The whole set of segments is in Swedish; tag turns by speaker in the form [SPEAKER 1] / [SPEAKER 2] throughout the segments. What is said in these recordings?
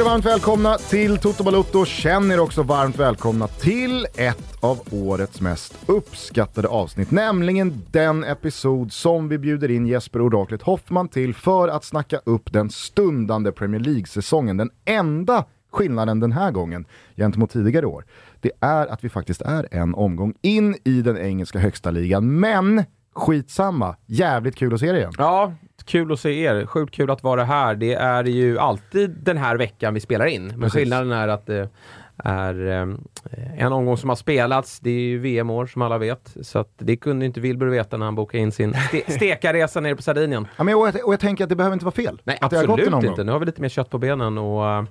[SPEAKER 1] er varmt välkomna till Toto Balotto. Känn er också varmt välkomna till ett av årets mest uppskattade avsnitt, nämligen den episod som vi bjuder in Jesper Oraklet Hoffman till för att snacka upp den stundande Premier League-säsongen. Den enda skillnaden den här gången gentemot tidigare år, det är att vi faktiskt är en omgång in i den engelska högsta ligan. Men skitsamma, jävligt kul att se dig igen.
[SPEAKER 2] Ja, kul att se er. Sjukt kul att vara här. Det är ju alltid den här veckan vi spelar in. Men
[SPEAKER 1] Precis.
[SPEAKER 2] skillnaden är att det är eh, en omgång som har spelats. Det är ju VM-år som alla vet. Så att det kunde inte Wilbur veta när han bokade in sin ste stekarresa nere på Sardinien.
[SPEAKER 1] Ja, men och, jag, och jag tänker att det behöver inte vara fel.
[SPEAKER 2] Nej,
[SPEAKER 1] att det har gått en
[SPEAKER 2] absolut inte. Nu har vi lite mer kött på benen och uh,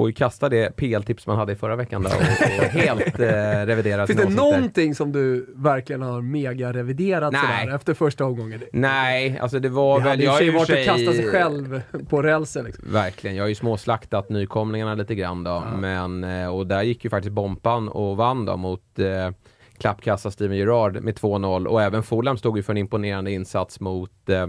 [SPEAKER 2] får ju kasta det PL-tips man hade i förra veckan där och, och helt uh, revidera
[SPEAKER 3] Finns det
[SPEAKER 2] åsikter.
[SPEAKER 3] någonting som du verkligen har mega-reviderat sådär efter första omgången?
[SPEAKER 2] Nej, alltså det var
[SPEAKER 3] Det
[SPEAKER 2] väl...
[SPEAKER 3] hade
[SPEAKER 2] har
[SPEAKER 3] sig
[SPEAKER 2] ju
[SPEAKER 3] varit att kasta sig själv på rälsen liksom.
[SPEAKER 2] Verkligen, jag har ju småslaktat nykomlingarna lite grann då. Men, eh, och där gick ju faktiskt Bompan och vann då mot eh, klappkassa Steven Gerrard med 2-0 och även Fulham stod ju för en imponerande insats mot eh,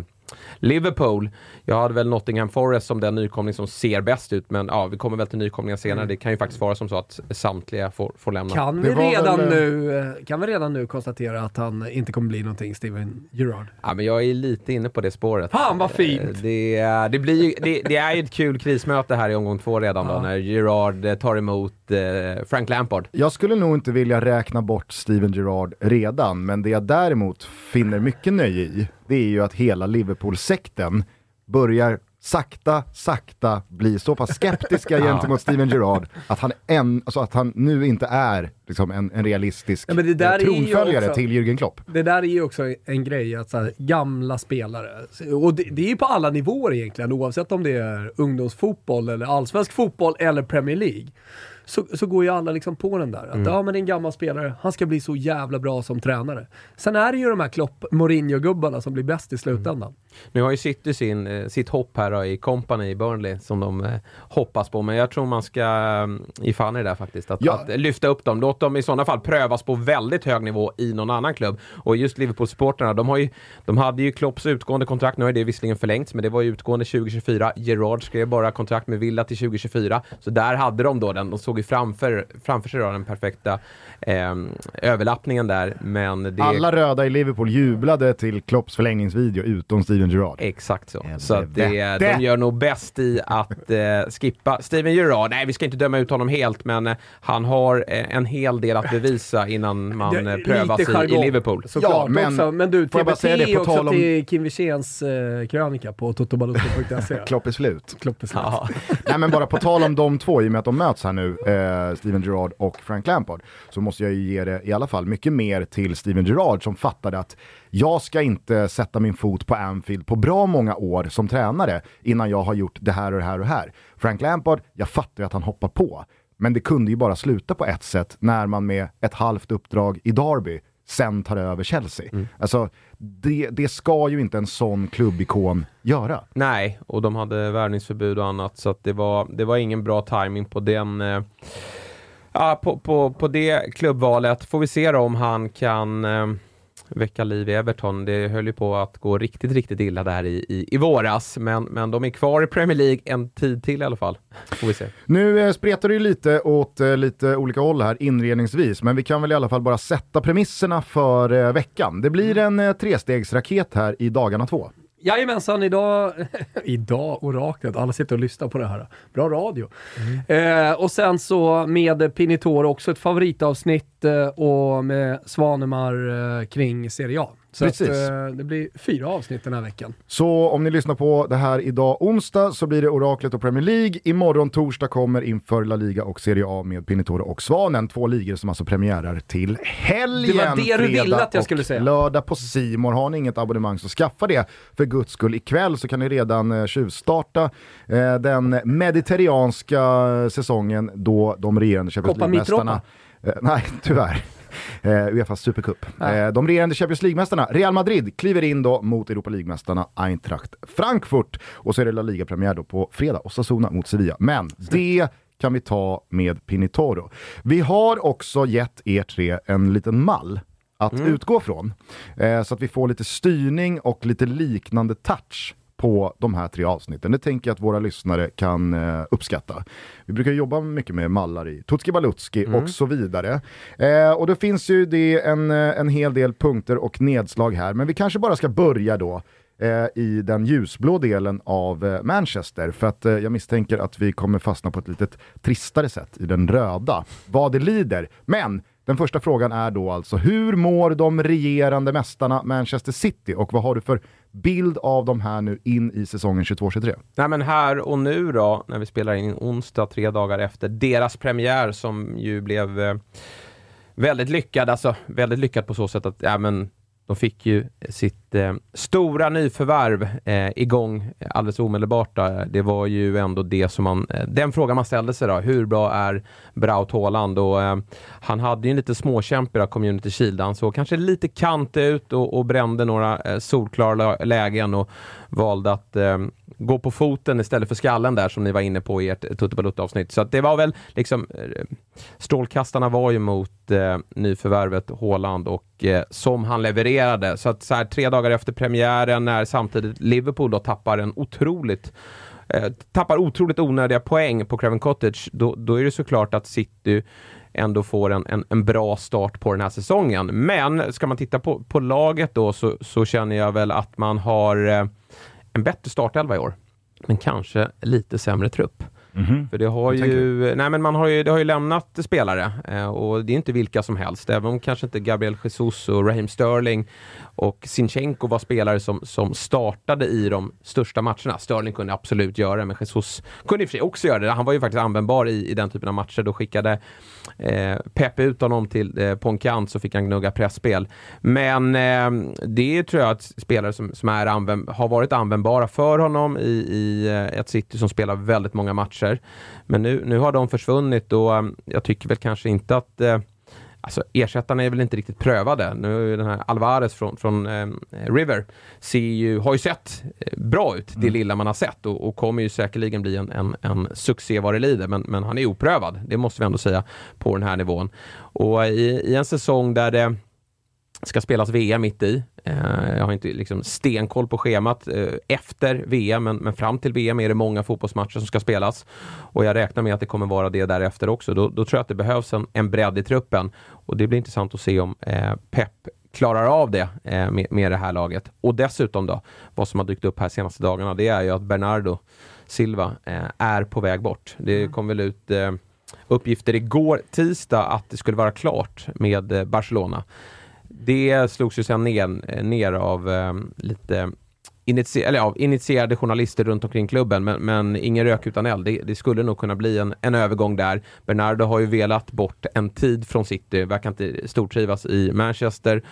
[SPEAKER 2] Liverpool. Jag hade väl Nottingham Forest som den nykomling som ser bäst ut men ja, vi kommer väl till nykomlingar senare. Det kan ju faktiskt vara som så att samtliga får, får lämna.
[SPEAKER 3] Kan
[SPEAKER 1] Det
[SPEAKER 3] vi, redan
[SPEAKER 1] väl,
[SPEAKER 3] nu, eh, kan vi redan nu konstatera att han inte kommer bli någonting, Steven Gerrard?
[SPEAKER 2] Ja, men jag är lite inne på det spåret.
[SPEAKER 3] Fan, vad fint!
[SPEAKER 2] Eh, Det, är- det, blir ju, det, det är ju ett kul krismöte här i omgång två redan då, när Gerard eh, tar emot eh, Frank Lampard.
[SPEAKER 1] Jag skulle nog inte vilja räkna bort Steven Gerrard redan, men det jag däremot finner mycket nöje i, det är ju att hela Liverpool-sekten börjar sakta, sakta bli så pass skeptiska gentemot Steven Gerrard att han, än, alltså att han nu inte är liksom en, en realistisk
[SPEAKER 3] Ja,
[SPEAKER 1] eh, tronföljare
[SPEAKER 3] också-
[SPEAKER 1] till Jürgen Klopp.
[SPEAKER 3] Det där är ju också en grej, att här, gamla spelare, och det, det är ju på alla nivåer egentligen, oavsett om det är ungdomsfotboll eller allsvensk fotboll eller Premier League. Så, så går ju alla liksom på den där. Att ja men det är en gammal spelare, han ska bli så jävla bra som tränare. Sen är det ju de här Klopp, Mourinho-gubbarna som blir bäst i slutändan.
[SPEAKER 2] Nu har ju City sin, eh, sitt hopp här då, i Company i Burnley som de eh, hoppas på, men jag tror man ska eh, i fan i det där faktiskt. Att,
[SPEAKER 1] Ja.
[SPEAKER 2] att lyfta upp dem. Låt dem i sådana fall prövas på väldigt hög nivå i någon annan klubb. Och just Liverpool-supportrarna, de, har ju, de hade ju Klopps utgående kontrakt, nu har det visserligen förlängts, men det var ju utgående 2024. Gerard skrev bara kontrakt med Villa till 2024, så där hade de då den. De såg ju framför, framför sig då den perfekta eh, överlappningen där, men det...
[SPEAKER 1] Alla röda i Liverpool jublade till Klopps förlängningsvideo utom Steven Gerrard.
[SPEAKER 2] Exakt så.
[SPEAKER 1] Helvete.
[SPEAKER 2] Så att det, de gör nog bäst i att eh, skippa Steven Gerrard. Nej, vi ska inte döma ut honom helt, men eh, han har eh, en hel del att bevisa innan man
[SPEAKER 3] Det-
[SPEAKER 2] eh, prövas i, i Liverpool.
[SPEAKER 3] Såklart
[SPEAKER 1] Ja, men-
[SPEAKER 3] också. Men du,
[SPEAKER 1] får jag bara
[SPEAKER 3] TBT
[SPEAKER 1] säga det på
[SPEAKER 3] också
[SPEAKER 1] tal om-
[SPEAKER 3] till Kim Wirséns eh, krönika på totobalotto.se.
[SPEAKER 1] Klopp är slut.
[SPEAKER 3] Klopp är slut.
[SPEAKER 1] Nej men bara på tal om de två, i och med att de möts här nu, eh, Steven Gerrard och Frank Lampard, så måste jag ju ge det i alla fall mycket mer till Steven Gerrard som fattade att jag ska inte sätta min fot på Anfield på bra många år som tränare innan jag har gjort det här och det här och det här. Frank Lampard, jag fattar ju att han hoppar på, men det kunde ju bara sluta på ett sätt när man med ett halvt uppdrag i Derby sen tar över Chelsea. Alltså, det, det ska ju inte en sån klubbikon göra.
[SPEAKER 2] Nej, och de hade värvningsförbud och annat, så att det, var, det var ingen bra timing på den eh, ja, på, på, på det klubbvalet. Får vi se då om han kan eh, väcka liv i Everton. Det höll ju på att gå riktigt, riktigt illa där i, i, i våras, men, men de är kvar i Premier League en tid till i alla fall. Får vi se.
[SPEAKER 1] Nu eh, spretar det ju lite åt eh, lite olika håll här inledningsvis, men vi kan väl i alla fall bara sätta premisserna för eh, veckan. Det blir en eh, trestegsraket här i dagarna två.
[SPEAKER 3] Jajamensan, idag, idag oraklet, alla sitter och lyssnar på det här. Bra radio. Eh, och sen så med Pinitor också ett favoritavsnitt eh, och med Svanemar eh, kring Serie A. Så att,
[SPEAKER 1] Precis.
[SPEAKER 3] eh, det blir fyra avsnitt den här veckan.
[SPEAKER 1] Så om ni lyssnar på det här idag onsdag så blir det Oraklet och Premier League. Imorgon torsdag kommer inför La Liga och Serie A med Pinitore och Svanen. Två ligor som alltså premiärar till helgen.
[SPEAKER 3] Det var det du ville att jag skulle säga.
[SPEAKER 1] Lördag på Simor. Har ni inget abonnemang så skaffa det. För guds skull ikväll så kan ni redan eh, tjuvstarta eh, den mediterranska säsongen då de regerande Champions League-mästarna Eh, nej, tyvärr. Eh, Uefa Supercup. Eh, de regerande Champions League-mästarna, Real Madrid, kliver in då mot Europa League-mästarna Eintracht Frankfurt. Och så är det La Liga-premiär då på fredag, Osasuna mot Sevilla. Men det kan vi ta med Pinitoro. Vi har också gett er tre en liten mall att utgå från. Eh, så att vi får lite styrning och lite liknande touch på de här tre avsnitten. Det tänker jag att våra lyssnare kan eh, uppskatta. Vi brukar jobba mycket med mallar i Tutski Balutski och så vidare. Eh, och då finns ju det en, eh, en hel del punkter och nedslag här, men vi kanske bara ska börja då eh, i den ljusblå delen av eh, Manchester. För att jag misstänker att vi kommer fastna på ett lite tristare sätt i den röda. Vad det lider. Men den första frågan är då alltså, hur mår de regerande mästarna Manchester City och vad har du för bild av de här nu in i säsongen 22-23?
[SPEAKER 2] Nej men här och nu då, när vi spelar in onsdag, tre dagar efter deras premiär som ju blev eh, väldigt lyckad, alltså väldigt lyckad på så sätt att, ja men de fick ju sitt eh, stora nyförvärv eh, igång alldeles omedelbart. Då. Det var ju ändå det som man, eh, den frågan man ställde sig då. Hur bra är Braut Haaland? Och, eh, han hade ju en lite småkämpig Community Shield. Han såg kanske lite kant ut och, och brände några eh, solklara lägen och valde att eh, gå på foten istället för skallen där som ni var inne på i ert Tutti avsnitt Så att det var väl liksom eh, strålkastarna var ju mot eh, nyförvärvet Haaland och eh, som han levererade. Så att så här, tre dagar efter premiären när samtidigt Liverpool då tappar en otroligt eh, tappar otroligt onödiga poäng på Craven Cottage, då, då är det såklart att City ändå får en, en, en, bra start på den här säsongen. Men ska man titta på, på laget då så, så känner jag väl att man har eh, en bättre startelva i år, men kanske lite sämre trupp.
[SPEAKER 1] Mm -hmm.
[SPEAKER 2] För det har ju, nej men man har ju, det har ju lämnat spelare eh, och det är inte vilka som helst. Även om kanske inte Gabriel Jesus och Raheem Sterling och Sinchenko var spelare som, som startade i de största matcherna. Sterling kunde absolut göra det, men Jesus kunde i och för sig också göra det. Han var ju faktiskt användbar i, i den typen av matcher. Då skickade eh, Pep ut honom till eh, på en kant så fick han gnugga pressspel. Men eh, det tror jag att spelare som, som är använd, har varit användbara för honom i, i eh, ett City som spelar väldigt många matcher. Men nu, nu har de försvunnit och eh, jag tycker väl kanske inte att eh, Alltså ersättarna är väl inte riktigt prövade. Nu den här Alvarez från, från eh, River ser ju, har ju sett eh, bra ut, det mm. lilla man har sett och, och, kommer ju säkerligen bli en, en, en succé vad det lider. Men, men han är oprövad, det måste vi ändå säga, på den här nivån. Och i, i en säsong där det ska spelas VM mitt i. Eh, jag har inte liksom stenkoll på schemat eh, efter VM, men, men, fram till VM är det många fotbollsmatcher som ska spelas. Och jag räknar med att det kommer vara det därefter också. Då, då tror jag att det behövs en, en bredd i truppen. Och det blir intressant att se om eh, Pep klarar av det eh, med, med det här laget. Och dessutom då, vad som har dykt upp här senaste dagarna, det är ju att Bernardo Silva eh, är på väg bort. Det mm. kom väl ut eh, uppgifter igår tisdag att det skulle vara klart med Barcelona. Det slogs ju sen ner, eh, ner av eh, lite initierade, eller ja, initierade journalister runt omkring klubben, men, men ingen rök utan eld. Det, det, skulle nog kunna bli en, en övergång där. Bernardo har ju velat bort en tid från City, verkar inte stortrivas i Manchester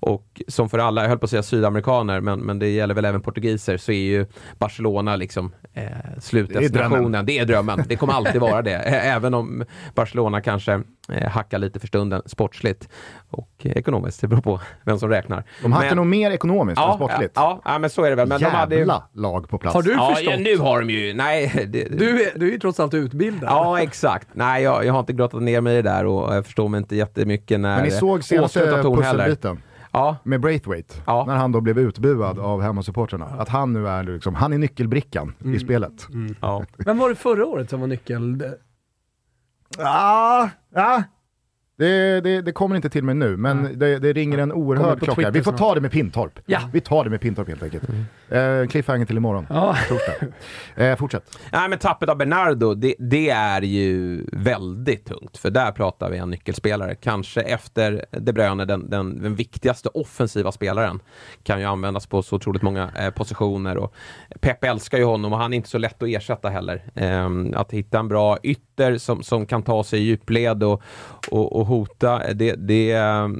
[SPEAKER 2] och som för alla, jag höll på att säga sydamerikaner, men, men det gäller väl även portugiser, så är ju Barcelona liksom eh, slutdestinationen. Det, det är drömmen. Det kommer alltid vara det. Även om Barcelona kanske eh, hackar lite för stunden sportsligt och ekonomiskt. Det beror på vem som räknar.
[SPEAKER 1] De hackar men, nog mer ekonomiskt
[SPEAKER 2] ja,
[SPEAKER 1] än sportsligt.
[SPEAKER 2] Ja, ja, men så är det väl. Men
[SPEAKER 1] Jävla
[SPEAKER 2] de
[SPEAKER 1] hade... lag på plats.
[SPEAKER 3] Har du
[SPEAKER 2] ja,
[SPEAKER 3] förstått?
[SPEAKER 2] Ja, nu har de ju... Nej. Det,
[SPEAKER 3] du, är, du är ju trots allt utbildad.
[SPEAKER 2] Ja, exakt. Nej, jag, jag har inte grottat ner mig i det där och jag förstår mig inte jättemycket när...
[SPEAKER 1] Men ni såg senaste pusselbiten?
[SPEAKER 2] Ja.
[SPEAKER 1] med Braithwaite,
[SPEAKER 2] ja.
[SPEAKER 1] när han då blev utbuad av hemmasupportrarna. Att han nu är, liksom, han är nyckelbrickan mm. i spelet.
[SPEAKER 3] Mm. Ja. Vem var det förra året som var nyckel?
[SPEAKER 1] Ja, ja. Det, det, det, kommer inte till mig nu, men mm. det, det, ringer en oerhörd klocka. Twitter vi får ta det med Pintorp.
[SPEAKER 3] Ja.
[SPEAKER 1] Vi tar det med Pintorp helt enkelt. Mm. Eh, cliffhanger till imorgon, ja. Eh, fortsätt.
[SPEAKER 2] Nej, men tappet av Bernardo, det, det, är ju väldigt tungt. För där pratar vi en nyckelspelare. Kanske efter De Bruyne, den, den, den viktigaste offensiva spelaren. Kan ju användas på så otroligt många eh, positioner. Och Pep älskar ju honom och han är inte så lätt att ersätta heller. Eh, att hitta en bra ytter som, som kan ta sig i djupled och, och, och hota, det, det,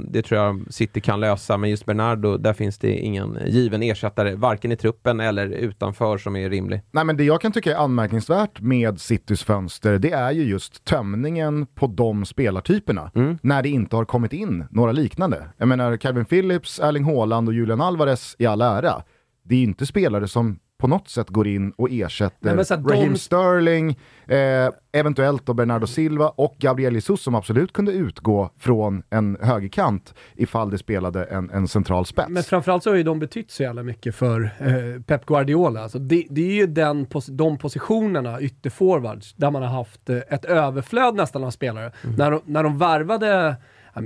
[SPEAKER 2] det tror jag City kan lösa. Men just Bernardo, där finns det ingen given ersättare, varken i truppen eller utanför, som är rimlig.
[SPEAKER 1] Nej, men det jag kan tycka är anmärkningsvärt med Citys fönster, det är ju just tömningen på de spelartyperna. Mm. När det inte har kommit in några liknande. Jag menar, Calvin Phillips, Erling Haaland och Julian Alvarez i all ära. Det är ju inte spelare som på något sätt går in och ersätter
[SPEAKER 3] Nej,
[SPEAKER 1] Raheem
[SPEAKER 3] de...
[SPEAKER 1] Sterling, eh, eventuellt då Bernardo Silva och Gabriel Jesus som absolut kunde utgå från en högerkant ifall det spelade en, en central spets.
[SPEAKER 3] Men framförallt så har ju de betytt så jävla mycket för eh, Pep Guardiola. Alltså det, det, är ju den, de positionerna, ytterforwards, där man har haft eh, ett överflöd nästan av spelare. Mm. När, de, när de värvade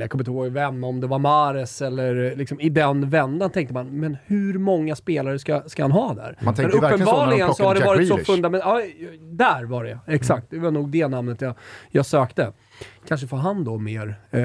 [SPEAKER 3] jag kommer inte ihåg vem, om det var Mares eller liksom i den vändan tänkte man, men hur många spelare ska, ska han ha där?
[SPEAKER 1] Man tänkte men uppenbarligen så,
[SPEAKER 3] så har det varit
[SPEAKER 1] Grealish.
[SPEAKER 3] så fundamentalt. Ja, där var det, exakt. Det var nog det namnet jag, jag sökte. Kanske får han då mer, eh,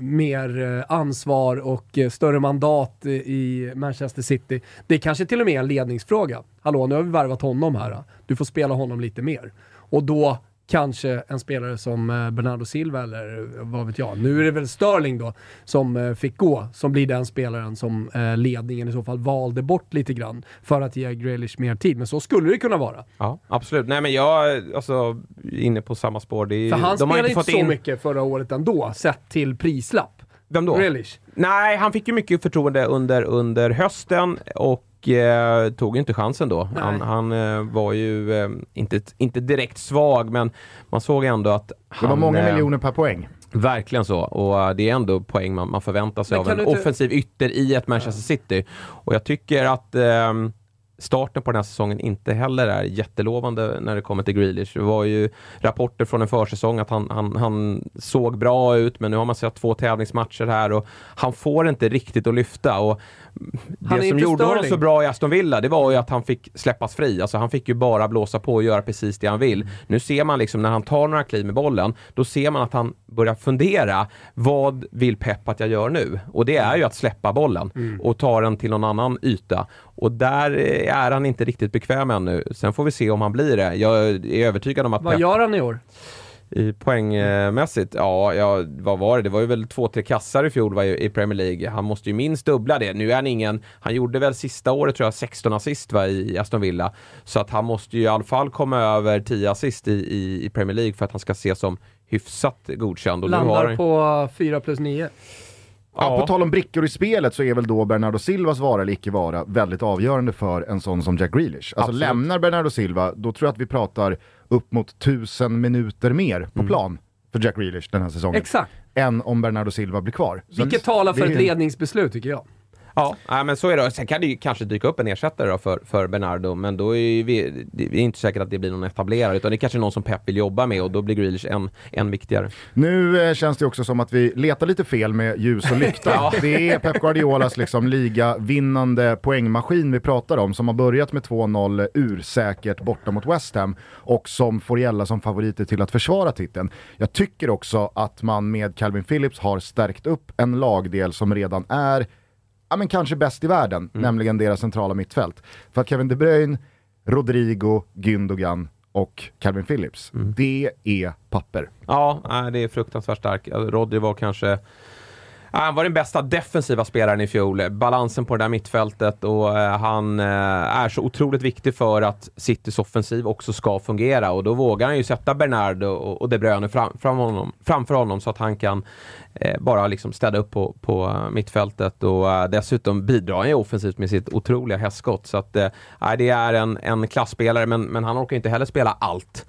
[SPEAKER 3] mer eh, ansvar och eh, större mandat i Manchester City. Det är kanske till och med en ledningsfråga. Hallå, nu har vi värvat honom här. Du får spela honom lite mer. Och då kanske en spelare som eh, Bernardo Silva eller vad vet jag. Nu är det väl Sterling då som eh, fick gå, som blir den spelaren som eh, ledningen i så fall valde bort lite grann för att ge Grealish mer tid. Men så skulle det kunna vara.
[SPEAKER 2] Ja, absolut. Nej men jag, alltså, inne på samma spår. Det är,
[SPEAKER 3] för han spelade inte, inte så in... mycket förra året ändå, sett till prislapp.
[SPEAKER 2] Vem då?
[SPEAKER 3] Grealish.
[SPEAKER 2] Nej, han fick ju mycket förtroende under, under hösten och eh, tog inte chansen då. Nej. Han, han eh, var ju eh, inte, inte direkt svag, men man såg ändå att han...
[SPEAKER 1] Det var många eh, miljoner per poäng.
[SPEAKER 2] Verkligen så. Och uh, det är ändå poäng man, man förväntar sig av en inte... offensiv ytter i ett Manchester City. Och jag tycker att uh, starten på den här säsongen inte heller är jättelovande när det kommer till Grealish. Det var ju rapporter från en försäsong att han, han, han såg bra ut, men nu har man sett två tävlingsmatcher här och han får inte riktigt att lyfta. Och det som gjorde honom så bra i Aston Villa, det var ju att han fick släppas fri. Alltså han fick ju bara blåsa på och göra precis det han vill. Nu ser man liksom när han tar några kliv med bollen, då ser man att han börjar fundera. Vad vill Pep att jag gör nu? Och det är ju att släppa bollen mm. och ta den till någon annan yta. Och där är han inte riktigt bekväm ännu. Sen får vi se om han blir det. Jag är övertygad om att
[SPEAKER 3] Vad
[SPEAKER 2] Pep...
[SPEAKER 3] gör han i år?
[SPEAKER 2] I poängmässigt, ja, ja, vad var det? Det var ju väl två, tre kassar i fjol var i Premier League. Han måste ju minst dubbla det. Nu är han ingen, han gjorde väl sista året tror jag 16 assist va, i Aston Villa. Så att han måste ju i alla fall komma över 10 assist i, i, i Premier League för att han ska ses som hyfsat godkänd.
[SPEAKER 3] Och Landar han... på 4 plus 9.
[SPEAKER 1] Ja. på tal om brickor i spelet så är väl då Bernardo Silvas vara eller icke vara väldigt avgörande för en sån som Jack Grealish. Alltså lämnar Bernardo Silva, då tror jag att vi pratar upp mot tusen minuter mer på mm. plan för Jack Grealish den här säsongen.
[SPEAKER 3] Exakt.
[SPEAKER 1] Än om Bernardo Silva blir kvar.
[SPEAKER 3] Vilket talar för ett ledningsbeslut tycker jag.
[SPEAKER 2] Ja, men så är det. Sen kan det ju kanske dyka upp en ersättare för, för Bernardo, men då är vi, det är inte säkert att det blir någon etablerare, utan det är kanske någon som Pep vill jobba med och då blir Grealish än, än viktigare.
[SPEAKER 1] Nu eh, känns det också som att vi letar lite fel med ljus och lykta. ja. Det är Pep Guardiolas liksom ligavinnande poängmaskin vi pratar om, som har börjat med 2-0 ursäkert borta mot West Ham och som får gälla som favoriter till att försvara titeln. Jag tycker också att man med Calvin Phillips har stärkt upp en lagdel som redan är ja, men kanske bäst i världen, mm. nämligen deras centrala mittfält. För att Kevin De Bruyne, Rodrigo, Gündogan och Calvin Phillips, mm. det är papper.
[SPEAKER 2] Ja, det är fruktansvärt starkt. Rodri var kanske Ah, han var den bästa defensiva spelaren i fjol. Balansen på det där mittfältet och eh, han eh, är så otroligt viktig för att Citys offensiv också ska fungera och då vågar han ju sätta Bernardo och De Bruyne fram, fram honom, framför honom så att han kan eh, bara liksom städa upp på, på mittfältet och dessutom bidrar han ju offensivt med sitt otroliga hästskott. Så att, det är en, en klassspelare men, men han orkar inte heller spela allt.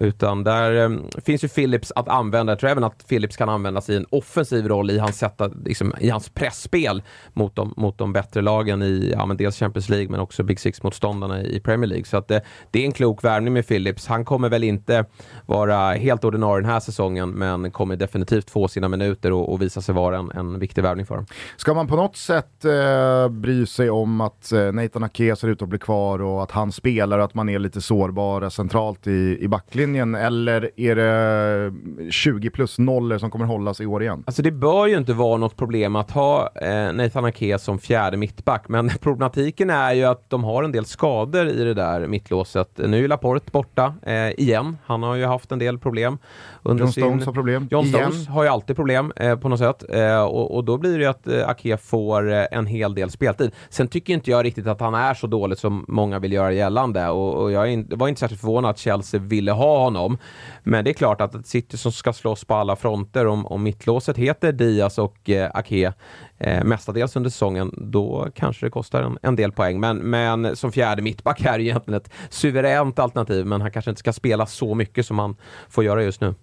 [SPEAKER 2] Utan där eh, finns ju Philips att använda. Jag tror även att Philips kan användas i en offensiv roll i hans, sätt att, liksom, i hans pressspel mot de, mot de bättre lagen i ja, men dels Champions League men också Big Six-motståndarna i Premier League. Så att det, det, är en klok värvning med Philips. Han kommer väl inte vara helt ordinarie den här säsongen men kommer definitivt få sina minuter och, och visa sig vara en, en viktig värvning för dem.
[SPEAKER 1] Ska man på något sätt eh, bry sig om att eh, Nathan Ake ser ut att bli kvar och att han spelar och att man är lite sårbara centralt i, i backlinjen eller är det 20 plus nollor som kommer hållas i år igen?
[SPEAKER 2] Alltså det bör ju inte vara något problem att ha eh, Nathan Ake som fjärde mittback, men problematiken är ju att de har en del skador i det där mittlåset. Nu är Laporte borta eh, igen. Han har ju haft en del problem.
[SPEAKER 1] Under John sin... Stones har problem.
[SPEAKER 2] John igen. Stones har ju alltid problem eh, på något sätt eh, och, och, då blir det ju att eh, Ake får eh, en hel del speltid. Sen tycker inte jag riktigt att han är så dåligt som många vill göra gällande och, och jag in, var inte särskilt förvånad att Chelsea ville ha honom. Men det är klart att ett City som ska slåss på alla fronter, om, om mittlåset heter Diaz och och eh, Ake eh, mestadels under säsongen, då kanske det kostar en, en del poäng. Men, men som fjärde mittback är det egentligen ett suveränt alternativ, men han kanske inte ska spela så mycket som han får göra just nu.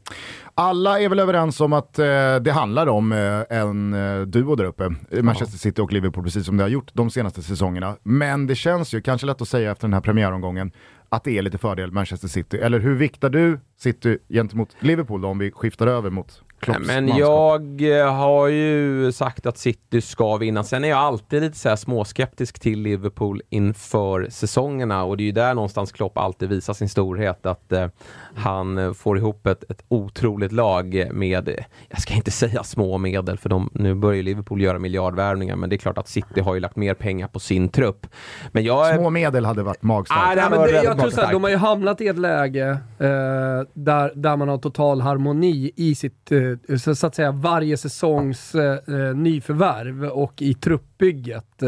[SPEAKER 1] Alla är väl överens om att eh, det handlar om eh, en eh, duo där uppe, Manchester City och Liverpool, precis som det har gjort de senaste säsongerna. Men det känns ju, kanske lätt att säga efter den här premiäromgången, att det är lite fördel Manchester City. Eller hur viktar du City gentemot Liverpool då, om vi skiftar över mot Klopps
[SPEAKER 2] Men
[SPEAKER 1] manskap?
[SPEAKER 2] jag eh, har ju sagt att City ska vinna. Sen är jag alltid lite så här småskeptisk till Liverpool inför säsongerna och det är ju där någonstans Klopp alltid visar sin storhet. Att eh, han får ihop ett, ett otroligt lag med, jag ska inte säga små medel för de, nu börjar ju Liverpool göra miljardvärvningar men det är klart att City har ju lagt mer pengar på sin trupp. Men jag...
[SPEAKER 1] Små medel hade varit magstarkt.
[SPEAKER 2] Ah,
[SPEAKER 3] men det, jag tror så här, de har ju hamnat i ett läge eh, där, där man har total harmoni i sitt, eh, så, så att säga, varje säsongs eh, eh, nyförvärv och i truppbygget.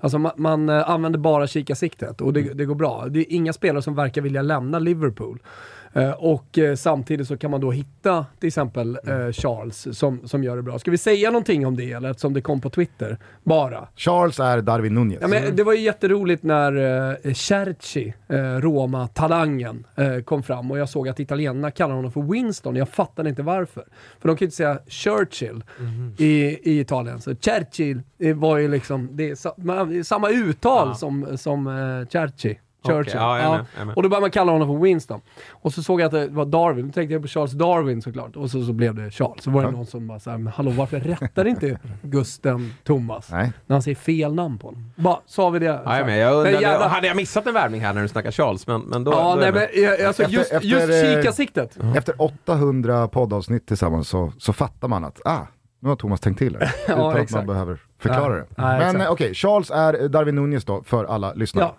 [SPEAKER 3] Alltså man, man använder bara kikarsiktet och det, det går bra. Det är inga spelare som verkar vilja lämna Liverpool. Eh, och eh, samtidigt så kan man då hitta till exempel eh, Charles som, som gör det bra. Ska vi säga någonting om det eller eftersom det kom på Twitter? Bara.
[SPEAKER 1] Charles är Darwin Nunez.
[SPEAKER 3] Ja, men det var ju jätteroligt när Cerci, Roma-talangen, kom fram och jag såg att italienarna kallar honom för Winston. Jag fattade inte varför. För de kan ju inte säga Churchill i, i Italien. Så Churchill var ju liksom, det är, samma uttal
[SPEAKER 2] Ja.
[SPEAKER 3] som, som Cerci. Churchill.
[SPEAKER 2] ja, jag med, jag med.
[SPEAKER 3] Och då började man kalla honom för Winston. Och så såg jag att det var Darwin, då tänkte jag på Charles Darwin såklart. Och så, så blev det Charles. Så var det
[SPEAKER 1] Ja.
[SPEAKER 3] någon som bara såhär, men hallå varför rättar inte Gusten Thomas?
[SPEAKER 1] Nej.
[SPEAKER 3] När han säger fel namn på honom. Bara, sa vi det?
[SPEAKER 2] Ja, jag, med. jag undrar,
[SPEAKER 3] Men jävla-
[SPEAKER 2] hade jag missat en värvning här när du snackar Charles? Men, men då,
[SPEAKER 3] Ja,
[SPEAKER 2] då
[SPEAKER 3] nej,
[SPEAKER 2] jag
[SPEAKER 3] men eh, alltså,
[SPEAKER 1] Efter-
[SPEAKER 3] just,
[SPEAKER 1] efter,
[SPEAKER 3] just
[SPEAKER 1] eh,
[SPEAKER 3] kikarsiktet.
[SPEAKER 1] Efter 800 poddavsnitt tillsammans så, så fattar man att ah, nu har Thomas tänkt till här. Utan att man behöver förklara det.
[SPEAKER 3] nej,
[SPEAKER 1] Men okej, Charles är Darwin Nunez då, för alla lyssnare.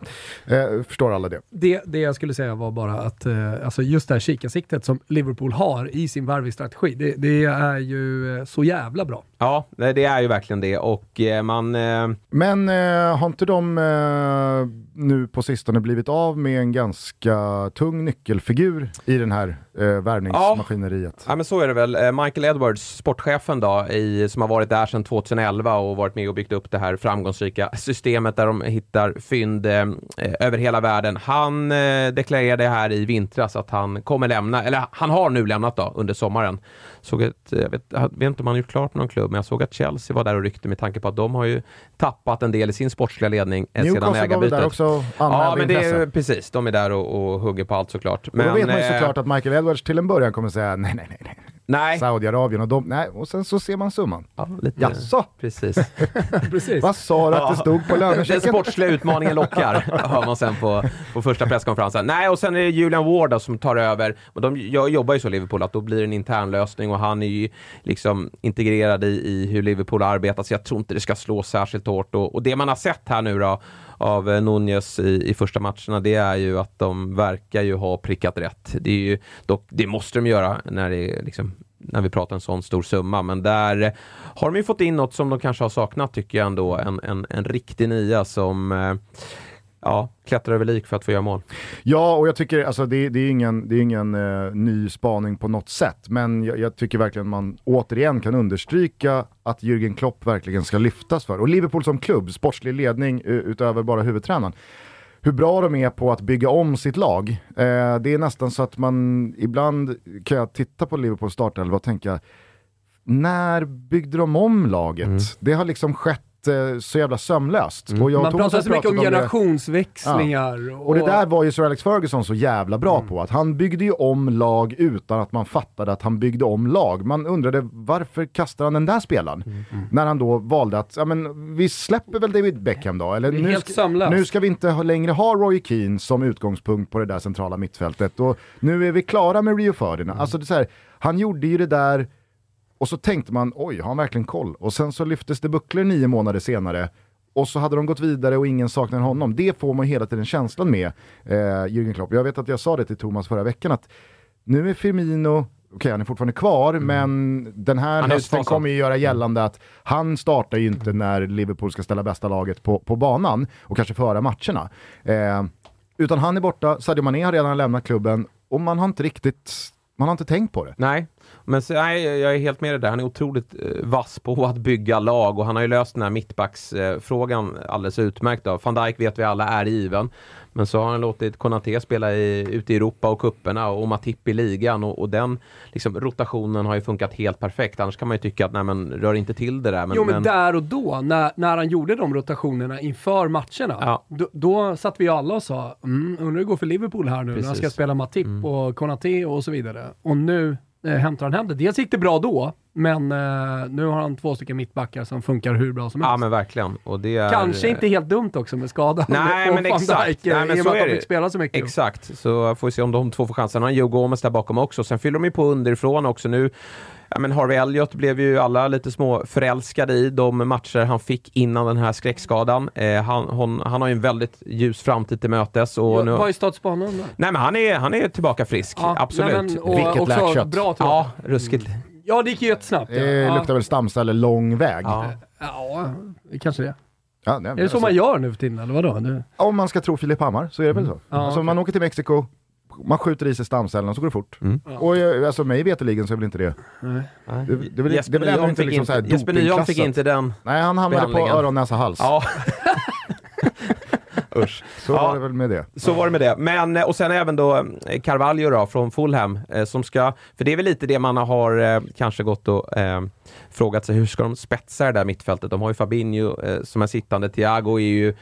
[SPEAKER 1] Eh, förstår alla det?
[SPEAKER 3] Det, det jag skulle säga var bara att eh, alltså just det här kikarsiktet som Liverpool har i sin värvningsstrategi, det, det är ju eh, så jävla bra.
[SPEAKER 2] Ja, det är ju verkligen det och eh, man... Eh,
[SPEAKER 1] Men eh, har inte de eh, nu på sistone blivit av med en ganska tung nyckelfigur i den här eh, värvningsmaskineriet?
[SPEAKER 2] Ja men så är det väl. Eh, Michael Edwards, sportchefen då, i, som har varit där sedan 2011 och varit med och byggt upp det här framgångsrika systemet där de hittar fynd eh, eh, över hela världen. Han eh, deklarerade här i vintras att han kommer lämna, eller han har nu lämnat då under sommaren. Såg ett, eh, jag vet, jag vet inte om han gjort klart med någon klubb, men jag såg att Chelsea var där och ryckte med tanke på att de har ju tappat en del i sin sportsliga ledning eh, sedan
[SPEAKER 1] Newcastle väl
[SPEAKER 2] ägarbytet.
[SPEAKER 1] där också
[SPEAKER 2] Ja, men det är
[SPEAKER 1] intresse.
[SPEAKER 2] precis. De är där och, och hugger på allt såklart.
[SPEAKER 1] Och då vet man ju
[SPEAKER 2] eh,
[SPEAKER 1] såklart att Michael Edwards till en början kommer säga nej, nej, nej, nej.
[SPEAKER 2] Nej.
[SPEAKER 1] Saudiarabien och de, nej, och sen så ser man summan.
[SPEAKER 2] Ja, lite,
[SPEAKER 1] Jaså?
[SPEAKER 2] Precis.
[SPEAKER 3] Precis.
[SPEAKER 1] Vad sa du att det stod på
[SPEAKER 2] Den
[SPEAKER 1] lönechecken?
[SPEAKER 2] sportsliga utmaningen lockar, hör man sen på, på första presskonferensen. Nej, och sen är det Julian Ward då, som tar över. Och de jag jobbar ju så Liverpool att då blir det en intern lösning och han är ju liksom integrerad i, i hur Liverpool arbetar så jag tror inte det ska slå särskilt hårt. Och, och det man har sett här nu då av eh, Nunez i, i första matcherna, det är ju att de verkar ju ha prickat rätt. Det, är ju, dock, det måste de göra när det är liksom när vi pratar en sån stor summa, men där eh, har de ju fått in något som de kanske har saknat tycker jag ändå. En, en, en riktig nia som eh, ja, klättrar över lik för att få göra mål.
[SPEAKER 1] Ja, och jag tycker, alltså det, det är ingen, det är ingen eh, ny spaning på något sätt, men jag, jag tycker verkligen man återigen kan understryka att Jürgen Klopp verkligen ska lyftas för. Och Liverpool som klubb, sportslig ledning utöver bara huvudtränaren. Hur bra de är på att bygga om sitt lag. Eh, det är nästan så att man, ibland kan jag titta på Liverpools startelva och tänka, när byggde de om laget? Det har liksom skett så jävla sömlöst. Och jag och
[SPEAKER 3] Man pratar så mycket om
[SPEAKER 1] pratat det.
[SPEAKER 3] generationsväxlingar.
[SPEAKER 1] Och det där var ju Sir Alex Ferguson så jävla bra på, att han byggde ju om lag utan att man fattade att han byggde om lag. Man undrade varför kastar han den där spelaren? När han då valde att, ja men vi släpper väl David Beckham då, eller nu
[SPEAKER 3] helt
[SPEAKER 1] ska, nu ska vi inte ha, längre ha Roy Keane som utgångspunkt på det där centrala mittfältet och nu är vi klara med Rio Ferdinand. Alltså det är så här, han gjorde ju det där och så tänkte man, oj, har han verkligen koll? Och sen så lyftes det bucklor nio månader senare och så hade de gått vidare och ingen saknade honom. Det får man hela tiden känslan med eh, Jürgen Klopp. Jag vet att jag sa det till Thomas förra veckan att nu är Firmino, okej han är fortfarande kvar, men den här
[SPEAKER 2] Mm. Han
[SPEAKER 1] hösten kommer ju göra gällande att han startar ju inte när Liverpool ska ställa bästa laget på, på banan och kanske föra matcherna. Eh, utan han är borta, Sadio Mané har redan lämnat klubben och man har inte riktigt, man har inte tänkt på det.
[SPEAKER 2] Nej, Men så, nej, jag är helt med dig där. Han är otroligt eh, vass på att bygga lag och han har ju löst den här mittbacksfrågan eh, alldeles utmärkt. Då. Van Dijk vet vi alla är given. Men så har han låtit Konaté spela i, ute i Europa och kupperna och Matip i ligan och, och den liksom, rotationen har ju funkat helt perfekt. Annars kan man ju tycka att nej men rör inte till det där. Men,
[SPEAKER 3] jo men,
[SPEAKER 2] men
[SPEAKER 3] där och då, när, när han gjorde de rotationerna inför matcherna,
[SPEAKER 2] Ja.
[SPEAKER 3] då, då satt vi alla och sa mm, undrar hur det går för Liverpool här nu när han ska
[SPEAKER 2] Precis.
[SPEAKER 3] spela Matip och Konaté och så vidare. Och nu eh, hämtar han hem det. Dels gick det bra då, men eh, nu har han två stycken mittbackar som funkar hur bra som helst.
[SPEAKER 2] Ja men verkligen. Och det är,
[SPEAKER 3] Kanske inte helt dumt också med skadan
[SPEAKER 2] Nej,
[SPEAKER 3] på
[SPEAKER 2] men exakt.
[SPEAKER 3] Dijk,
[SPEAKER 2] Nej, men
[SPEAKER 3] i och med att de fick spela så mycket.
[SPEAKER 2] Exakt, så får vi se om de två får chansen. Han har Joe Gomez där bakom också. Sen fyller de ju på underifrån också nu. Ja, men Harvey Elliott blev ju alla lite små förälskade i de matcher han fick innan den här skräckskadan. Eh, han, hon, han har ju en väldigt ljus framtid till mötes. Och
[SPEAKER 3] Ja,
[SPEAKER 2] nu...
[SPEAKER 3] Vad är status på honom då?
[SPEAKER 2] Nej men han är, han är tillbaka frisk,
[SPEAKER 3] Ja,
[SPEAKER 2] absolut.
[SPEAKER 3] nej, men, och
[SPEAKER 1] Vilket läkkött.
[SPEAKER 3] Bra.
[SPEAKER 2] Ja, ruskigt.
[SPEAKER 3] Ja, det gick ju. Ja.
[SPEAKER 1] Det
[SPEAKER 3] ja.
[SPEAKER 1] luktar väl stamceller lång väg.
[SPEAKER 2] Ja.
[SPEAKER 3] ja, kanske det.
[SPEAKER 1] Ja, nej,
[SPEAKER 3] Är det så
[SPEAKER 1] alltså,
[SPEAKER 3] man gör nu för tiden, eller vadå? Du...
[SPEAKER 1] Om man ska tro Filip Hammar så är det väl så.
[SPEAKER 3] Ja,
[SPEAKER 1] alltså,
[SPEAKER 3] okej.
[SPEAKER 1] Man åker till Mexiko, man skjuter i sig stamcellerna så går det fort.
[SPEAKER 2] Mm.
[SPEAKER 1] Och eh, alltså, mig veterligen så är väl inte det.
[SPEAKER 3] Nej.
[SPEAKER 1] Det, det, väl-
[SPEAKER 2] Jesper
[SPEAKER 1] det är väl ändå
[SPEAKER 2] Nyholm
[SPEAKER 1] inte
[SPEAKER 2] fick,
[SPEAKER 1] liksom
[SPEAKER 2] inte, Jesper Nyholm fick inte den.
[SPEAKER 1] Nej, han hamnade på öron, näsa, hals.
[SPEAKER 2] Ja. Usch.
[SPEAKER 1] Så
[SPEAKER 2] Ja.
[SPEAKER 1] var det väl med det.
[SPEAKER 2] Så var det med det. Men, eh, och sen även då eh, Carvalho då, från Fulham, eh, som ska, för det är väl lite det man har kanske gått och eh, frågat sig, hur ska de spetsa det där mittfältet? De har ju Fabinho eh, som är sittande, Thiago är ju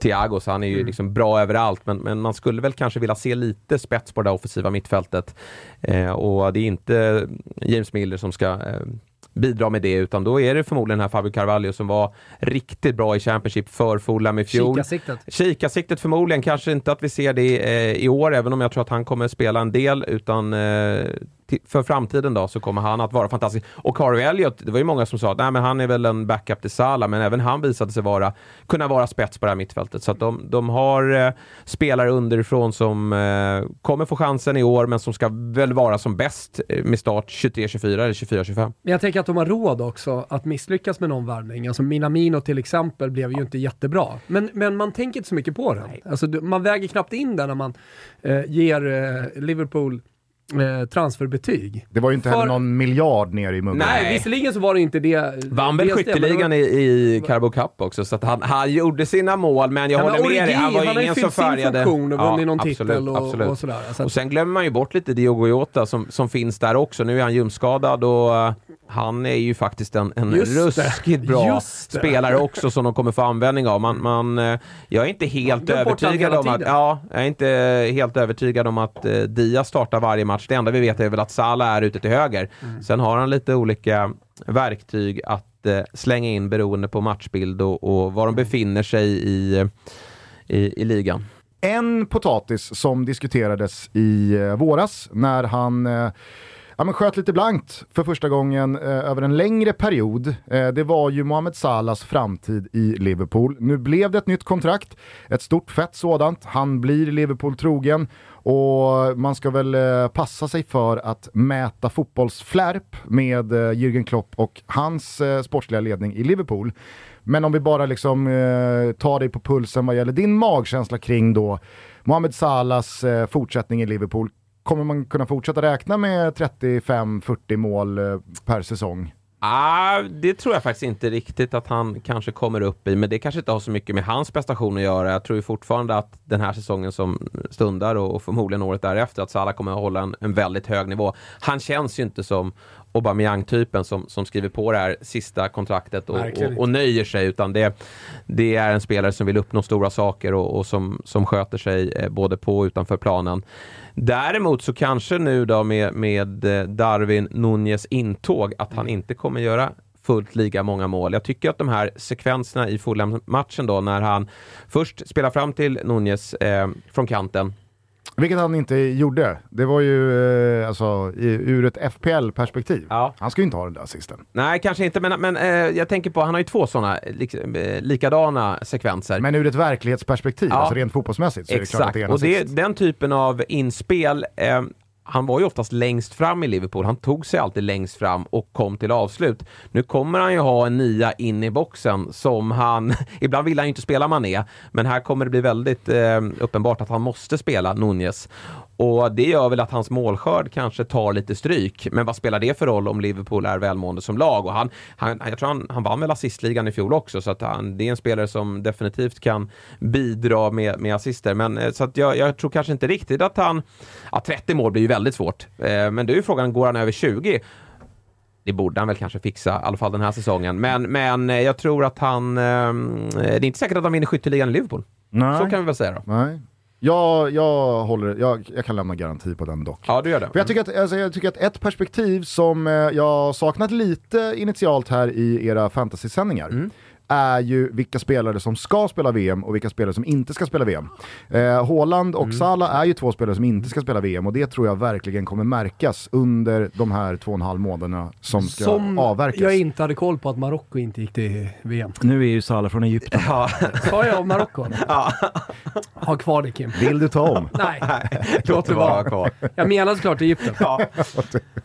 [SPEAKER 2] Thiago, så han är ju liksom bra överallt, men, men man skulle väl kanske vilja se lite spets på det där offensiva mittfältet. Eh, och det är inte James Miller som ska bidra med det, utan då är det förmodligen den här Fabio Carvalho som var riktigt bra i Championship för Fulham i fjol.
[SPEAKER 3] Kikarsiktet.
[SPEAKER 2] Kikarsiktet förmodligen, kanske inte att vi ser det eh, i år, även om jag tror att han kommer spela en del, utan eh, för framtiden då så kommer han att vara fantastisk. Och Harvey Elliott, det var ju många som sa att nej, men han är väl en backup till Salah, men även han visade sig vara, kunna vara spets på det här mittfältet. Så att de, de har eh, spelare underifrån som eh, kommer få chansen i år, men som ska väl vara som bäst eh, med start 23-24 eller 24-25.
[SPEAKER 3] Men jag tänker att de har råd också att misslyckas med någon värvning. Alltså Minamino till exempel blev ju inte jättebra. Men, men man tänker inte så mycket på den. Alltså, man väger knappt in den när man eh, ger eh, Liverpool eh, transferbetyg.
[SPEAKER 1] Det var ju inte
[SPEAKER 3] För-
[SPEAKER 1] heller någon miljard ner i muggen.
[SPEAKER 3] Nej, visserligen så var det inte det.
[SPEAKER 2] Vann väl skytteligan i, i Carbo Cup också, så att han, han gjorde sina mål, men jag
[SPEAKER 3] Ja, men
[SPEAKER 2] håller med dig. Han var
[SPEAKER 3] han har ju
[SPEAKER 2] ingen som
[SPEAKER 3] fyllt sin
[SPEAKER 2] färgade.
[SPEAKER 3] funktion och vunnit någon
[SPEAKER 2] absolut,
[SPEAKER 3] titel och,
[SPEAKER 2] absolut.
[SPEAKER 3] och sådär. Så att,
[SPEAKER 2] Och sen glömmer man ju bort lite Diogo Jota som, som finns där också. Nu är han ljumskadad och eh, han är ju faktiskt en, en
[SPEAKER 3] Just det.
[SPEAKER 2] ruskigt bra
[SPEAKER 3] Just det.
[SPEAKER 2] spelare också som de kommer få användning av. Man, man, eh, jag är inte helt
[SPEAKER 3] han
[SPEAKER 2] övertygad om att, ja, jag är inte helt övertygad om att eh, Diaz startar varje match. Det enda vi vet är väl att Salah är ute till höger.
[SPEAKER 3] Mm.
[SPEAKER 2] Sen har han lite olika verktyg att eh, slänga in beroende på matchbild och, och var de befinner sig i, i, i ligan.
[SPEAKER 1] En potatis som diskuterades i eh, våras när han eh, ja, men sköt lite blankt för första gången eh, över en längre period. Eh, det var ju Mohamed Salahs framtid i Liverpool. Nu blev det ett nytt kontrakt, ett stort fett sådant. Han blir Liverpool trogen och man ska väl eh, passa sig för att mäta fotbollsflärp med eh, Jürgen Klopp och hans eh, sportsliga ledning i Liverpool. Men om vi bara liksom tar dig på pulsen vad gäller din magkänsla kring då Mohamed Salahs fortsättning i Liverpool. Kommer man kunna fortsätta räkna med 35-40 mål per säsong?
[SPEAKER 2] Ah, det tror jag faktiskt inte riktigt att han kanske kommer upp i, men det kanske inte har så mycket med hans prestation att göra. Jag tror ju fortfarande att den här säsongen som stundar och, förmodligen året därefter, att Salah kommer att hålla en, en väldigt hög nivå. Han känns ju inte som Aubameyang-typen som, som skriver på det här sista kontraktet och, och, och nöjer sig, utan det, det är en spelare som vill uppnå stora saker och, och som, som sköter sig eh, både på och utanför planen. Däremot så kanske nu då med, med eh, Darwin Nunez intåg att han inte kommer göra fullt lika många mål. Jag tycker att de här sekvenserna i Fulham-matchen då när han först spelar fram till Nunez eh, från kanten
[SPEAKER 1] vilket han inte gjorde. Det var ju eh, alltså i, ur ett FPL-perspektiv.
[SPEAKER 2] Ja.
[SPEAKER 1] Han ska ju inte ha den där assisten.
[SPEAKER 2] Nej, kanske inte, men, men eh, jag tänker på, han har ju två sådana liksom, eh, likadana sekvenser.
[SPEAKER 1] Men ur ett verklighetsperspektiv,
[SPEAKER 2] Ja.
[SPEAKER 1] alltså rent fotbollsmässigt, så är det klart att
[SPEAKER 2] Exakt,
[SPEAKER 1] det är en
[SPEAKER 2] och det,
[SPEAKER 1] assist.
[SPEAKER 2] den typen av inspel eh, han var ju oftast längst fram i Liverpool. Han tog sig alltid längst fram och kom till avslut. Nu kommer han ju ha en nia in i boxen som han... Ibland vill han ju inte spela Mané, men här kommer det bli väldigt eh, uppenbart att han måste spela Nunez. Och det gör väl att hans målskörd kanske tar lite stryk. Men vad spelar det för roll om Liverpool är välmående som lag? Och han, han, jag tror han, han vann väl assistligan i fjol också, så att han, det är en spelare som definitivt kan bidra med, med assister. Men eh, så att jag, jag tror kanske inte riktigt att han... Ja, 30 mål blir ju väldigt svårt. Eh, men det är ju frågan, går han över 20? Det borde han väl kanske fixa, i alla fall den här säsongen. Men, men eh, jag tror att han... Eh, det är inte säkert att han vinner skytteligan i Liverpool.
[SPEAKER 1] Nej.
[SPEAKER 2] Så kan vi väl säga då.
[SPEAKER 1] Nej. Jag, jag, håller, jag, jag kan lämna garanti på den dock.
[SPEAKER 2] Ja, du gör det.
[SPEAKER 1] För jag, tycker att, alltså, jag tycker att ett perspektiv som eh, jag saknat lite initialt här i era fantasysändningar
[SPEAKER 2] Mm.
[SPEAKER 1] Är ju vilka spelare som ska spela VM och vilka spelare som inte ska spela VM. Eh, Haaland och
[SPEAKER 2] Mm.
[SPEAKER 1] Salah är ju två spelare som inte ska spela VM och det tror jag verkligen kommer märkas under de här två och en halv månaderna som ska
[SPEAKER 3] Som
[SPEAKER 1] avverkas.
[SPEAKER 3] jag inte hade koll på att Marocko inte gick till VM.
[SPEAKER 4] Nu är ju Salah från Egypten.
[SPEAKER 2] Ja,
[SPEAKER 3] Sa jag Marocko? Ha kvar det Kim.
[SPEAKER 1] Vill du ta om?
[SPEAKER 3] Nej,
[SPEAKER 2] låt det vara kvar.
[SPEAKER 3] jag menar såklart Egypten.
[SPEAKER 2] Ja.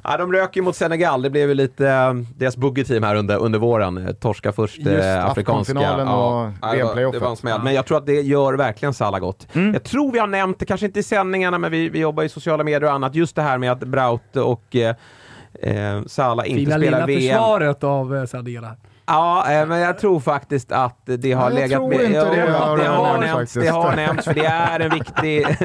[SPEAKER 2] ja, de rök ju mot Senegal. Det blev ju lite eh, deras buggeteam här under, under våren. Eh, Torska först eh, afrikanska.
[SPEAKER 1] Afghanfinalen och
[SPEAKER 2] ja, det var- det var en smäll. Men jag tror att det gör verkligen Salah gott. Jag tror vi har nämnt det, kanske inte i sändningarna, men vi, vi jobbar i sociala medier och annat. Just det här med att Braut och eh, eh, Salah inte
[SPEAKER 3] Fina
[SPEAKER 2] spelar
[SPEAKER 3] lilla
[SPEAKER 2] VM.
[SPEAKER 3] försvaret av eh, Sadela.
[SPEAKER 2] Ja, eh, men jag tror faktiskt att det har
[SPEAKER 1] jag
[SPEAKER 2] legat
[SPEAKER 1] tror inte
[SPEAKER 2] Jo,
[SPEAKER 1] det,
[SPEAKER 2] det, har
[SPEAKER 1] faktiskt.
[SPEAKER 2] nämnts, det har nämnts, för det är en viktig...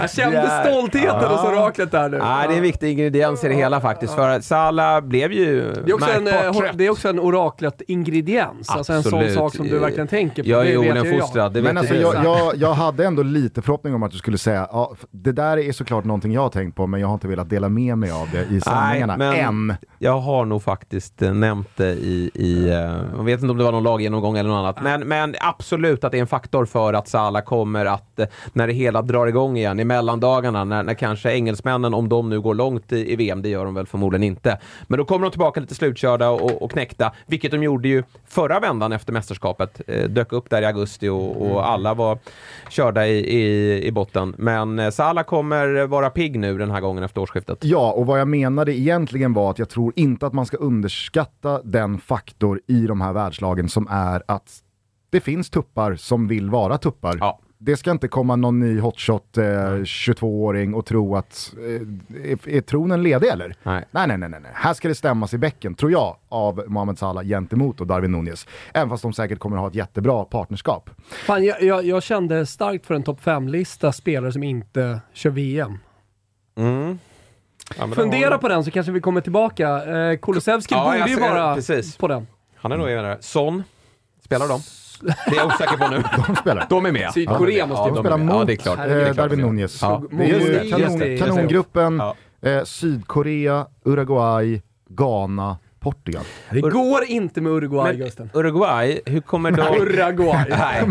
[SPEAKER 3] Jag kände
[SPEAKER 2] är-
[SPEAKER 3] stoltheten hos oraklet där nu.
[SPEAKER 2] Nej, det är en viktig ingrediens i det hela faktiskt. För Salah blev ju
[SPEAKER 3] Det är också en,
[SPEAKER 2] märkbart
[SPEAKER 3] eh, det är också en oraklet-ingrediens. Alltså en sån sak som du verkligen tänker på.
[SPEAKER 2] Jag är olenfostrad, det vet
[SPEAKER 1] Men alltså, jag, jag, jag hade ändå lite förhoppning om att du skulle säga, ja, det där är såklart någonting jag har tänkt på, men jag har inte velat dela med mig av det i sändningarna
[SPEAKER 2] men-
[SPEAKER 1] än.
[SPEAKER 2] Jag har nog faktiskt eh, nämnt det i, i eh, jag vet inte om det var någon laggenomgång eller något annat, men, men absolut att det är en faktor för att Salah kommer att, eh, när det hela drar igång igen i mellandagarna, när, när kanske engelsmännen, om de nu går långt i, i VM, det gör de väl förmodligen inte, men då kommer de tillbaka lite slutkörda och, och knäckta, vilket de gjorde ju förra vändan efter mästerskapet, eh, dök upp där i augusti och, och alla var körda i, i, i botten. Men eh, Salah kommer vara pigg nu den här gången efter årsskiftet.
[SPEAKER 1] Ja, och vad jag menade egentligen var att jag tror inte att man ska underskatta den faktor i de här världslagen som är att det finns tuppar som vill vara tuppar.
[SPEAKER 2] Ja.
[SPEAKER 1] Det ska inte komma någon ny hotshot eh, 22-åring och tro att, eh, är, är tronen ledig eller?
[SPEAKER 2] Nej.
[SPEAKER 1] Nej, nej, nej, nej. Här ska det stämmas i bäcken, tror jag, av Mohamed Salah gentemot och Darwin Nunez. Även fast de säkert kommer ha ett jättebra partnerskap.
[SPEAKER 3] Fan, jag, jag, jag kände starkt för en topp 5-lista spelare som inte kör VM.
[SPEAKER 2] Ja,
[SPEAKER 3] Fundera på den så kanske vi kommer tillbaka. Eh, Kulusevski
[SPEAKER 2] Ja,
[SPEAKER 3] borde ju vara
[SPEAKER 2] precis.
[SPEAKER 3] på den.
[SPEAKER 2] Han är nog där. Son, spelar de? Det är jag osäker på nu.
[SPEAKER 1] De spelar.
[SPEAKER 2] De är med.
[SPEAKER 3] Sydkorea
[SPEAKER 2] Ja,
[SPEAKER 3] måste
[SPEAKER 2] de
[SPEAKER 3] ju
[SPEAKER 2] är
[SPEAKER 1] spelar
[SPEAKER 2] med.
[SPEAKER 1] mot
[SPEAKER 2] Ja, det är klart. Det
[SPEAKER 1] eh, Darwin
[SPEAKER 2] de.
[SPEAKER 1] Nunez.
[SPEAKER 2] Ja.
[SPEAKER 1] Det är kanon, kanongruppen
[SPEAKER 2] Ja.
[SPEAKER 1] eh, Sydkorea, Uruguay, Ghana, Portugal.
[SPEAKER 3] Det går inte med Uruguay,
[SPEAKER 2] Men
[SPEAKER 3] Gusten.
[SPEAKER 2] Uruguay, hur kommer de...
[SPEAKER 3] Uruguay.
[SPEAKER 2] Nej.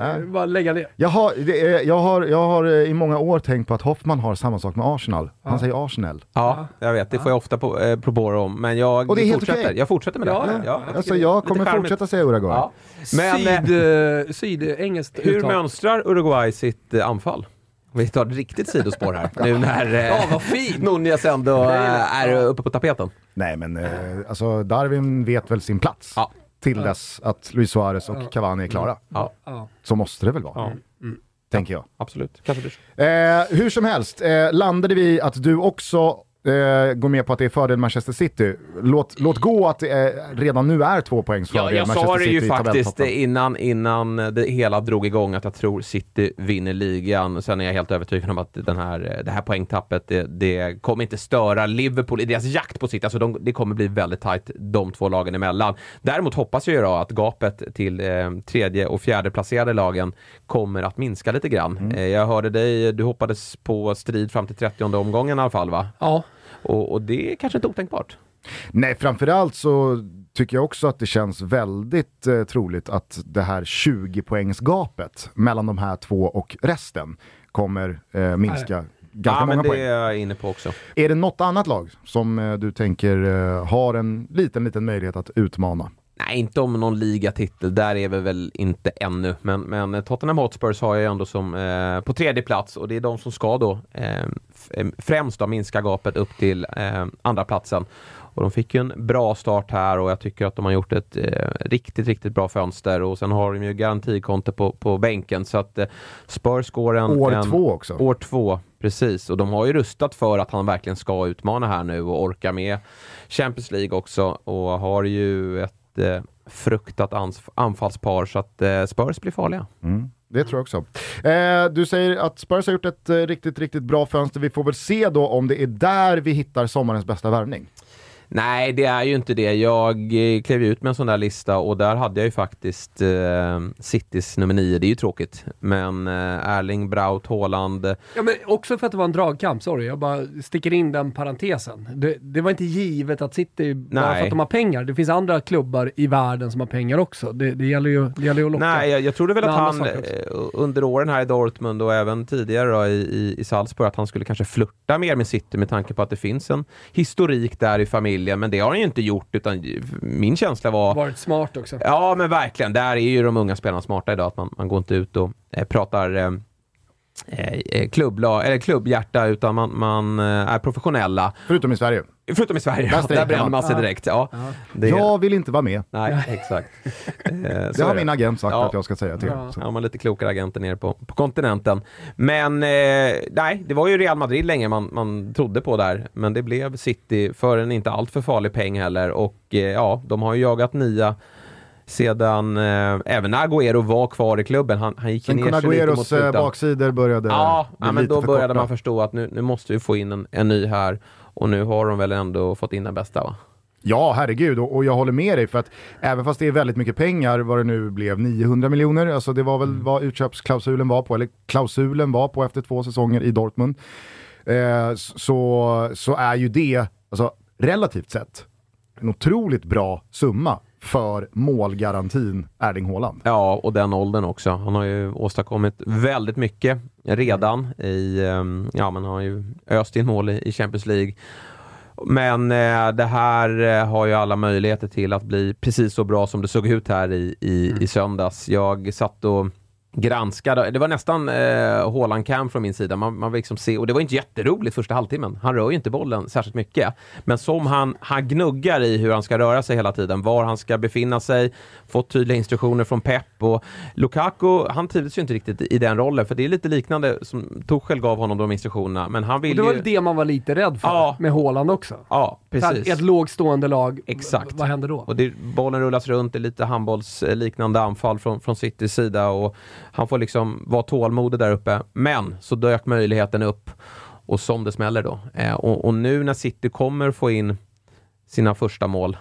[SPEAKER 3] Eh, eh, Bara lägga ner.
[SPEAKER 1] Jag har, det är, jag, har, jag har eh, i många år tänkt på att Hoffman har samma sak med Arsenal. Han säger Arsenal.
[SPEAKER 2] Ja, jag vet. Det får jag ofta på, eh, propåer om. Men jag
[SPEAKER 1] Och det är helt
[SPEAKER 2] fortsätter.
[SPEAKER 1] okej.
[SPEAKER 2] Jag fortsätter med det.
[SPEAKER 3] Ja,
[SPEAKER 2] Ja,
[SPEAKER 3] ja.
[SPEAKER 2] jag
[SPEAKER 1] Alltså jag kommer
[SPEAKER 2] charmigt.
[SPEAKER 1] fortsätta säga Uruguay.
[SPEAKER 2] Ja. Men eh,
[SPEAKER 3] Syd, eh, sydengelskt
[SPEAKER 2] hur
[SPEAKER 3] uttal.
[SPEAKER 2] mönstrar Uruguay sitt eh, anfall? Vi tar ett riktigt sidospår här. Nu när eh,
[SPEAKER 3] Ja, vad fint.
[SPEAKER 2] Nunez ändå eh, är uppe på tapeten.
[SPEAKER 1] Nej men eh, alltså Darwin vet väl sin plats.
[SPEAKER 2] Ja.
[SPEAKER 1] Till dess att Luis Suarez och Cavani är klara.
[SPEAKER 2] Ja,
[SPEAKER 3] Ja.
[SPEAKER 1] Så måste det väl vara.
[SPEAKER 2] ja
[SPEAKER 1] Tänker jag.
[SPEAKER 2] absolut. Kanske blir så.
[SPEAKER 1] Eh, hur som helst, eh, landade vi att du också eh, går med på att det är fördel Manchester City. Låt, låt gå att det är, redan nu är två poängs
[SPEAKER 2] Ja,
[SPEAKER 1] fördel
[SPEAKER 2] jag
[SPEAKER 1] Manchester
[SPEAKER 2] sa det ju faktiskt
[SPEAKER 1] tabelltoppen.
[SPEAKER 2] innan, innan det hela drog igång att jag tror City vinner ligan. Sen är jag helt övertygad om att den här, det här poängtappet, det, det kommer inte störa Liverpool i deras jakt på City. Alltså de, det kommer bli väldigt tajt de två lagen emellan. Däremot hoppas jag ju då att gapet till eh, tredje och fjärde placerade lagen kommer att minska lite grann. Eh, jag hörde dig, du hoppades på strid fram till 30 omgången i alla fall va?
[SPEAKER 3] Ja.
[SPEAKER 2] Och, och det är kanske inte otänkbart.
[SPEAKER 1] Nej, framförallt så tycker jag också att det känns väldigt eh, troligt att det här 20-poängsgapet mellan de här två och resten kommer eh, minska ganska
[SPEAKER 2] ja, men
[SPEAKER 1] många
[SPEAKER 2] det
[SPEAKER 1] poäng.
[SPEAKER 2] är jag inne på också.
[SPEAKER 1] Är det något annat lag som eh, du tänker eh, har en liten, liten möjlighet att utmana?
[SPEAKER 2] Nej, inte om någon ligatitel. Där är vi väl inte ännu. Men, men Tottenham Hotspurs har jag ändå som eh, på tredje plats och det är de som ska då eh, främst då minska gapet upp till eh, andra platsen. Och de fick ju en bra start här och jag tycker att de har gjort ett eh, riktigt, riktigt bra fönster och sen har de ju garantikonto på, på bänken så att eh, Spurs går en...
[SPEAKER 1] År
[SPEAKER 2] en,
[SPEAKER 1] två också.
[SPEAKER 2] År två, precis. Och de har ju rustat för att han verkligen ska utmana här nu och orka med Champions League också och har ju ett eh, fruktat anfallspar så att eh, Spurs blir farliga.
[SPEAKER 1] Mm, det tror jag också. Eh, du säger att Spurs har gjort ett eh, riktigt, riktigt bra fönster. Vi får väl se då om det är där vi hittar sommarens bästa värvning.
[SPEAKER 2] Nej, det är ju inte det. Jag eh, klev ut med en sån där lista och där hade jag ju faktiskt eh, Citys nummer nio. Det är ju tråkigt. Men eh, Erling Braut Haaland.
[SPEAKER 3] Ja, men också för att det var en dragkamp, sorry. Jag bara sticker in den parentesen. Det, det var inte givet att City, bara
[SPEAKER 2] Nej.
[SPEAKER 3] för att de har pengar. Det finns andra klubbar i världen som har pengar också. Det, det, gäller, ju, det gäller ju att locka.
[SPEAKER 2] Nej, jag, jag trodde väl att han eh, under åren här i Dortmund och även tidigare då, i, i, i Salzburg, att han skulle kanske flirta mer med City med tanke på att det finns en historik där i familjen. Men det har han ju inte gjort, utan min känsla var
[SPEAKER 3] Varit smart också.
[SPEAKER 2] Ja, men verkligen. Där är ju de unga spelarna smarta idag. Att man, man går inte ut och eh, pratar eh, klubbla, eller klubbhjärta, utan man, man eh, är professionella.
[SPEAKER 1] Förutom i Sverige.
[SPEAKER 2] Förutom i Sverige.
[SPEAKER 1] Där
[SPEAKER 2] Där, bränner
[SPEAKER 1] man.
[SPEAKER 2] sig
[SPEAKER 3] Ja.
[SPEAKER 2] direkt. Ja.
[SPEAKER 3] Ja.
[SPEAKER 2] Det,
[SPEAKER 1] Jag vill inte vara med.
[SPEAKER 2] Nej, exakt. Eh,
[SPEAKER 1] Det har min agent sagt
[SPEAKER 2] Ja.
[SPEAKER 1] att jag ska säga till.
[SPEAKER 3] Ja.
[SPEAKER 1] Så.
[SPEAKER 2] Ja, man lite klokare agenter nere på, på kontinenten. Men eh, nej, det var ju Real Madrid länge man, man trodde på där. Men det blev City för en inte allt för farlig peng heller. Och eh, ja, de har ju jagat nia sedan, eh, även när Agüero var kvar i klubben. Han, han gick
[SPEAKER 1] Sen
[SPEAKER 2] ner sig lite mot
[SPEAKER 1] eh,
[SPEAKER 2] slutet.
[SPEAKER 1] baksidor började
[SPEAKER 2] Ja, ja men då började man förstå att nu, nu måste vi få in en, en ny här. Och nu har de väl ändå fått in den bästa va?
[SPEAKER 1] Ja, herregud. Och, och jag håller med dig för att även fast det är väldigt mycket pengar, vad det nu blev, 900 miljoner, alltså det var väl
[SPEAKER 2] Mm.
[SPEAKER 1] vad utköpsklausulen var på, eller klausulen var på efter två säsonger i Dortmund. Eh, så, så är ju det, alltså relativt sett, en otroligt bra summa för målgarantin Erling Haaland.
[SPEAKER 2] Ja, och den åldern också. Han har ju åstadkommit väldigt mycket redan i, ehm, ja men han har ju öst in mål i Champions League. Men eh, det här eh, har ju alla möjligheter till att bli precis så bra som det såg ut här i, i, i söndags. Jag satt och granskade, det var nästan eh, Haaland cam från min sida. Man, man vill liksom se, och det var inte jätteroligt första halvtimmen. Han rör ju inte bollen särskilt mycket. Men som han, han gnuggar i hur han ska röra sig hela tiden, var han ska befinna sig, fått tydliga instruktioner från Pep och Lukaku, han trivdes ju inte riktigt i den rollen, för det är lite liknande som Tuchel gav honom de instruktionerna, men han
[SPEAKER 3] Och
[SPEAKER 2] vill
[SPEAKER 3] det var
[SPEAKER 2] ju...
[SPEAKER 3] det man var lite rädd för
[SPEAKER 2] Ja.
[SPEAKER 3] med Haaland också.
[SPEAKER 2] Ja, precis.
[SPEAKER 3] Ett lågstående lag,
[SPEAKER 2] Exakt.
[SPEAKER 3] vad händer då?
[SPEAKER 2] Och det, bollen rullas runt, det är lite handbollsliknande anfall från, från Citys sida och han får liksom vara tålmodig där uppe. Men så dök möjligheten upp och som det smäller då. Eh, och, och nu när City kommer få in sina första mål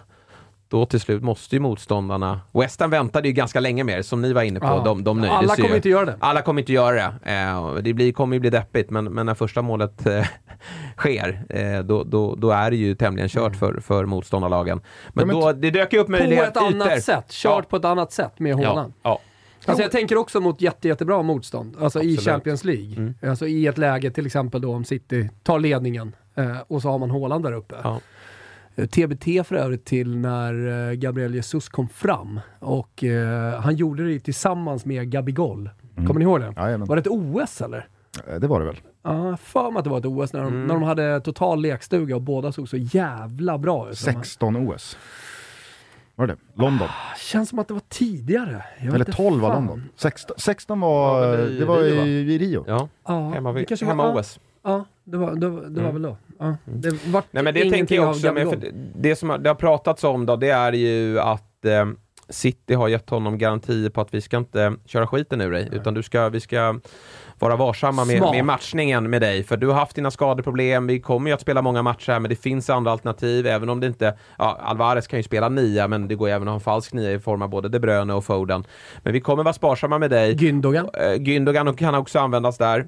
[SPEAKER 2] då till slut måste ju motståndarna... West Ham väntade ju ganska länge mer, som ni var inne på.
[SPEAKER 3] Ja.
[SPEAKER 2] De, de nöjdes
[SPEAKER 3] Alla
[SPEAKER 2] ju.
[SPEAKER 3] kommer inte göra det.
[SPEAKER 2] Alla kommer inte göra det. Eh, det blir, kommer ju bli deppigt, men, men när första målet eh, sker, eh, då, då, då är det ju tämligen kört för, för motståndarlagen. Men,
[SPEAKER 1] Ja, men
[SPEAKER 2] då, det dök ju upp
[SPEAKER 3] På
[SPEAKER 2] möjlighet
[SPEAKER 3] ett annat
[SPEAKER 2] ytor.
[SPEAKER 3] sätt, kört
[SPEAKER 2] Ja.
[SPEAKER 3] på ett annat sätt med
[SPEAKER 2] ja.
[SPEAKER 3] Alltså jag tänker också mot jätte, jättebra motstånd, alltså i
[SPEAKER 2] Absolut.
[SPEAKER 3] Champions League.
[SPEAKER 2] Mm.
[SPEAKER 3] Alltså i ett läge till exempel då om City tar ledningen eh, och så har man Haaland där uppe.
[SPEAKER 2] Ja.
[SPEAKER 3] Eh, TBT för övrigt till när eh, Gabriel Jesus kom fram och eh, han gjorde det tillsammans med Gabigol.
[SPEAKER 2] Mm.
[SPEAKER 3] Kommer ni ihåg det?
[SPEAKER 1] Jajamän.
[SPEAKER 3] Var det ett OS eller?
[SPEAKER 1] Eh, Det var det väl.
[SPEAKER 3] Ja, jag för mig att det var ett OS när de,
[SPEAKER 2] Mm.
[SPEAKER 3] när de hade total lekstuga och båda såg så jävla bra ut.
[SPEAKER 1] 16 OS. Var det det? London.
[SPEAKER 3] Känns som att det var tidigare. Jag
[SPEAKER 1] Eller
[SPEAKER 3] inte
[SPEAKER 1] 12 var. London. 16, 16 var,
[SPEAKER 2] Ja, i
[SPEAKER 1] det var
[SPEAKER 2] Rio, va?
[SPEAKER 1] i, i Rio.
[SPEAKER 2] Ja,
[SPEAKER 3] Ja,
[SPEAKER 2] hemma,
[SPEAKER 3] det
[SPEAKER 2] hemma
[SPEAKER 3] var,
[SPEAKER 2] OS.
[SPEAKER 3] Ja, det var, det, var- det var
[SPEAKER 2] Mm.
[SPEAKER 3] väl då. Ja, det var
[SPEAKER 2] Nej men det tänker jag också,
[SPEAKER 3] Gabigol.
[SPEAKER 2] för det- som det har pratats om då, det är ju att eh, City har gett honom garantier på att vi ska inte köra skiten ur dig, utan du ska, vi ska vara varsamma med, med matchningen med dig, för du har haft dina skadeproblem, vi kommer ju att spela många matcher här, men det finns andra alternativ, även om det inte, ja, Alvarez kan ju spela nia, men det går ju även att ha en falsk nia i form av både De Bruyne och Foden. Men vi kommer vara sparsamma med dig.
[SPEAKER 3] Gündogan.
[SPEAKER 2] Eh, Gündogan kan också användas där.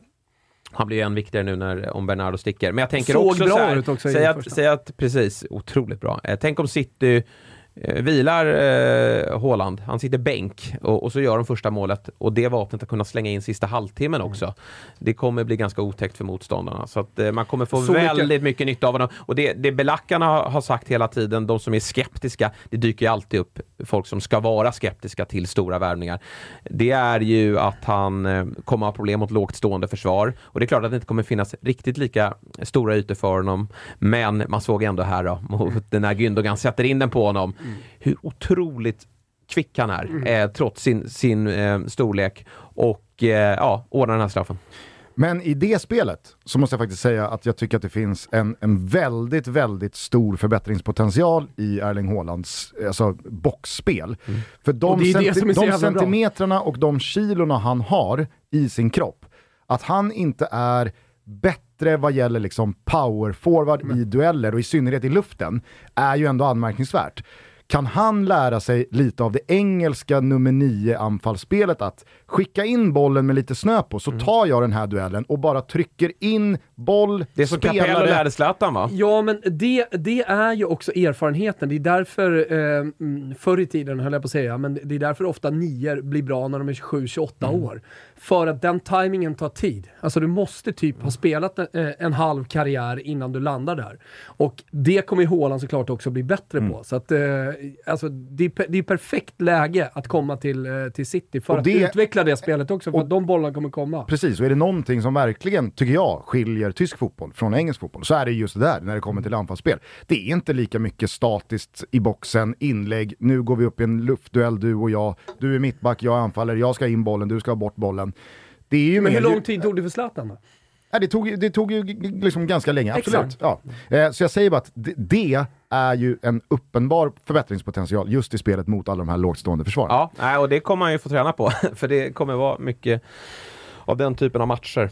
[SPEAKER 2] Han blir ju än viktigare nu när, om Bernardo sticker. Men jag tänker
[SPEAKER 3] Såg
[SPEAKER 2] också
[SPEAKER 3] bra
[SPEAKER 2] så här,
[SPEAKER 3] ut också
[SPEAKER 2] säg, att, säg att, precis, otroligt bra. Eh, tänk om City vilar eh, han sitter bänk och, och, så gör de första målet och det vapnet att kunna slänga in sista halvtimmen också. Mm. Det kommer bli ganska otäckt för motståndarna så att eh, man kommer få så väldigt mycket. mycket nytta av honom. Och det, det belackarna har, sagt hela tiden, de som är skeptiska, det dyker ju alltid upp folk som ska vara skeptiska till stora värvningar. Det är ju att han eh, kommer ha problem mot lågt stående försvar och det är klart att det inte kommer finnas riktigt lika stora ytor för honom. Men man såg ändå här då, mot när Gündogan sätter in den på honom, mm. hur otroligt kvick han är, mm. eh, trots sin, sin eh, storlek och eh, ja, ordnar den här straffen.
[SPEAKER 1] Men i det spelet så måste jag faktiskt säga att jag tycker att det finns en, en väldigt, väldigt stor förbättringspotential i Erling Haalands alltså, boxspel. Mm. För de, centi de centimetrarna bra. och de kilorna han har i sin kropp, att han inte är bättre vad gäller liksom power forward mm. i dueller och i synnerhet i luften, är ju ändå anmärkningsvärt. Kan han lära sig lite av det engelska nummer 9 anfallsspelet att skicka in bollen med lite snö på så mm. tar jag den här duellen och bara trycker in boll,
[SPEAKER 2] Det är som Capello lärde Zlatan va?
[SPEAKER 3] Ja men det, det är ju också erfarenheten. Det är därför, eh, mm, förr i tiden höll jag på att säga, men det är därför ofta nior blir bra när de är 27-28 mm. år. För att den tajmingen tar tid. Alltså du måste typ ha spelat en, eh, en halv karriär innan du landar där. Och det kommer ju Haaland såklart också bli bättre mm. på. Så att, eh, alltså, det, är, det är perfekt läge att komma till, eh, till City för och att det, utveckla det spelet också, för och, att de bollarna kommer komma.
[SPEAKER 1] Precis, och är det någonting som verkligen, tycker jag, skiljer tysk fotboll från engelsk fotboll, så är det just där, när det kommer till anfallsspel. Det är inte lika mycket statiskt i boxen, inlägg, nu går vi upp i en luftduell du och jag, du är mittback, jag är anfallare, jag ska in bollen, du ska ha bort bollen. Det är ju
[SPEAKER 3] Men hur lång tid tog det för Zlatan då?
[SPEAKER 1] Ja, det, tog, det tog ju liksom ganska länge, absolut. Ja. Eh, så jag säger bara att det, är ju en uppenbar förbättringspotential just i spelet mot alla de här lågtstående försvaren.
[SPEAKER 2] Ja, och det kommer man ju få träna på, för det kommer vara mycket av den typen av matcher.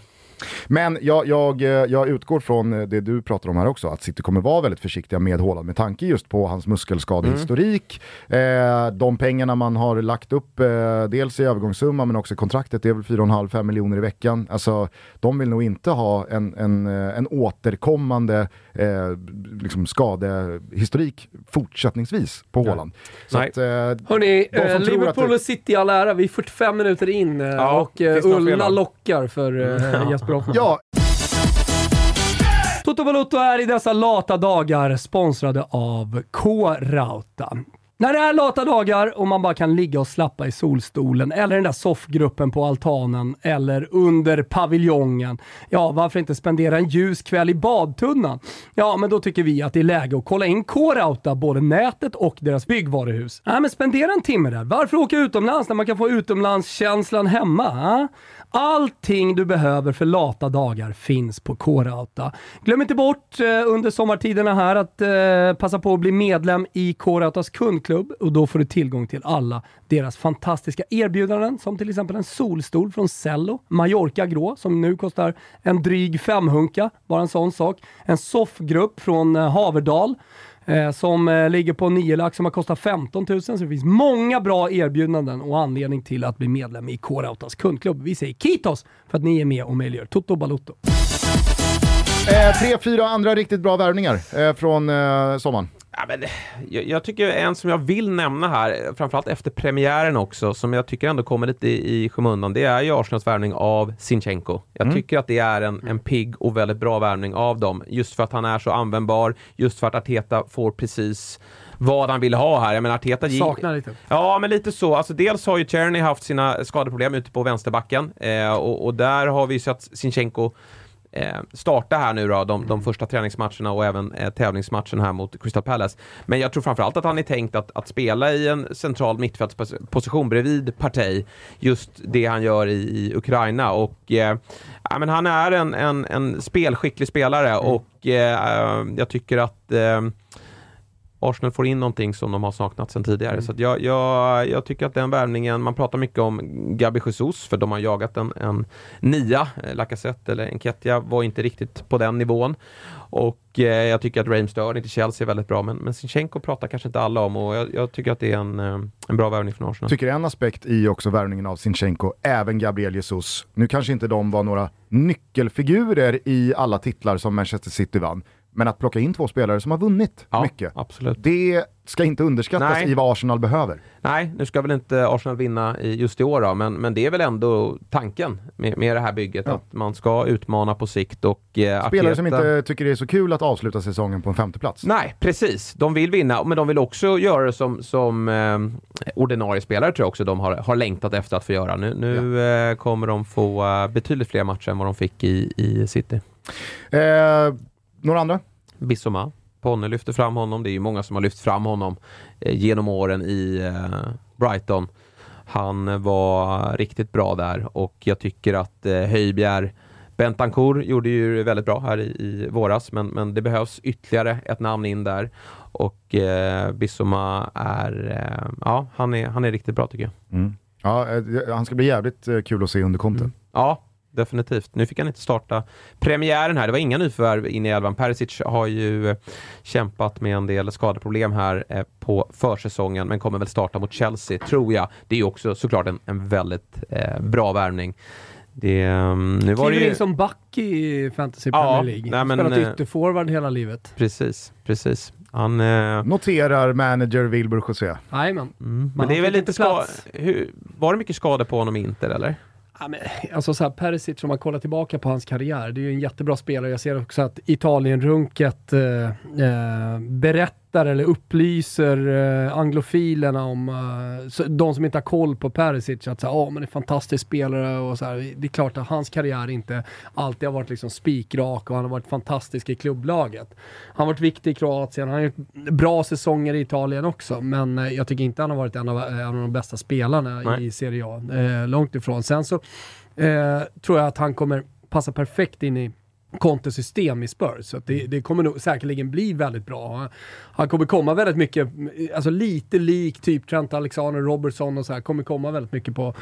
[SPEAKER 1] Men jag, jag, eh, jag utgår från eh, det du pratar om här också, att City kommer vara väldigt försiktiga med Haaland med tanke just på hans muskelskadehistorik. Mm. Eh, de pengarna man har lagt upp, eh, dels i övergångssumma men också i kontraktet, det är väl 4,5-5 miljoner i veckan. Alltså, de vill nog inte ha en, en, eh, en återkommande eh, liksom skadehistorik fortsättningsvis på Haaland.
[SPEAKER 3] Så att, eh, Hörni, eh, Liverpool och City all ära, vi är 45 minuter in ja, och Ulla lockar för eh, Jesper
[SPEAKER 1] Ja.
[SPEAKER 3] Toto Balotto är i dessa lata dagar sponsrade av K-Rauta. När det är lata dagar och man bara kan ligga och slappa i solstolen eller den där soffgruppen på altanen eller under paviljongen. Ja, varför inte spendera en ljus kväll i badtunnan? Ja, men då tycker vi att det är läge att kolla in K-Rauta, både nätet och deras byggvaruhus. Ja, men spendera en timme där. Varför åka utomlands när man kan få utomlandskänslan hemma? Ha? Allting du behöver för lata dagar finns på K-Rauta. Glöm inte bort eh, under sommartiderna här att eh, passa på att bli medlem i K-Rautas kundklubb och då får du tillgång till alla deras fantastiska erbjudanden som till exempel en solstol från Cello, Mallorca grå som nu kostar en dryg femhunka, bara en sån sak. En soffgrupp från eh, Haverdal Eh, som eh, ligger på 9 lax som har kostat 15 000. Så det finns många bra erbjudanden och anledning till att bli medlem i K-Rautas kundklubb. Vi säger Kitos för att ni är med och möjliggör Toto Balotto.
[SPEAKER 1] Eh, tre, fyra andra riktigt bra värvningar eh, från eh, sommaren.
[SPEAKER 2] Ja, men, jag, jag, tycker en som jag vill nämna här, framförallt efter premiären också, som jag tycker ändå kommer lite i, i skymundan, det är ju Arsenals värvning av Sinchenko. Jag mm. tycker att det är en, en pigg och väldigt bra värvning av dem, just för att han är så användbar, just för att Arteta får precis vad han vill ha här. Jag menar Arteta...
[SPEAKER 3] Saknar lite.
[SPEAKER 2] Ja, men lite så. Alltså, dels har ju Czerny haft sina skadeproblem ute på vänsterbacken eh, och, och, där har vi sett Sinchenko eh, starta här nu då, de, de första träningsmatcherna och även eh, tävlingsmatchen här mot Crystal Palace. Men jag tror framförallt att han är tänkt att, att spela i en central mittfältsposition bredvid Partey, just det han gör i, i Ukraina. Och eh, ja, men han är en, en, en spelskicklig spelare mm. och eh, jag tycker att eh, Arsenal får in någonting som de har saknat sedan tidigare. Mm. Så jag, jag, jag, tycker att den värvningen, man pratar mycket om Gabi Jesus för de har jagat en, en nia, eh, Lacazette eller Enketia var inte riktigt på den nivån. Och eh, jag tycker att Raheem Sterling till Chelsea är väldigt bra, men, men Sinchenko pratar kanske inte alla om och jag, jag tycker att det är en, eh, en bra värvning från Arsenal.
[SPEAKER 1] Tycker en aspekt i också värvningen av Sinchenko, även Gabriel Jesus, nu kanske inte de var några nyckelfigurer i alla titlar som Manchester City vann, Men att plocka in två spelare som har vunnit
[SPEAKER 2] Ja,
[SPEAKER 1] mycket,
[SPEAKER 2] absolut.
[SPEAKER 1] det ska inte underskattas
[SPEAKER 2] Nej.
[SPEAKER 1] i vad Arsenal behöver.
[SPEAKER 2] Nej, nu ska väl inte Arsenal vinna i just i år då, men, men det är väl ändå tanken med, med det här bygget.
[SPEAKER 1] Ja.
[SPEAKER 2] Att man ska utmana på sikt och... Eh,
[SPEAKER 1] Spelare
[SPEAKER 2] Arteta-
[SPEAKER 1] som inte tycker det är så kul att avsluta säsongen på en femteplats.
[SPEAKER 2] Nej, precis. De vill vinna, men de vill också göra det som, som eh, ordinarie spelare tror jag också de har, har längtat efter att få göra. Nu, nu eh, kommer de få eh, betydligt fler matcher än vad de fick i, i City.
[SPEAKER 1] Eh, några andra?
[SPEAKER 2] Bissoma, Ponne lyfter fram honom. Det är ju många som har lyft fram honom eh, genom åren i eh, Brighton. Han var riktigt bra där och jag tycker att eh, Höjbjer Bentancourt gjorde ju väldigt bra här i, i våras men, men det behövs ytterligare ett namn in där och eh, Bissoma är, eh, ja han är, han är riktigt bra tycker jag.
[SPEAKER 1] Mm. Ja, eh, han ska bli jävligt kul att se under Conte.
[SPEAKER 2] Ja, definitivt. Nu fick han inte starta premiären här. Det var inga nyförvärv in i elvan. Perisic har ju eh, kämpat med en del skadeproblem här eh, på försäsongen, men kommer väl starta mot Chelsea, tror jag. Det är ju också såklart en, en väldigt eh, bra värvning. Det, mm, nu var det
[SPEAKER 3] Kliver
[SPEAKER 2] ju...
[SPEAKER 3] in som back i Fantasy
[SPEAKER 2] Ja,
[SPEAKER 3] Premier League.
[SPEAKER 2] nej, men,
[SPEAKER 3] Spelat
[SPEAKER 2] eh,
[SPEAKER 3] ytterforward hela livet.
[SPEAKER 2] Precis, precis. Han... Eh,
[SPEAKER 1] Noterar manager Wilbur José.
[SPEAKER 3] Jajamän.
[SPEAKER 2] mm,
[SPEAKER 3] Man
[SPEAKER 2] men det är väl
[SPEAKER 3] inte
[SPEAKER 2] lite ska... Hur, var det mycket skador på honom i Inter, eller?
[SPEAKER 3] Ja, men, alltså så här, Perisic, om man kollar tillbaka på hans karriär, det är ju en jättebra spelare. Jag ser också att Italien-runket eh, eh, berättar eller upplyser eh, anglofilerna om, eh, så, de som inte har koll på Perisic, att säga, oh, men det är en fantastisk spelare och så här. Det är klart att hans karriär inte alltid har varit liksom spikrak och han har varit fantastisk i klubblaget. Han har varit viktig i Kroatien, han har gjort bra säsonger i Italien också, men eh, jag tycker inte han har varit en av, en av de bästa spelarna
[SPEAKER 2] Nej.
[SPEAKER 3] i Serie A. Eh, långt ifrån. Sen så eh, tror jag att han kommer passa perfekt in i Contes system i Spurs. Så att det, det kommer nog säkerligen bli väldigt bra. Han- kommer komma väldigt mycket, alltså lite lik typ Trent Alexander Robertson och så här, kommer komma väldigt mycket på,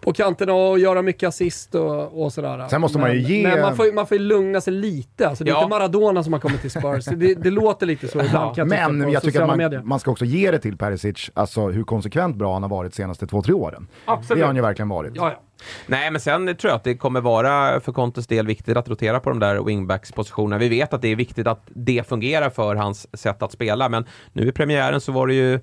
[SPEAKER 3] på kanterna och göra mycket assist och, och sådär.
[SPEAKER 1] Sen måste man ju
[SPEAKER 3] Men-
[SPEAKER 1] ge-
[SPEAKER 3] Men man får, ju- man får ju lugna sig lite. Alltså, det är
[SPEAKER 2] Ja.
[SPEAKER 3] inte Maradona som har kommit till Spurs. Det, det låter lite så ibland kan jag
[SPEAKER 1] Men jag tycker att
[SPEAKER 3] medier.
[SPEAKER 1] man, man ska också ge det till Perisic, alltså hur konsekvent bra han har varit de senaste två, tre åren.
[SPEAKER 2] Absolut.
[SPEAKER 1] Det har han ju verkligen varit.
[SPEAKER 3] Ja, ja.
[SPEAKER 2] Nej, men sen tror jag att det kommer vara för Contes del viktigt att rotera på de där wingbacks-positionerna. Vi vet att det är viktigt att det fungerar för hans sätt att spela, men nu i premiären så var det ju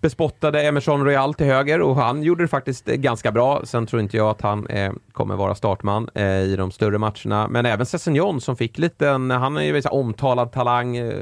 [SPEAKER 2] bespottade Emerson Royal till höger och han gjorde det faktiskt ganska bra. Sen tror inte jag att han eh, kommer vara startman eh, i de större matcherna. Men även Sessignon som fick lite, han är ju så omtalad talang, eh,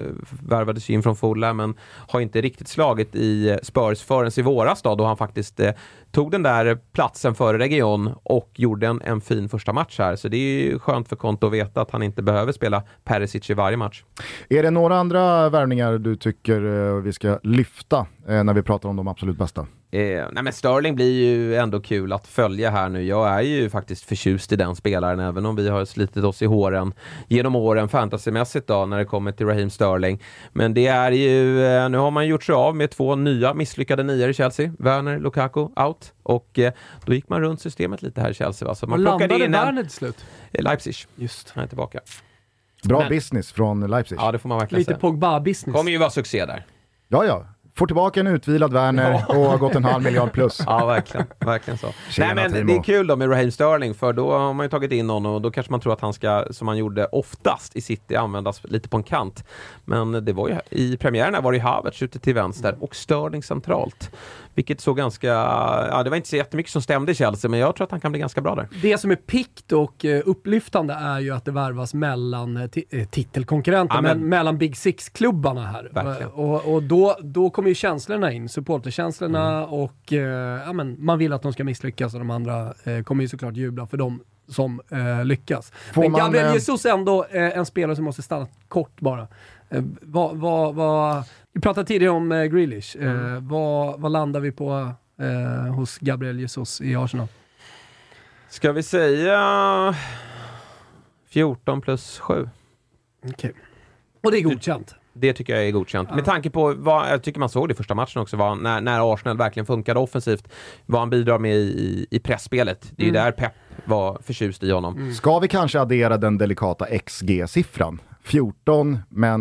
[SPEAKER 2] värvades ju in från Fulham men har inte riktigt slagit i eh, Spurs förrän i våras då, då han faktiskt eh, tog den där platsen före Region och gjorde en, en fin första match här. Så det är ju skönt för Konto att veta att han inte behöver spela Perisic i varje match.
[SPEAKER 1] Är det några andra värvningar du tycker eh, vi ska lyfta eh, när vi pratar om de absolut bästa?
[SPEAKER 2] Eh, nej men Sterling blir ju ändå kul att följa här nu. Jag är ju faktiskt förtjust i den spelaren, även om vi har slitit oss i håren genom åren fantasymässigt då, när det kommer till Raheem Sterling. Men det är ju, eh, nu har man gjort sig av med två nya misslyckade nior i Chelsea. Werner, Lukaku, out. Och eh, då gick man runt systemet lite här i Chelsea. Va? Så
[SPEAKER 3] Var
[SPEAKER 2] man plockade
[SPEAKER 3] landade
[SPEAKER 2] in.
[SPEAKER 3] Werner till slut?
[SPEAKER 2] Eh, Leipzig.
[SPEAKER 3] Just.
[SPEAKER 2] Han är tillbaka.
[SPEAKER 1] Bra
[SPEAKER 2] Men-
[SPEAKER 1] business från Leipzig.
[SPEAKER 2] Ja, det får man verkligen
[SPEAKER 3] Lite
[SPEAKER 2] säga.
[SPEAKER 3] Pogba-business.
[SPEAKER 2] kommer ju vara succé där.
[SPEAKER 1] Ja, ja. Får tillbaka en utvilad Werner och har gått en halv miljard plus.
[SPEAKER 2] Ja, verkligen. verkligen så.
[SPEAKER 1] Tjena,
[SPEAKER 2] Nej, men
[SPEAKER 1] Timo.
[SPEAKER 2] det är kul då med Raheem Sterling, för då har man ju tagit in honom och då kanske man tror att han ska, som man gjorde oftast i City, användas lite på en kant. Men det var ju, i premiären var det ju Havertz ute till vänster och Sterling centralt. Vilket såg ganska, ja det var inte så jättemycket som stämde i Chelsea, men jag tror att han kan bli ganska bra där.
[SPEAKER 3] Det som är pikt och eh, upplyftande är ju att det värvas mellan eh, eh, titelkonkurrenter,
[SPEAKER 2] men-
[SPEAKER 3] mellan Big Six-klubbarna här.
[SPEAKER 2] Verkligen.
[SPEAKER 3] Och, och då, då kommer ju känslorna in, supporterkänslorna
[SPEAKER 2] Mm.
[SPEAKER 3] och ja, men man vill att de ska misslyckas och de andra kommer ju såklart jubla för dem som eh, lyckas.
[SPEAKER 1] Får
[SPEAKER 3] men
[SPEAKER 1] man,
[SPEAKER 3] Gabriel
[SPEAKER 1] eh,
[SPEAKER 3] Jesus ändå eh, en spelare som måste stanna kort bara. Eh, vad, vad, vad, vi pratade tidigare om eh, Grealish. Eh,
[SPEAKER 2] Mm.
[SPEAKER 3] vad, vad landar vi på eh, hos Gabriel Jesus i Arsenal?
[SPEAKER 2] Ska vi säga 14 plus 7?
[SPEAKER 3] Okej. Och det är godkänt.
[SPEAKER 2] Det tycker jag är godkänt. Med tanke på vad, jag tycker man såg det i första matchen också, vad, när, när Arsenal verkligen funkade offensivt, vad han bidrar med i, i pressspelet. Det är ju där Pep var förtjust i honom.
[SPEAKER 1] Ska vi kanske addera den delikata XG-siffran? 14, men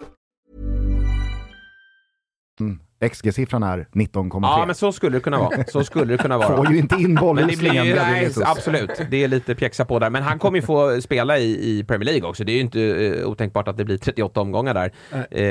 [SPEAKER 5] Mm.
[SPEAKER 1] XG-siffran är 19,3.
[SPEAKER 2] Ja, men så skulle det kunna vara. Så skulle det kunna vara.
[SPEAKER 1] Får ju inte in bollen
[SPEAKER 2] Men det blir ju, nej, absolut. Det är lite pjäxa på där. Men han kommer ju få spela i, i Premier League också. Det är ju inte eh, otänkbart att det blir 38 omgångar där. Eh,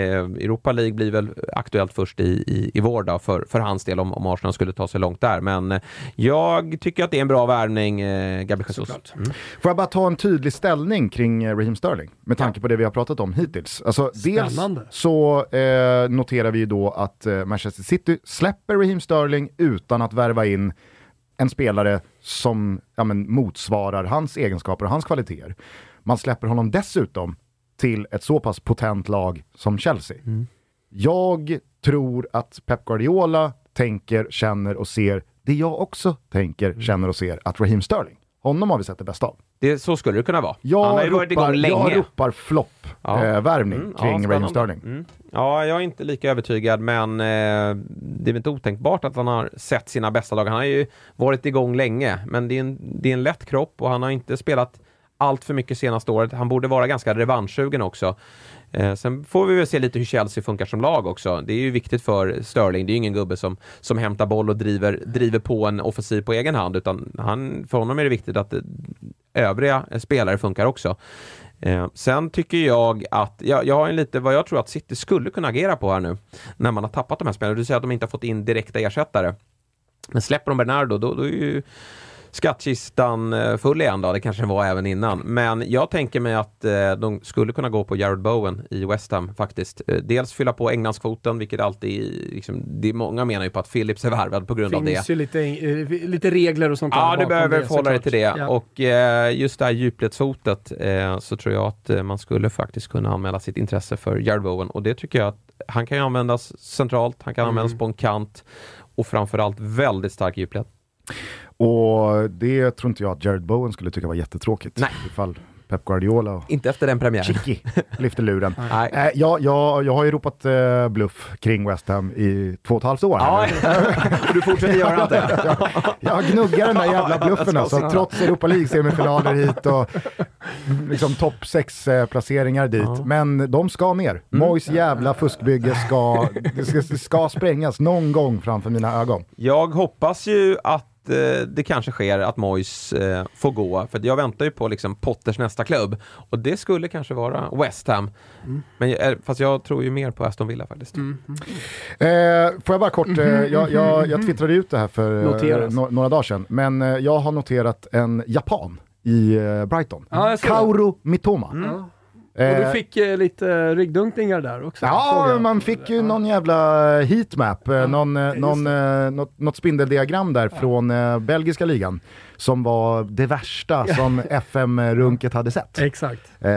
[SPEAKER 2] Europa League blir väl aktuellt först i, i, i vår då, för, för hans del om, om Arsenal skulle ta sig långt där. Men eh, jag tycker att det är en bra värvning, eh, Gabriel Jesus. Mm.
[SPEAKER 1] Får jag bara ta en tydlig ställning kring Raheem Sterling? Med tanke på det vi har pratat om hittills. Alltså, dels
[SPEAKER 3] Spännande.
[SPEAKER 1] så eh, noterar vi ju då att Manchester City släpper Raheem Sterling utan att värva in en spelare som ja, men, motsvarar hans egenskaper och hans kvaliteter. Man släpper honom dessutom till ett så pass potent lag som Chelsea. Jag tror att Pep Guardiola tänker, känner och ser det jag också tänker, känner och ser att Raheem Sterling, honom har vi sett det bästa av.
[SPEAKER 2] Det, så skulle det kunna vara.
[SPEAKER 1] Jag
[SPEAKER 2] han har ju varit igång länge.
[SPEAKER 1] jag ropar flopp
[SPEAKER 2] Ja.
[SPEAKER 1] värvning
[SPEAKER 2] Mm, ja,
[SPEAKER 1] kring Raheem
[SPEAKER 2] spännande.
[SPEAKER 1] Sterling.
[SPEAKER 2] Mm. Ja, jag är inte lika övertygad, men eh, det är väl inte otänkbart att han har sett sina bästa lag. Han har ju varit igång länge, men det är en, det är en lätt kropp och han har inte spelat allt för mycket senaste året. Han borde vara ganska revanschsugen också. Eh, sen får vi väl se lite hur Chelsea funkar som lag också. Det är ju viktigt för Sterling. Det är ju ingen gubbe som, som hämtar boll och driver, driver på en offensiv på egen hand, utan han, för honom är det viktigt att eh, övriga spelare funkar också. Eh, sen tycker jag att, jag, jag har en lite vad jag tror att City skulle kunna agera på här nu, när man har tappat de här spelarna. Du säger att de inte har fått in direkta ersättare. Men släpper de Bernardo, då, då är ju skattkistan eh, full igen då, det kanske var även innan. Men jag tänker mig att eh, de skulle kunna gå på Jared Bowen i West Ham faktiskt. Eh, dels fylla på Englandskvoten, vilket alltid, liksom, det är många menar ju på att Philips är värvad på grund av det.
[SPEAKER 3] finns ju lite, lite regler och sånt där
[SPEAKER 2] Ja, du behöver
[SPEAKER 3] det,
[SPEAKER 2] förhålla dig till det.
[SPEAKER 3] Ja.
[SPEAKER 2] Och eh, just det här djupledshotet eh, så tror jag att man skulle faktiskt kunna anmäla sitt intresse för Jared Bowen. Och det tycker jag att han kan ju användas centralt, han kan
[SPEAKER 3] Mm.
[SPEAKER 2] användas på en kant och framförallt väldigt stark djupled.
[SPEAKER 1] Och det tror inte jag att Jared Bowen skulle tycka var jättetråkigt.
[SPEAKER 2] Nej.
[SPEAKER 1] Ifall Pep Guardiola och
[SPEAKER 2] Inte efter den premiären.
[SPEAKER 1] Chicky lyfter luren.
[SPEAKER 2] Nej.
[SPEAKER 1] Eh, jag, jag, jag har ju ropat eh, bluff kring West Ham i två och ett halvt år.
[SPEAKER 2] Ja, du fortsätter göra det.
[SPEAKER 1] jag, jag gnuggar den där jävla bluffen alltså, trots Europa League-semifinaler hit och liksom topp 6-placeringar dit. Men de ska ner. Mois jävla fuskbygge ska, det ska, det ska sprängas någon gång framför mina ögon.
[SPEAKER 2] Jag hoppas ju att eh, det kanske sker att Moyes eh, får gå, för jag väntar ju på liksom Potters nästa klubb. Och det skulle kanske vara West Ham. Men, eh, fast jag tror ju mer på Aston Villa faktiskt.
[SPEAKER 1] Eh, får jag bara kort, eh, jag, jag, jag twittrade ut det här för eh, no, några dagar sedan, men eh, jag har noterat en japan i eh, Brighton.
[SPEAKER 3] Det.
[SPEAKER 1] Kaoru Mitoma.
[SPEAKER 3] Och
[SPEAKER 1] Eh,
[SPEAKER 3] du fick eh, lite ryggdunkningar där också.
[SPEAKER 1] Ja, man fick ju någon jävla heatmap, eh, någon, eh, någon, eh, något, något spindeldiagram där från eh, belgiska ligan som var det värsta som FM-runket hade sett.
[SPEAKER 3] Exakt.
[SPEAKER 1] Eh,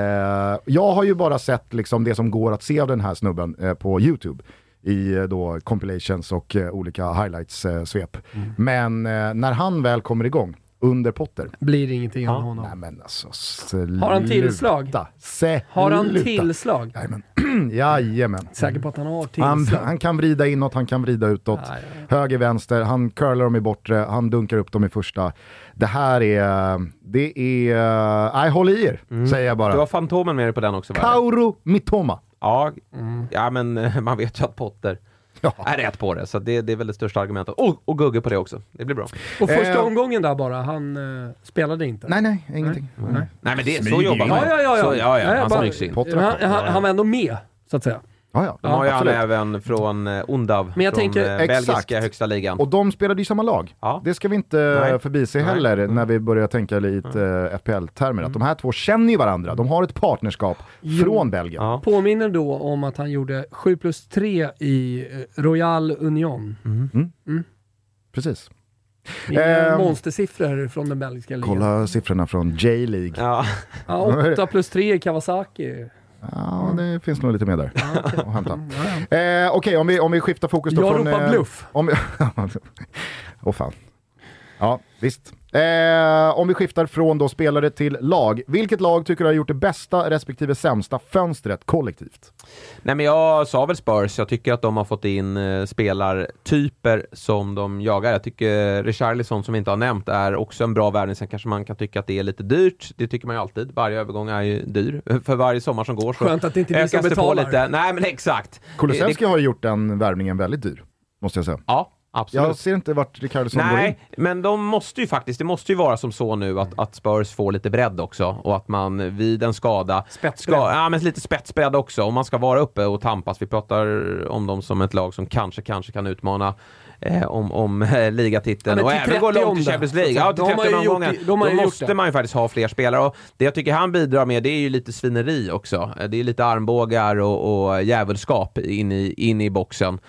[SPEAKER 1] jag har ju bara sett liksom det som går att se av den här snubben eh, på YouTube i eh, då compilations och eh, olika highlights-svep. Men eh, när han väl kommer igång, under Potter,
[SPEAKER 3] Blir det ingenting av honom.
[SPEAKER 1] nej men alltså sluta.
[SPEAKER 3] Har han tillslag?
[SPEAKER 1] Sluta.
[SPEAKER 3] Har han tillslag?
[SPEAKER 1] Jajamän. Jajamän.
[SPEAKER 3] Säker på att han har
[SPEAKER 1] Han,
[SPEAKER 3] tillslag?
[SPEAKER 1] han kan vrida inåt, han kan vrida utåt.
[SPEAKER 3] Ja, ja,
[SPEAKER 1] Höger, vänster, han curlar dem i bortre, han dunkar upp dem i första. Det här är, det är, nej håll i er, säger jag
[SPEAKER 2] Du har
[SPEAKER 1] bara.
[SPEAKER 2] Fantomen med dig på den också va?
[SPEAKER 1] Kauru Mitoma.
[SPEAKER 2] Ja, ja, men man vet ju att Potter
[SPEAKER 1] Ja.
[SPEAKER 2] är rätt på det, så det, det är väl det största argumentet. Och, och Gugge på det också. Det blir bra.
[SPEAKER 3] Och första
[SPEAKER 1] Eh,
[SPEAKER 3] omgången där bara, han eh, spelade inte.
[SPEAKER 1] Nej, nej, ingenting.
[SPEAKER 3] Nej.
[SPEAKER 2] Nej men det, så jobbar man.
[SPEAKER 3] Ja, ja, ja. ja.
[SPEAKER 2] Så, ja, ja,
[SPEAKER 3] Nej,
[SPEAKER 2] han
[SPEAKER 3] bara- han, han, han var ändå med, så att säga.
[SPEAKER 1] Ja, ja.
[SPEAKER 2] De har ju han
[SPEAKER 1] absolut.
[SPEAKER 2] även från eh, Undav,
[SPEAKER 3] Men jag
[SPEAKER 2] från
[SPEAKER 3] tänker-
[SPEAKER 2] eh, belgiska
[SPEAKER 1] Exakt.
[SPEAKER 2] högsta ligan.
[SPEAKER 1] Och de spelade ju samma lag.
[SPEAKER 2] Ja.
[SPEAKER 1] Det ska vi inte
[SPEAKER 2] Nej.
[SPEAKER 1] förbise
[SPEAKER 2] Nej.
[SPEAKER 1] heller
[SPEAKER 3] Mm.
[SPEAKER 1] när vi börjar tänka lite uh, FPL-termer. Att de här två känner ju varandra. De har ett partnerskap från Belgien.
[SPEAKER 2] Ja.
[SPEAKER 3] Påminner då om att han gjorde 7 plus 3 i eh, Royal Union.
[SPEAKER 1] Precis.
[SPEAKER 3] Det är
[SPEAKER 1] Ehm.
[SPEAKER 3] monstersiffror från den belgiska ligan.
[SPEAKER 1] Kolla siffrorna från J-League.
[SPEAKER 2] Ja.
[SPEAKER 3] Ja, 8 plus 3 i Kawasaki.
[SPEAKER 1] Ja, det finns nog lite mer där att hämta. Eh, Okej, om, vi, om vi skiftar fokus då
[SPEAKER 3] Jag
[SPEAKER 1] från...
[SPEAKER 3] ropar
[SPEAKER 1] eh,
[SPEAKER 3] bluff.
[SPEAKER 1] Om. Åh fan. Ja, visst. Eh, om vi skiftar från då spelare till lag. Vilket lag tycker du har gjort det bästa respektive sämsta fönstret kollektivt?
[SPEAKER 2] Nej men jag sa väl Spurs, jag tycker att de har fått in eh, spelartyper som de jagar. Jag tycker Richarlison som vi inte har nämnt är också en bra värvning. Sen kanske man kan tycka att det är lite dyrt. Det tycker man ju alltid. Varje övergång är ju dyr. För varje sommar som går så
[SPEAKER 3] Skönt att det inte är vi som
[SPEAKER 2] ökas det på
[SPEAKER 3] betalar.
[SPEAKER 2] lite. Nej men exakt.
[SPEAKER 1] Kulusevski har ju gjort den värvningen väldigt dyr, måste jag säga.
[SPEAKER 2] Ja, absolut.
[SPEAKER 1] Jag ser inte vart Ricardson går in.
[SPEAKER 2] Nej, men de måste ju faktiskt, det måste ju vara som så nu att, att Spurs får lite bredd också och att man vid en skada
[SPEAKER 3] Spetsbredd.
[SPEAKER 2] ska, ja men lite spetsbredd också om man ska vara uppe och tampas. Vi pratar om dem som ett lag som kanske, kanske kan utmana eh, om, om eh, ligatiteln
[SPEAKER 3] Ja,
[SPEAKER 2] och även gå
[SPEAKER 3] 30
[SPEAKER 2] långt i Champions League. Ja, till
[SPEAKER 3] de har
[SPEAKER 2] 30
[SPEAKER 3] ju gjort
[SPEAKER 2] omgångar.
[SPEAKER 3] det- de har
[SPEAKER 2] Då måste
[SPEAKER 3] det.
[SPEAKER 2] man ju faktiskt ha fler spelare och det jag tycker han bidrar med det är ju lite svineri också. Det är lite armbågar och, och djävulskap in i, in i boxen.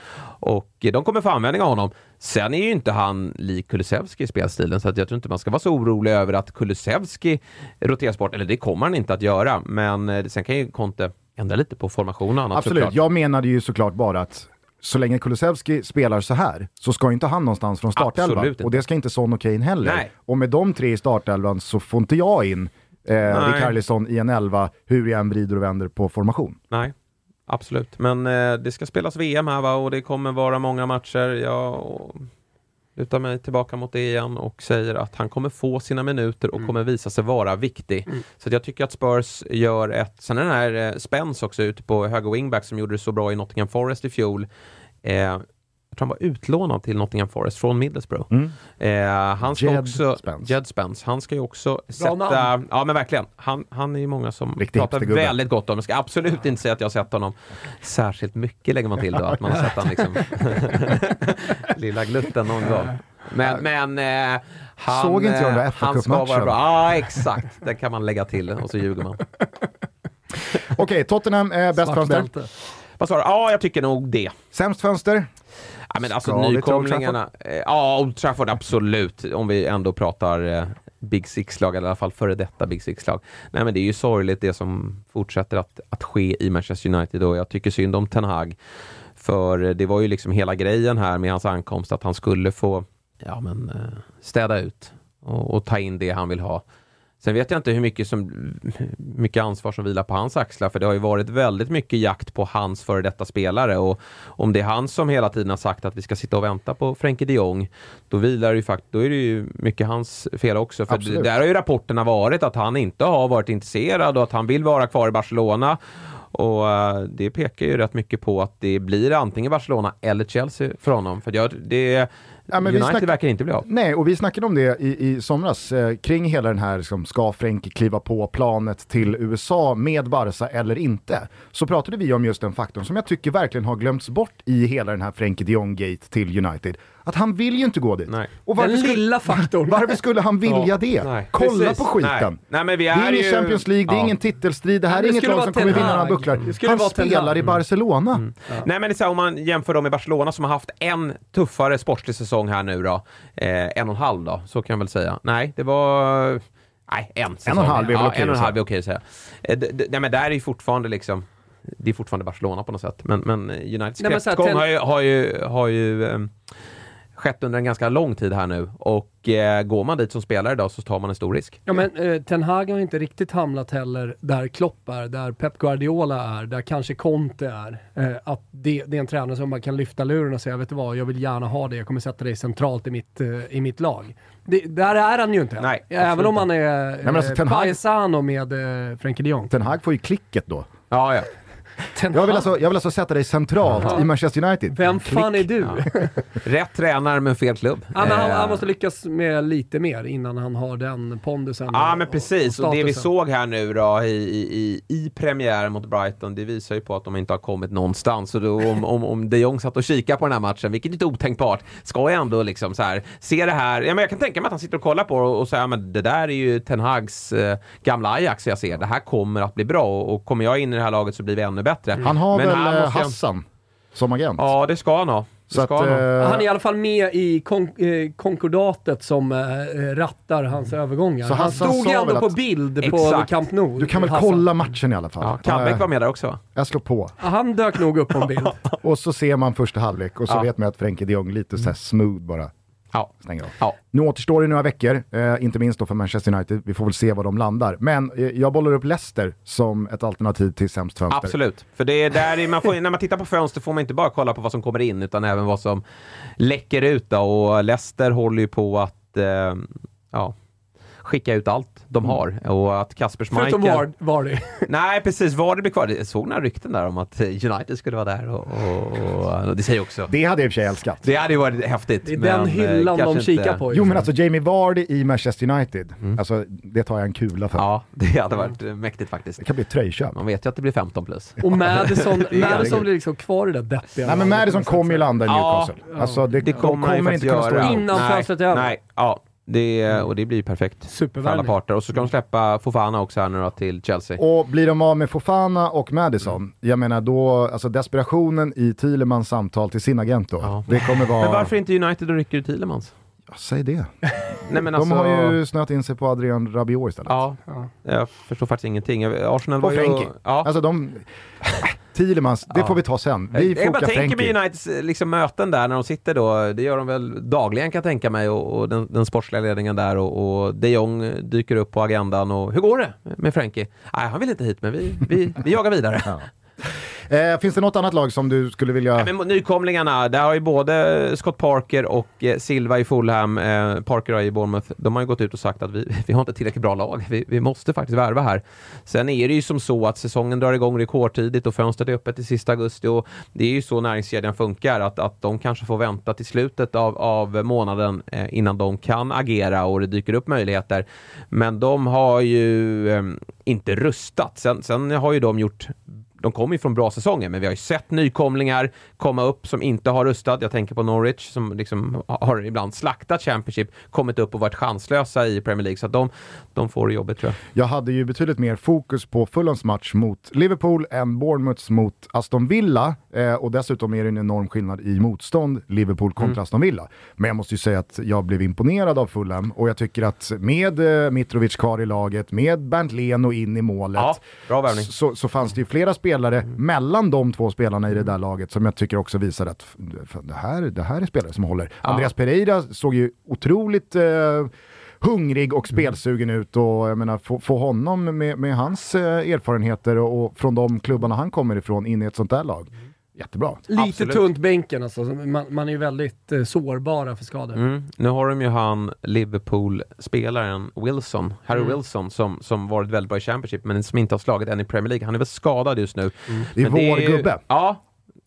[SPEAKER 2] Och de kommer få användning av honom. Sen är ju inte han lik Kulusevski i spelstilen, så att jag tror inte man ska vara så orolig över att Kulusevski roteras bort. Eller det kommer han inte att göra, men eh, sen kan ju Conte ändra lite på formationen och annat
[SPEAKER 1] Absolut,
[SPEAKER 2] såklart.
[SPEAKER 1] jag menade ju såklart bara att så länge Kulusevski spelar så här så ska inte han någonstans från startelvan. Och det ska inte Son och Kane heller.
[SPEAKER 2] Nej.
[SPEAKER 1] Och med de tre i startelvan så får inte jag in eh, Rikardisson i en elva hur jag än vrider och vänder på formation.
[SPEAKER 2] Nej, absolut. Men eh, det ska spelas VM här va och det kommer vara många matcher. Jag lutar mig tillbaka mot det igen och säger att han kommer få sina minuter och kommer visa sig vara viktig. Så att jag tycker att Spurs gör ett... Sen är den här eh, Spence också ute på höger wingback som gjorde det så bra i Nottingham Forest i fjol. Eh, jag tror han var utlånad till Nottingham Forest från Middlesbrough. Eh, han ska
[SPEAKER 1] Jed
[SPEAKER 2] också,
[SPEAKER 1] Spence.
[SPEAKER 2] Jed Spence. Han ska ju också sätta...
[SPEAKER 3] namn.
[SPEAKER 2] Ja men verkligen. Han, han är ju många som
[SPEAKER 1] Riktig
[SPEAKER 2] pratar väldigt gott om. Jag ska absolut inte säga att jag har sett honom särskilt mycket lägger man till då. Att man har sett han liksom lilla glutten någon gång. Men, men eh, han,
[SPEAKER 1] Såg inte jag den
[SPEAKER 2] eh, han ska vara bra. Ja, exakt. Det kan man lägga till och så ljuger man.
[SPEAKER 1] Okej, Tottenham är bäst fönster.
[SPEAKER 2] Vad sa du? Ja, jag tycker nog det.
[SPEAKER 1] Sämst fönster?
[SPEAKER 2] Ja, men alltså
[SPEAKER 1] Ska
[SPEAKER 2] nykomlingarna. eh, Ja, Old Trafford absolut. Om vi ändå pratar eh, Big Six-lag, eller i alla fall före detta Big Six-lag. Nej men det är ju sorgligt det som fortsätter att, att ske i Manchester United och jag tycker synd om Ten Hag. För eh, det var ju liksom hela grejen här med hans ankomst att han skulle få ja, men, städa ut och, och ta in det han vill ha. Sen vet jag inte hur mycket, som, mycket ansvar som vilar på hans axlar, för det har ju varit väldigt mycket jakt på hans före detta spelare och om det är han som hela tiden har sagt att vi ska sitta och vänta på Frenkie de Jong, då vilar det ju fakt- då är det ju mycket hans fel också. För
[SPEAKER 1] Absolut.
[SPEAKER 2] där har ju rapporterna varit att han inte har varit intresserad och att han vill vara kvar i Barcelona. Och eh, det pekar ju rätt mycket på att det blir antingen Barcelona eller Chelsea för honom. För jag, det,
[SPEAKER 1] Ja,
[SPEAKER 2] United
[SPEAKER 1] snack-
[SPEAKER 2] verkar inte bli av.
[SPEAKER 1] Nej, och vi snackade om det i, i somras eh, kring hela den här, liksom, ska Frenkie kliva på planet till USA med Barca eller inte? Så pratade vi om just den faktorn som jag tycker verkligen har glömts bort i hela den här Frenkie de Jong-gate till United. Att han vill ju inte gå dit.
[SPEAKER 2] Nej.
[SPEAKER 1] Och
[SPEAKER 3] Den
[SPEAKER 1] skulle,
[SPEAKER 3] lilla faktorn.
[SPEAKER 1] varför skulle han vilja
[SPEAKER 2] Ja,
[SPEAKER 1] det?
[SPEAKER 2] nej.
[SPEAKER 1] Kolla
[SPEAKER 2] Precis.
[SPEAKER 1] på skiten.
[SPEAKER 2] Nej. Nej, men vi
[SPEAKER 1] det
[SPEAKER 2] är
[SPEAKER 1] ingen
[SPEAKER 2] ju-
[SPEAKER 1] Champions League, det är
[SPEAKER 2] Ja.
[SPEAKER 1] ingen titelstrid, det här
[SPEAKER 3] Ja,
[SPEAKER 1] är
[SPEAKER 3] det
[SPEAKER 1] inget lag som kommer vinna några.
[SPEAKER 3] Det skulle
[SPEAKER 1] Han spelar i Barcelona.
[SPEAKER 2] Nej men det är så här, om man jämför dem med Barcelona som har haft en tuffare sportslig säsong här nu då, eh, en och en halv då, så kan jag väl säga. Nej, det var... Nej, en säsong.
[SPEAKER 1] och en halv är väl
[SPEAKER 2] ja,
[SPEAKER 1] okej
[SPEAKER 2] En och
[SPEAKER 1] att
[SPEAKER 2] en halv
[SPEAKER 1] säga.
[SPEAKER 2] är okej att säga. Eh, nej men där är ju fortfarande liksom, det är fortfarande Barcelona på något sätt. Men, men Uniteds
[SPEAKER 3] så här,
[SPEAKER 2] kräftgång har ju, har ju, har ju ehm, skett under en ganska lång tid här nu. Och eh, går man dit som spelare idag så tar man en stor risk.
[SPEAKER 3] Ja men eh, Ten Hag har inte riktigt hamnat heller där Klopp är, där Pep Guardiola är, där kanske Conte är. Eh, att det, det är en tränare som man kan lyfta luren och säga, vet du vad, jag vill gärna ha det, jag kommer sätta dig centralt i mitt, eh, i mitt lag. Det, där är han ju inte.
[SPEAKER 2] Nej,
[SPEAKER 3] Även om han är
[SPEAKER 1] men alltså,
[SPEAKER 3] eh,
[SPEAKER 1] Hag-
[SPEAKER 3] paesano med eh, Frenkie de Jong.
[SPEAKER 1] Ten Hag får ju klicket då.
[SPEAKER 2] Ja, ja.
[SPEAKER 3] Ten
[SPEAKER 1] Jag vill alltså, jag vill alltså sätta dig centralt i Manchester United.
[SPEAKER 3] vem fan är du?
[SPEAKER 2] Rätt tränare men fel klubb.
[SPEAKER 3] Ja, men han,
[SPEAKER 2] Eh,
[SPEAKER 3] han måste lyckas med lite mer innan han har den pondusen.
[SPEAKER 2] Ja
[SPEAKER 3] och-
[SPEAKER 2] men precis, och, det vi såg här nu då i, i, i, i premiären mot Brighton, det visar ju på att de inte har kommit någonstans. Och då, om, om, om de Jong satt och kikade på den här matchen, vilket är inte otänkbart, ska jag ändå liksom så här, se det här, ja, men jag kan tänka mig att han sitter och kollar på och, och säger, ja, men det där är ju Ten Hags eh, gamla Ajax jag ser, det här kommer att bli bra och, och kommer jag in i det här laget så blir vi ännu bättre.
[SPEAKER 1] Han har
[SPEAKER 2] Men
[SPEAKER 1] väl
[SPEAKER 2] här
[SPEAKER 1] eh,
[SPEAKER 2] jag-
[SPEAKER 1] Hassan som agent.
[SPEAKER 2] Ja, det ska han ha.
[SPEAKER 1] Att,
[SPEAKER 2] han
[SPEAKER 1] eh,
[SPEAKER 3] Han är i alla fall med i kon eh, konkordatet som eh, rattar hans övergångar.
[SPEAKER 1] Så
[SPEAKER 3] han stod ju ändå på
[SPEAKER 1] att-
[SPEAKER 3] bild på
[SPEAKER 2] Exakt.
[SPEAKER 3] Camp Nou.
[SPEAKER 1] du kan väl
[SPEAKER 3] Hassan.
[SPEAKER 1] kolla matchen i alla fall?
[SPEAKER 2] Ja,
[SPEAKER 1] Eh,
[SPEAKER 2] var med där också?
[SPEAKER 1] Jag slår på.
[SPEAKER 3] Han dök nog upp på en bild.
[SPEAKER 1] Och så ser man första halvlek och så
[SPEAKER 2] Ja.
[SPEAKER 1] vet man att Frenkie de Jong lite så här smooth bara.
[SPEAKER 2] Ja.
[SPEAKER 1] stänger av.
[SPEAKER 2] Ja.
[SPEAKER 1] Nu återstår det några veckor, eh, inte minst då för Manchester United. Vi får väl se var de landar. Men eh, jag bollar upp Leicester som ett alternativ till sämst fönster.
[SPEAKER 2] Absolut. För det är där man får, när man tittar på fönster får man inte bara kolla på vad som kommer in utan även vad som läcker ut. Då. Och Leicester håller ju på att eh, ja, skicka ut allt de har. Och att Kasper Schmeichel...
[SPEAKER 3] Förutom Vard, Vardy.
[SPEAKER 2] Nej, precis. Var det blir kvar. Jag såg några rykten där om att United skulle vara där och, och, och det säger jag också.
[SPEAKER 1] Det hade jag i och för sig älskat.
[SPEAKER 2] Det hade ju varit häftigt.
[SPEAKER 3] Det är den
[SPEAKER 2] eh,
[SPEAKER 3] hyllan de kikar
[SPEAKER 2] inte-
[SPEAKER 3] på.
[SPEAKER 1] Jo men alltså Jamie Vardy i Manchester United, alltså det tar jag en kula för.
[SPEAKER 2] Ja, det hade varit eh, mäktigt faktiskt.
[SPEAKER 1] Det kan bli ett tröjköp.
[SPEAKER 2] Man vet ju att det blir 15 plus.
[SPEAKER 3] Och Madison,
[SPEAKER 2] Det är
[SPEAKER 3] Madison blir liksom kvar i det där deppiga
[SPEAKER 1] Nej men Madison kommer ju landa i
[SPEAKER 2] Ja,
[SPEAKER 1] Newcastle. Alltså det,
[SPEAKER 2] Det
[SPEAKER 1] de
[SPEAKER 2] kommer
[SPEAKER 1] kommer inte kunna stå.
[SPEAKER 3] Innan fönstret är över.
[SPEAKER 2] Nej, ja. Det, och det blir perfekt för alla parter. Och så ska de släppa Fofana också här nu då till Chelsea.
[SPEAKER 1] Och blir de av med Fofana och Madison, jag menar då, alltså desperationen i Thielemans samtal till sin agent då,
[SPEAKER 2] Ja.
[SPEAKER 1] det kommer vara...
[SPEAKER 2] Men varför inte United och rycker Thielemans?
[SPEAKER 1] Ja, säg det.
[SPEAKER 2] Nej men
[SPEAKER 1] De
[SPEAKER 2] alltså...
[SPEAKER 1] har ju snöat in sig på Adrian Rabiot istället.
[SPEAKER 2] Ja, jag förstår faktiskt ingenting. Arsenal var
[SPEAKER 1] Och
[SPEAKER 2] ju...
[SPEAKER 1] Frenkie.
[SPEAKER 2] Ja.
[SPEAKER 1] Alltså de... Thielemans, det
[SPEAKER 2] Ja.
[SPEAKER 1] får vi ta sen. Vi
[SPEAKER 2] jag bara tänker
[SPEAKER 1] Frenkie.
[SPEAKER 2] med Uniteds liksom, möten där när de sitter då, det gör de väl dagligen kan jag tänka mig och, och den, den sportsliga ledningen där och, och de Jong dyker upp på agendan och hur går det med Frenkie? Nej, han vill inte hit men vi, vi, vi jagar vidare.
[SPEAKER 1] Eh, finns det något annat lag som du skulle vilja...
[SPEAKER 2] Nej, men nykomlingarna, där har ju både Scott Parker och eh, Silva i Fulham, eh, Parker har i Bournemouth, de har ju gått ut och sagt att vi, vi har inte tillräckligt bra lag. Vi, vi måste faktiskt värva här. Sen är det ju som så att säsongen drar igång rekordtidigt och fönstret är öppet till sista augusti och det är ju så näringskedjan funkar, att, att de kanske får vänta till slutet av, av månaden eh, innan de kan agera och det dyker upp möjligheter. Men de har ju eh, inte rustat. Sen, sen har ju de gjort de kommer ju från bra säsonger, men vi har ju sett nykomlingar komma upp som inte har rustat. Jag tänker på Norwich som liksom har ibland slaktat Championship, kommit upp och varit chanslösa i Premier League. Så de, de får jobbet tror jag.
[SPEAKER 1] Jag hade ju betydligt mer fokus på Fulhams match mot Liverpool än Bournemouths mot Aston Villa. Eh, och dessutom är det en enorm skillnad i motstånd, Liverpool kontra
[SPEAKER 2] Mm.
[SPEAKER 1] Aston Villa. Men jag måste ju säga att jag blev imponerad av Fulham och jag tycker att med eh, Mitrovic kvar i laget, med Bernt Leno in i målet,
[SPEAKER 2] Ja,
[SPEAKER 1] så, så fanns det ju flera spelare mellan de två spelarna i det där laget som jag tycker också visar att det, här, det här är spelare som håller. Andreas Pereira såg ju otroligt eh, hungrig och spelsugen ut och jag menar få, få honom med, med hans eh, erfarenheter och, och från de klubbarna han kommer ifrån in i ett sånt där lag. Jättebra.
[SPEAKER 3] Lite
[SPEAKER 2] Absolut.
[SPEAKER 3] tunt bänken alltså. Man, man är ju väldigt eh, sårbara för skador.
[SPEAKER 2] Mm. Nu har de ju han Liverpool-spelaren Wilson, Harry
[SPEAKER 1] Mm.
[SPEAKER 2] Wilson, som, som varit väldigt bra i Championship men som inte har slagit än i Premier League. Han är väl skadad just nu.
[SPEAKER 1] Mm. Det är
[SPEAKER 2] Men
[SPEAKER 1] vår
[SPEAKER 2] ju-
[SPEAKER 1] gubbe.
[SPEAKER 2] Ja.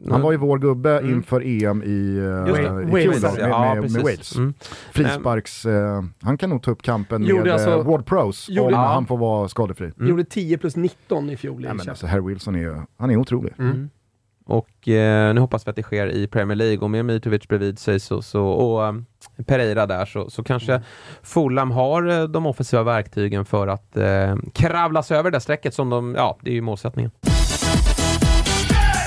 [SPEAKER 1] Han var ju vår gubbe inför EM i,
[SPEAKER 2] Mm. Just det.
[SPEAKER 1] uh, i
[SPEAKER 3] Wales.
[SPEAKER 1] fjol då, med,
[SPEAKER 2] Ja,
[SPEAKER 1] med, med. Wales.
[SPEAKER 2] Mm.
[SPEAKER 1] Frisparks, eh, han kan nog ta upp kampen
[SPEAKER 3] Gjorde
[SPEAKER 1] med
[SPEAKER 3] alltså-
[SPEAKER 1] eh, Ward Prowse
[SPEAKER 3] gjorde-
[SPEAKER 1] om
[SPEAKER 3] Ja.
[SPEAKER 1] han får vara skadefri.
[SPEAKER 3] Gjorde 10 plus 19 i fjol i
[SPEAKER 1] Ja, men alltså, Harry Wilson är ju, han är otrolig.
[SPEAKER 2] Och eh, nu hoppas vi att det sker i Premier League och med Mitrovic bredvid sig så, så, och eh, Pereira där så, så kanske Fulham har eh, de offensiva verktygen för att eh, kravla sig över det där strecket som de, ja det är ju målsättningen.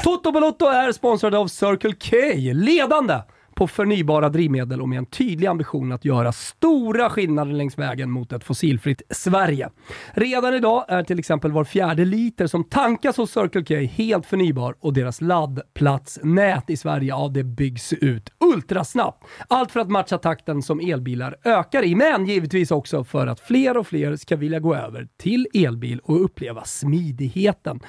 [SPEAKER 3] Toto Balotto är sponsrad av Circle K, ledande på förnybara drivmedel och med en tydlig ambition att göra stora skillnader längs vägen mot ett fossilfritt Sverige. Redan idag är till exempel var fjärde liter som tankas hos Circle K helt förnybar och deras laddplatsnät i Sverige, ja det byggs ut ultrasnabbt. Allt för att matcha takten som elbilar ökar i, men givetvis också för att fler och fler ska vilja gå över till elbil och uppleva smidigheten.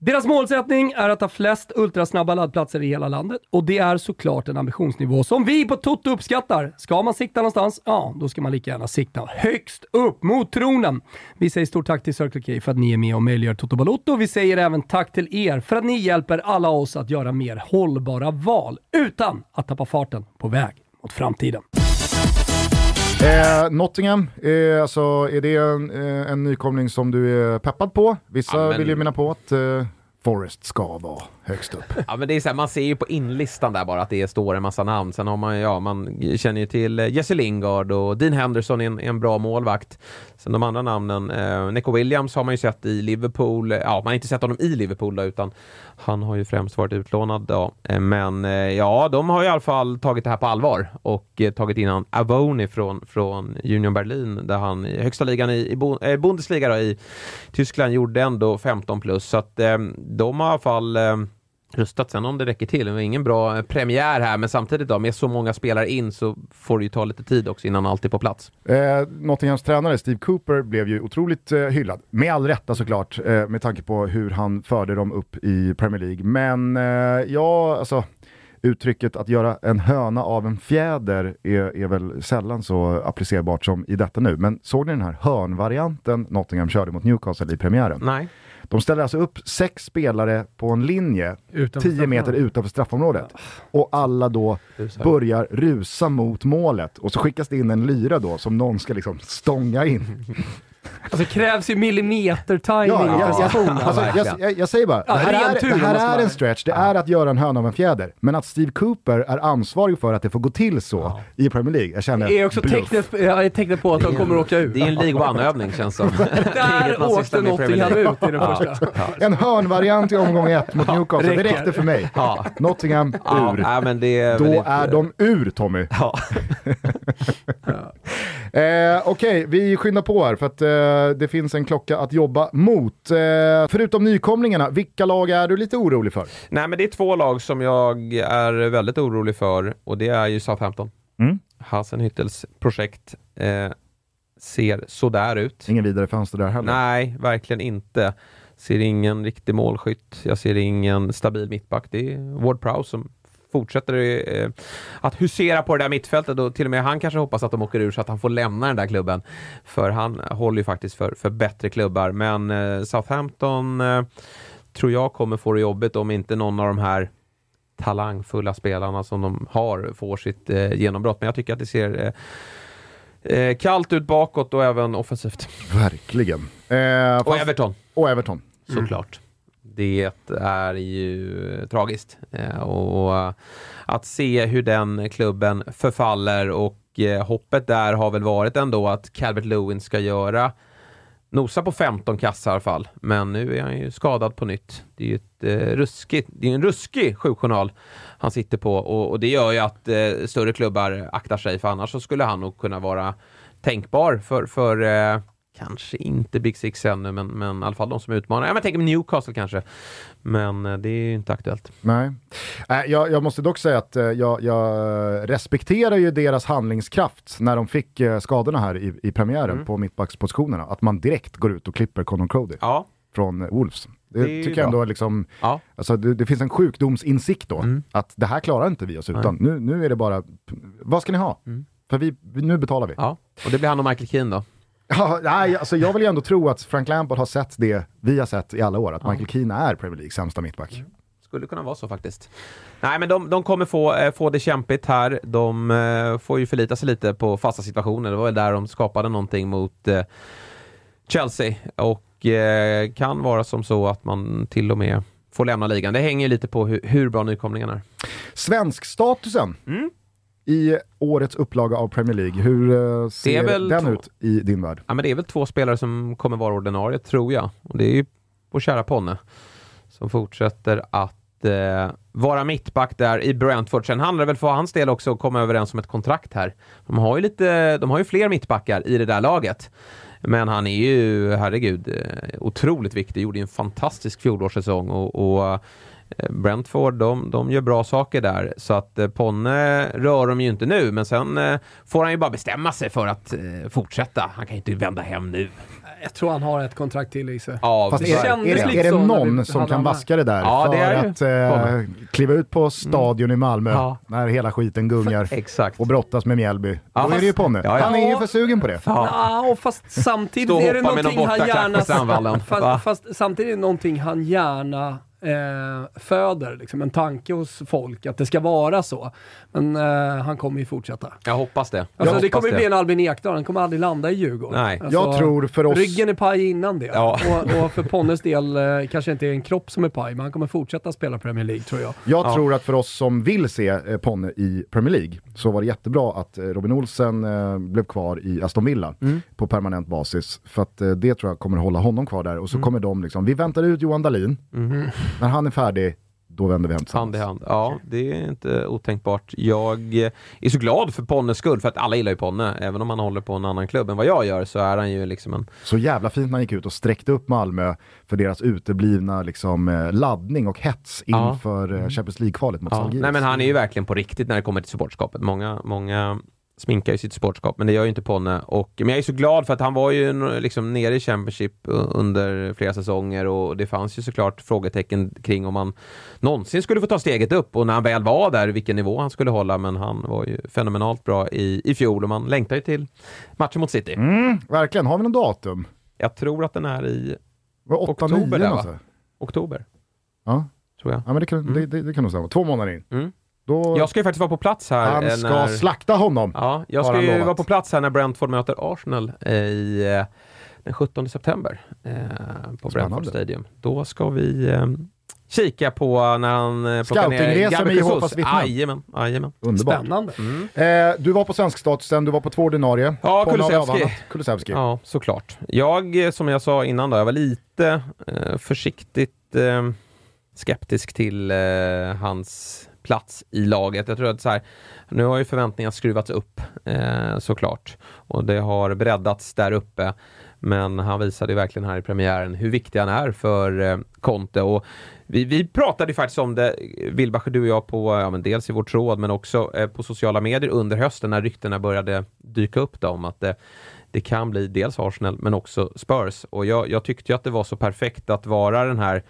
[SPEAKER 3] Deras målsättning är att ha flest ultrasnabba laddplatser i hela landet och det är såklart en ambitionsnivå som vi på Toto uppskattar. Ska man sikta någonstans? Ja, då ska man lika gärna sikta högst upp mot tronen. Vi säger stort tack till Circle K för att ni är med och möjliggör Toto Balotto. Vi säger även tack till er för att ni hjälper alla oss att göra mer hållbara val utan att tappa farten på väg mot framtiden.
[SPEAKER 1] Eh, Nottingham, eh, alltså, är det en, eh, en nykomling som du är peppad på? Vissa
[SPEAKER 2] Ja, men-
[SPEAKER 1] vill ju mena på att eh, Forrest ska vara högst upp.
[SPEAKER 2] Ja men det är så här, man ser ju på inlistan där bara att det står en massa namn. Sen har man, ja man känner ju till eh, Jesse Lingard och Dean Henderson är en, är en bra målvakt. Sen de andra namnen, eh, Nico Williams har man ju sett i Liverpool. Eh, ja, man har inte sett honom i Liverpool då, utan han har ju främst varit utlånad då. Eh, Men eh, ja, de har i alla fall tagit det här på allvar och eh, tagit in han Avoni från, från Union Berlin där han i högsta ligan i, i Bo- eh, Bundesliga då, i Tyskland gjorde ändå 15 plus. Så att eh, de har i alla fall eh, rustat. Sen om det räcker till. Det var ingen bra eh, premiär här, men samtidigt då, med så många spelare in så får det ju ta lite tid också innan allt är på plats.
[SPEAKER 1] Eh, Nottinghams tränare Steve Cooper blev ju otroligt eh, hyllad. Med all rätta såklart, eh, med tanke på hur han förde dem upp i Premier League. Men eh, ja, alltså uttrycket att göra en höna av en fjäder är, är väl sällan så applicerbart som i detta nu. Men såg ni den här hörnvarianten Nottingham körde mot Newcastle i premiären?
[SPEAKER 2] Nej.
[SPEAKER 1] De ställer alltså upp sex spelare på en linje
[SPEAKER 3] Utanför
[SPEAKER 1] 10 meter utanför straffområdet. Och alla då börjar rusa mot målet. Och så skickas det in en lyra då som någon ska liksom stånga in.
[SPEAKER 3] Alltså det krävs ju millimeter-timing
[SPEAKER 1] Ja, ja, ja.
[SPEAKER 3] prestationen.
[SPEAKER 1] Alltså, jag, jag, jag säger bara,
[SPEAKER 3] Ja,
[SPEAKER 1] det här, är, det här är en stretch, det är att göra en höna av en fjäder. Men att Steve Cooper är ansvarig för att det får gå till så i Premier League, jag känner
[SPEAKER 3] Det är också tecknet, ja, ett tecknet på att de kommer åka ut.
[SPEAKER 2] Det är en League One-övning känns som.
[SPEAKER 3] Där åkte Nottingham ut i den första.
[SPEAKER 1] En hörnvariant i omgång ett mot Newcastle, det räckte för mig.
[SPEAKER 2] Ja.
[SPEAKER 1] Nottingham ur.
[SPEAKER 2] det är
[SPEAKER 1] Då är de ur Tommy.
[SPEAKER 2] Ja.
[SPEAKER 1] Eh, Okej, vi skyndar på här för att eh, det finns en klocka att jobba mot. Eh, förutom nykomlingarna, vilka lag är du lite orolig för?
[SPEAKER 2] Nej, men det är två lag som jag är väldigt orolig för och det är ju Southampton.
[SPEAKER 1] Mm.
[SPEAKER 2] Hasenhüttels projekt eh, ser sådär ut.
[SPEAKER 1] Ingen vidare fönster där heller.
[SPEAKER 2] Nej, verkligen inte. Ser ingen riktig målskytt. Jag ser ingen stabil mittback. Det är Ward Prowse som fortsätter eh, att husera på det där mittfältet och till och med han kanske hoppas att de åker ur så att han får lämna den där klubben. För han håller ju faktiskt för, för bättre klubbar. Men eh, Southampton eh, tror jag kommer få det jobbigt om inte någon av de här talangfulla spelarna som de har får sitt eh, genombrott. Men jag tycker att det ser eh, eh, kallt ut bakåt och även offensivt.
[SPEAKER 1] Verkligen. Eh,
[SPEAKER 2] Och
[SPEAKER 1] fast-
[SPEAKER 2] Everton
[SPEAKER 1] och Everton.
[SPEAKER 2] såklart. Det är ju tragiskt. Eh, och att se hur den klubben förfaller och eh, hoppet där har väl varit ändå att Calvert Lewin ska göra nosa på 15 kassar i alla fall. Men nu är han ju skadad på nytt. Det är ju ett eh, ruskigt, det är en ruskig sjukjournal han sitter på och, och det gör ju att eh, större klubbar aktar sig för annars så skulle han nog kunna vara tänkbar för, för eh, kanske inte Big Six ännu, men, men i alla fall de som utmanar. Ja, men tänker Newcastle kanske. Men eh, det är ju inte aktuellt.
[SPEAKER 1] Nej. Äh, jag, jag måste dock säga att eh, jag, jag respekterar ju deras handlingskraft när de fick eh, skadorna här i, i premiären
[SPEAKER 2] Mm.
[SPEAKER 1] på mittbackspositionerna. Att man direkt går ut och klipper Conor Cody
[SPEAKER 2] Ja,
[SPEAKER 1] från Wolves. Det,
[SPEAKER 2] Det
[SPEAKER 1] tycker jag ändå liksom,
[SPEAKER 2] ja.
[SPEAKER 1] alltså det, det finns en sjukdomsinsikt då. Att det här klarar inte vi oss utan. Nu, nu är det bara, vad ska ni ha? För vi, vi- nu betalar vi.
[SPEAKER 2] ja. Och det blir han och Michael Keane då.
[SPEAKER 1] Ja, nej, alltså jag vill ju ändå tro att Frank Lampard har sett det vi har sett i alla år, att Michael Keane är Premier Leagues sämsta mittback.
[SPEAKER 2] Skulle kunna vara så faktiskt. Nej, men de, de kommer få, eh, få det kämpigt här. De eh, får ju förlita sig lite på fasta situationer. Det var väl där de skapade någonting mot eh, Chelsea. Och eh, kan vara som så att man till och med får lämna ligan. Det hänger lite på hur, hur bra nykomlingarna är.
[SPEAKER 1] Svensk-statusen
[SPEAKER 2] Mm.
[SPEAKER 1] I årets upplaga av Premier League, hur eh, ser den
[SPEAKER 2] två-
[SPEAKER 1] ut i din värld?
[SPEAKER 2] Ja, men det är väl två spelare som kommer vara ordinarie, tror jag. Och det är ju vår kära Ponne som fortsätter att eh, vara mittback där i Brentford. Sen handlar det väl för hans del också att komma överens om ett kontrakt här. De har ju, lite, de har ju fler mittbackar i det där laget. Men han är ju, herregud, eh, otroligt viktig. Gjorde ju en fantastisk fjolårssäsong och, och Brentford, de, de gör bra saker där. Så att eh, Ponne rör de ju inte nu, men sen eh, får han ju bara bestämma sig för att eh, fortsätta. Han kan ju inte vända hem nu.
[SPEAKER 3] Jag tror han har ett kontrakt till i sig.
[SPEAKER 2] Ja,
[SPEAKER 1] Fast
[SPEAKER 3] det
[SPEAKER 1] är, är, det, är det någon som kan vaska det där
[SPEAKER 2] Ja,
[SPEAKER 1] för
[SPEAKER 2] det är
[SPEAKER 1] att eh, kliva ut på stadion i Malmö
[SPEAKER 2] Ja.
[SPEAKER 1] när hela skiten gungar
[SPEAKER 2] Exakt.
[SPEAKER 1] och brottas med Mjällby?
[SPEAKER 2] Ja,
[SPEAKER 1] Då är det ju Ponne.
[SPEAKER 2] Ja, ja.
[SPEAKER 1] Han är ju för sugen på det.
[SPEAKER 3] Ja, och fast samtidigt är det någonting
[SPEAKER 2] någon
[SPEAKER 3] han gärna... Fast, fast samtidigt är det någonting han gärna eh, föder, liksom en tanke hos folk att det ska vara så. Men eh, han kommer ju fortsätta.
[SPEAKER 2] Jag hoppas det.
[SPEAKER 3] Alltså,
[SPEAKER 2] jag
[SPEAKER 3] det kommer bli en Albin Ekdal, han kommer aldrig landa i Djurgården.
[SPEAKER 2] Nej.
[SPEAKER 3] Alltså,
[SPEAKER 1] Jag tror för oss...
[SPEAKER 3] Ryggen är paj innan det.
[SPEAKER 2] Ja.
[SPEAKER 3] Och, och för Ponnes del eh, kanske inte är en kropp som är paj, men han kommer fortsätta spela Premier League tror jag.
[SPEAKER 1] Jag
[SPEAKER 2] Ja.
[SPEAKER 1] tror att för oss som vill se eh, Ponne i Premier League så var det jättebra att eh, Robin Olsen eh, blev kvar i Aston Villa
[SPEAKER 2] Mm.
[SPEAKER 1] på permanent basis. För att eh, det tror jag kommer hålla honom kvar där. Och så
[SPEAKER 2] Mm.
[SPEAKER 1] kommer de liksom, vi väntar ut Johan Dahlin.
[SPEAKER 2] Mm-hmm.
[SPEAKER 1] När han är färdig, då vänder vi hem
[SPEAKER 2] Hand i
[SPEAKER 1] tillsammans.
[SPEAKER 2] hand. Ja, det är inte otänkbart. Jag är så glad för Ponnes skull, för att alla gillar ju Ponne. Även om han håller på en annan klubb än vad jag gör så är han ju liksom en...
[SPEAKER 1] Så jävla fint när han gick ut och sträckte upp Malmö för deras uteblivna liksom, eh, laddning och hets
[SPEAKER 2] Ja.
[SPEAKER 1] inför eh, Champions League-kvalet mot
[SPEAKER 2] Ja. Nej men han är ju verkligen på riktigt när det kommer till supporterskapet. Många, många sminkar ju sitt supporterskap, men det gör ju inte Ponne. Och, men jag är så glad för att han var ju liksom nere i Championship under flera säsonger och det fanns ju såklart frågetecken kring om han någonsin skulle få ta steget upp och när han väl var där, vilken nivå han skulle hålla. Men han var ju fenomenalt bra i, i fjol och man längtar ju till matchen mot City.
[SPEAKER 1] Mm, verkligen, har vi någon datum?
[SPEAKER 2] Jag tror att den är i
[SPEAKER 1] Var 8
[SPEAKER 2] Oktober
[SPEAKER 1] 9
[SPEAKER 2] där, va? oktober,
[SPEAKER 1] Ja.
[SPEAKER 2] tror jag.
[SPEAKER 1] ja, men det kan, det, det, det kan nog stämma. Två månader in.
[SPEAKER 2] Mm.
[SPEAKER 1] Då,
[SPEAKER 2] Jag ska ju faktiskt vara på plats här.
[SPEAKER 1] han
[SPEAKER 2] eh,
[SPEAKER 1] ska
[SPEAKER 2] när...
[SPEAKER 1] slakta honom.
[SPEAKER 2] Ja, jag ska ju vara på plats här när Brentford möter Arsenal eh, i eh, den 17 september eh, på Brentford. Stadium. Då ska vi eh, kika på när han plockar ner
[SPEAKER 1] Scoutingresa
[SPEAKER 2] Gabriel
[SPEAKER 1] med
[SPEAKER 2] Jesus.
[SPEAKER 1] Jehovas vittnen.
[SPEAKER 2] Jajamän, jajamän.
[SPEAKER 1] Underbart.
[SPEAKER 3] Spännande.
[SPEAKER 1] Eh, du var på svenskstatusen, du var på två ordinarie.
[SPEAKER 2] Ja, Kulusevski.
[SPEAKER 1] Kulusevski.
[SPEAKER 2] Ja, såklart. Jag, som jag sa innan då, jag var lite eh, försiktigt eh, skeptisk till eh, hans plats i laget. Jag tror att så här, nu har ju förväntningarna skruvats upp eh, såklart och det har breddats där uppe. Men han visade ju verkligen här i premiären hur viktig han är för eh, Conte. Och vi, vi pratade ju faktiskt om det, Wilbacher, du och jag, på, ja, men dels i vår tråd men också eh, på sociala medier under hösten när ryktena började dyka upp då, om att det, det kan bli dels Arsenal men också Spurs. Och jag, jag tyckte ju att det var så perfekt att vara den här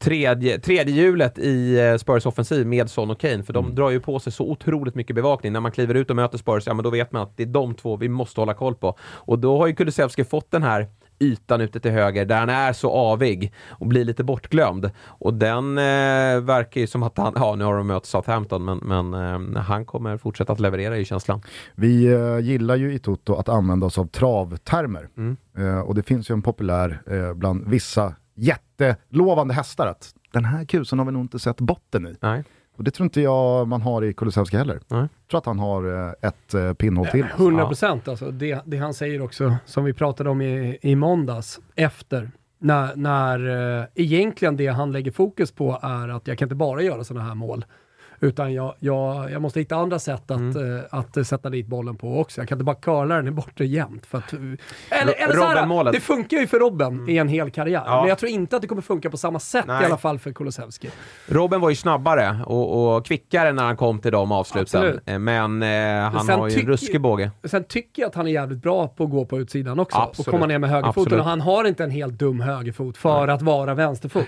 [SPEAKER 2] tredje, tredje hjulet i eh, Spurs offensiv med Son och Kane, för de drar ju på sig så otroligt mycket bevakning. När man kliver ut och möter Spurs, ja men då vet man att det är de två vi måste hålla koll på. Och då har ju Kulusevski fått den här ytan ute till höger där han är så avig och blir lite bortglömd. Och den eh, verkar ju som att han, ja nu har de mött Southampton, men, men eh, han kommer fortsätta att leverera i känslan.
[SPEAKER 1] Vi eh, gillar ju i Toto att använda oss av travtermer.
[SPEAKER 2] Mm.
[SPEAKER 1] Eh, och det finns ju en populär eh, bland vissa jättelovande hästar att den här kusen har vi nog inte sett botten i.
[SPEAKER 2] Nej.
[SPEAKER 1] Och det tror inte jag man har i Kulusevski heller.
[SPEAKER 2] Nej.
[SPEAKER 1] Jag tror att han har eh, ett eh, pinnhål till.
[SPEAKER 3] 100 procent alltså. Det, det han säger också, som vi pratade om i, i måndags, efter. När, när eh, egentligen det han lägger fokus på är att jag kan inte bara göra sådana här mål. Utan jag, jag, jag måste hitta andra sätt att,
[SPEAKER 2] Mm.
[SPEAKER 3] eh, att eh, sätta dit bollen på också. Jag kan inte bara curla den i bortre jämt. För att, eller, eller så här, det funkar ju för Robben i en hel karriär.
[SPEAKER 2] Ja.
[SPEAKER 3] Men jag tror inte att det kommer funka på samma sätt
[SPEAKER 2] Nej.
[SPEAKER 3] i alla fall för Kulusevski.
[SPEAKER 2] Robin var ju snabbare och, och kvickare när han kom till de avsluten.
[SPEAKER 3] Absolut.
[SPEAKER 2] Eh, Men eh, han
[SPEAKER 3] Sen
[SPEAKER 2] har ju en ruskig båge.
[SPEAKER 3] Sen tycker jag att han är jävligt bra på att gå på utsidan också.
[SPEAKER 2] Absolut.
[SPEAKER 3] Och komma ner med högerfoten.
[SPEAKER 2] Absolut.
[SPEAKER 3] Och han har inte en helt dum högerfot för att vara vänsterfot.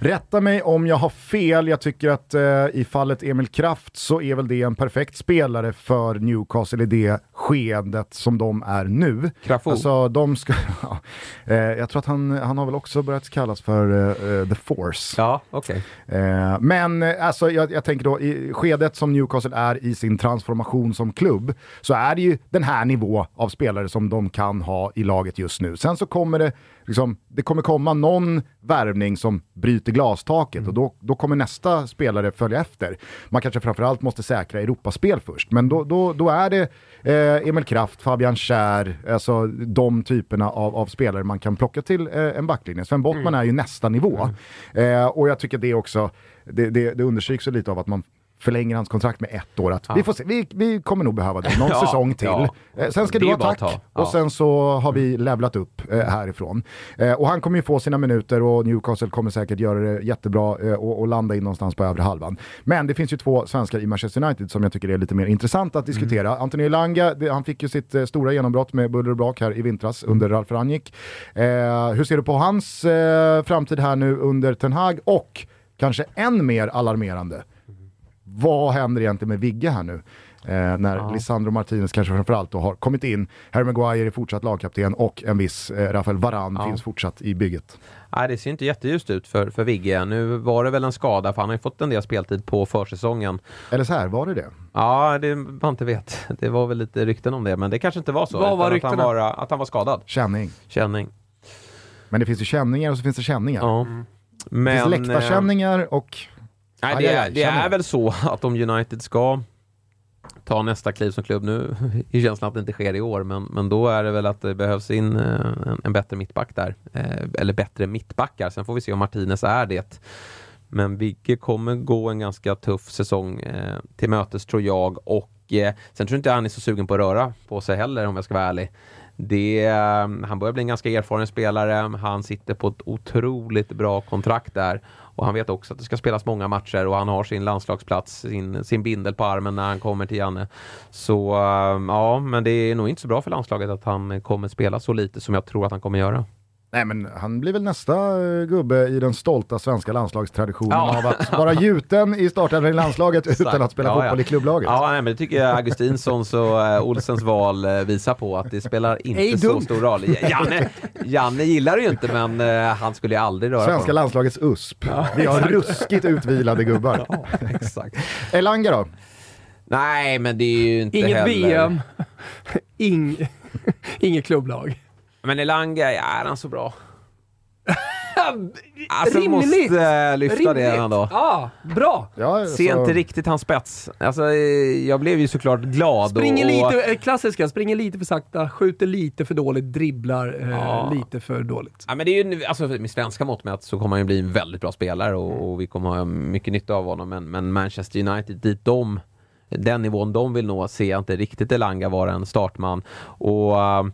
[SPEAKER 1] Rätta mig om jag har fel, jag tycker att eh, i fallet Emil Kraft så är väl det en perfekt spelare för Newcastle i det skeendet som de är nu.
[SPEAKER 2] Krafo.
[SPEAKER 1] Alltså de ska, ja, eh, jag tror att han, han har väl också börjat kallas för eh, The Force.
[SPEAKER 2] Ja, okej.
[SPEAKER 1] Eh, men eh, alltså, jag, jag tänker då, i skedet som Newcastle är i sin transformation som klubb, så är det ju den här nivå av spelare som de kan ha i laget just nu. Sen så kommer det, liksom, det kommer komma någon värvning som bryter glastaket och då, då kommer nästa spelare följa efter. Man kanske framförallt måste säkra Europaspel först, men då, då, då är det eh, Emil Kraft, Fabian Schär, alltså de typerna av, av spelare man kan plocka till eh, en backlinje. Sven Bottman är ju nästa nivå. Eh, och jag tycker det också, det, det, det understryks lite av att man förlänger hans kontrakt med ett år. Att vi, får se, vi, vi kommer nog behöva det, någon
[SPEAKER 2] Ja,
[SPEAKER 1] säsong till.
[SPEAKER 2] ja.
[SPEAKER 1] Eh, sen ska
[SPEAKER 2] Det
[SPEAKER 1] du ha tack.
[SPEAKER 2] Ja.
[SPEAKER 1] och sen så har vi levlat upp eh, härifrån. Eh, och han kommer ju få sina minuter och Newcastle kommer säkert göra det jättebra eh, och, och landa in någonstans på övre halvan. Men det finns ju två svenskar i Manchester United som jag tycker är lite mer intressant att diskutera.
[SPEAKER 2] Mm.
[SPEAKER 1] Anthony Elanga, han fick ju sitt eh, stora genombrott med buller och brak här i vintras under Ralf Rangnick. Eh, hur ser du på hans framtid här nu under Ten Hag och kanske än mer alarmerande, vad händer egentligen med Vigge här nu? Eh, när Lisandro Martinez kanske framförallt då har kommit in, Harry Maguire är fortsatt lagkapten och en viss eh, Rafael Varane finns fortsatt i bygget.
[SPEAKER 2] Nej, det ser inte jätteljust ut för, för Vigge. Nu var det väl en skada, för han har ju fått en del speltid på försäsongen.
[SPEAKER 1] Eller så här, var det det?
[SPEAKER 2] Ja, det man inte vet. Det var väl lite rykten om det, men det kanske inte var så.
[SPEAKER 3] Vad var
[SPEAKER 2] utan att, han
[SPEAKER 3] ryktena?
[SPEAKER 2] var, att han var skadad.
[SPEAKER 1] Känning.
[SPEAKER 2] Känning.
[SPEAKER 1] Men det finns ju känningar och så finns det känningar.
[SPEAKER 2] Ja.
[SPEAKER 3] Mm.
[SPEAKER 1] Det
[SPEAKER 2] Men,
[SPEAKER 1] finns
[SPEAKER 2] eh,
[SPEAKER 1] läktarkänningar och...
[SPEAKER 2] Nej, det, är, det är väl så att om United ska ta nästa kliv som klubb nu, i känslan att det inte sker i år, men, men då är det väl att det behövs in eh, en, en bättre mittback där. Eh, eller bättre mittbackar. Sen får vi se om Martinez är det Men Vigge kommer gå en ganska tuff säsong eh, till mötes tror jag och eh, sen tror inte jag han är så sugen på att röra på sig heller om jag ska vara ärlig. Det, eh, han börjar bli en ganska erfaren spelare. Han sitter på ett otroligt bra kontrakt där. Och han vet också att det ska spelas många matcher och han har sin landslagsplats, sin, sin bindel på armen när han kommer till Janne. Så eh, ja, men det är nog inte så bra för landslaget att han kommer spela så lite som jag tror att han kommer göra.
[SPEAKER 1] Nej men han blir väl nästa eh, gubbe i den stolta svenska landslagstraditionen
[SPEAKER 2] Ja.
[SPEAKER 1] av att vara gjuten i startelvan i landslaget utan att spela
[SPEAKER 2] Ja,
[SPEAKER 1] fotboll
[SPEAKER 2] ja.
[SPEAKER 1] i klubblaget.
[SPEAKER 2] Ja, nej, men det tycker jag Augustinssons och eh, Olsens val eh, visar på att det spelar inte
[SPEAKER 3] Ej
[SPEAKER 2] så stor roll. Janne, Janne gillar det ju inte men han skulle ju aldrig röra
[SPEAKER 1] Svenska
[SPEAKER 2] på
[SPEAKER 1] landslagets USP. Vi har ruskigt utvilade gubbar.
[SPEAKER 2] Exakt.
[SPEAKER 1] Elanga då?
[SPEAKER 2] Nej, men det är ju inte
[SPEAKER 3] Inget
[SPEAKER 2] heller...
[SPEAKER 3] VM, Ing, inget klubblag.
[SPEAKER 2] Men Elanga, ja, är han så bra? Alltså,
[SPEAKER 3] Rimligt.
[SPEAKER 2] måste eh, lyfta det
[SPEAKER 3] Rimligt.
[SPEAKER 2] ändå.
[SPEAKER 3] Ja, bra.
[SPEAKER 1] Ja,
[SPEAKER 2] Ser
[SPEAKER 1] så-
[SPEAKER 2] inte riktigt hans spets. Alltså, eh, jag blev ju såklart glad.
[SPEAKER 3] Springer
[SPEAKER 2] och,
[SPEAKER 3] lite, eh, klassiska, springer lite för sakta, skjuter lite för dåligt, dribblar eh,
[SPEAKER 2] Ja.
[SPEAKER 3] lite för dåligt.
[SPEAKER 2] Ja, men det är ju, alltså, med svenska mått mätt så kommer han ju bli en väldigt bra spelare och, och vi kommer ha mycket nytta av honom. Men, men Manchester United, dit de, den nivån de vill nå, ser jag inte riktigt Elanga vara en startman. Och äh,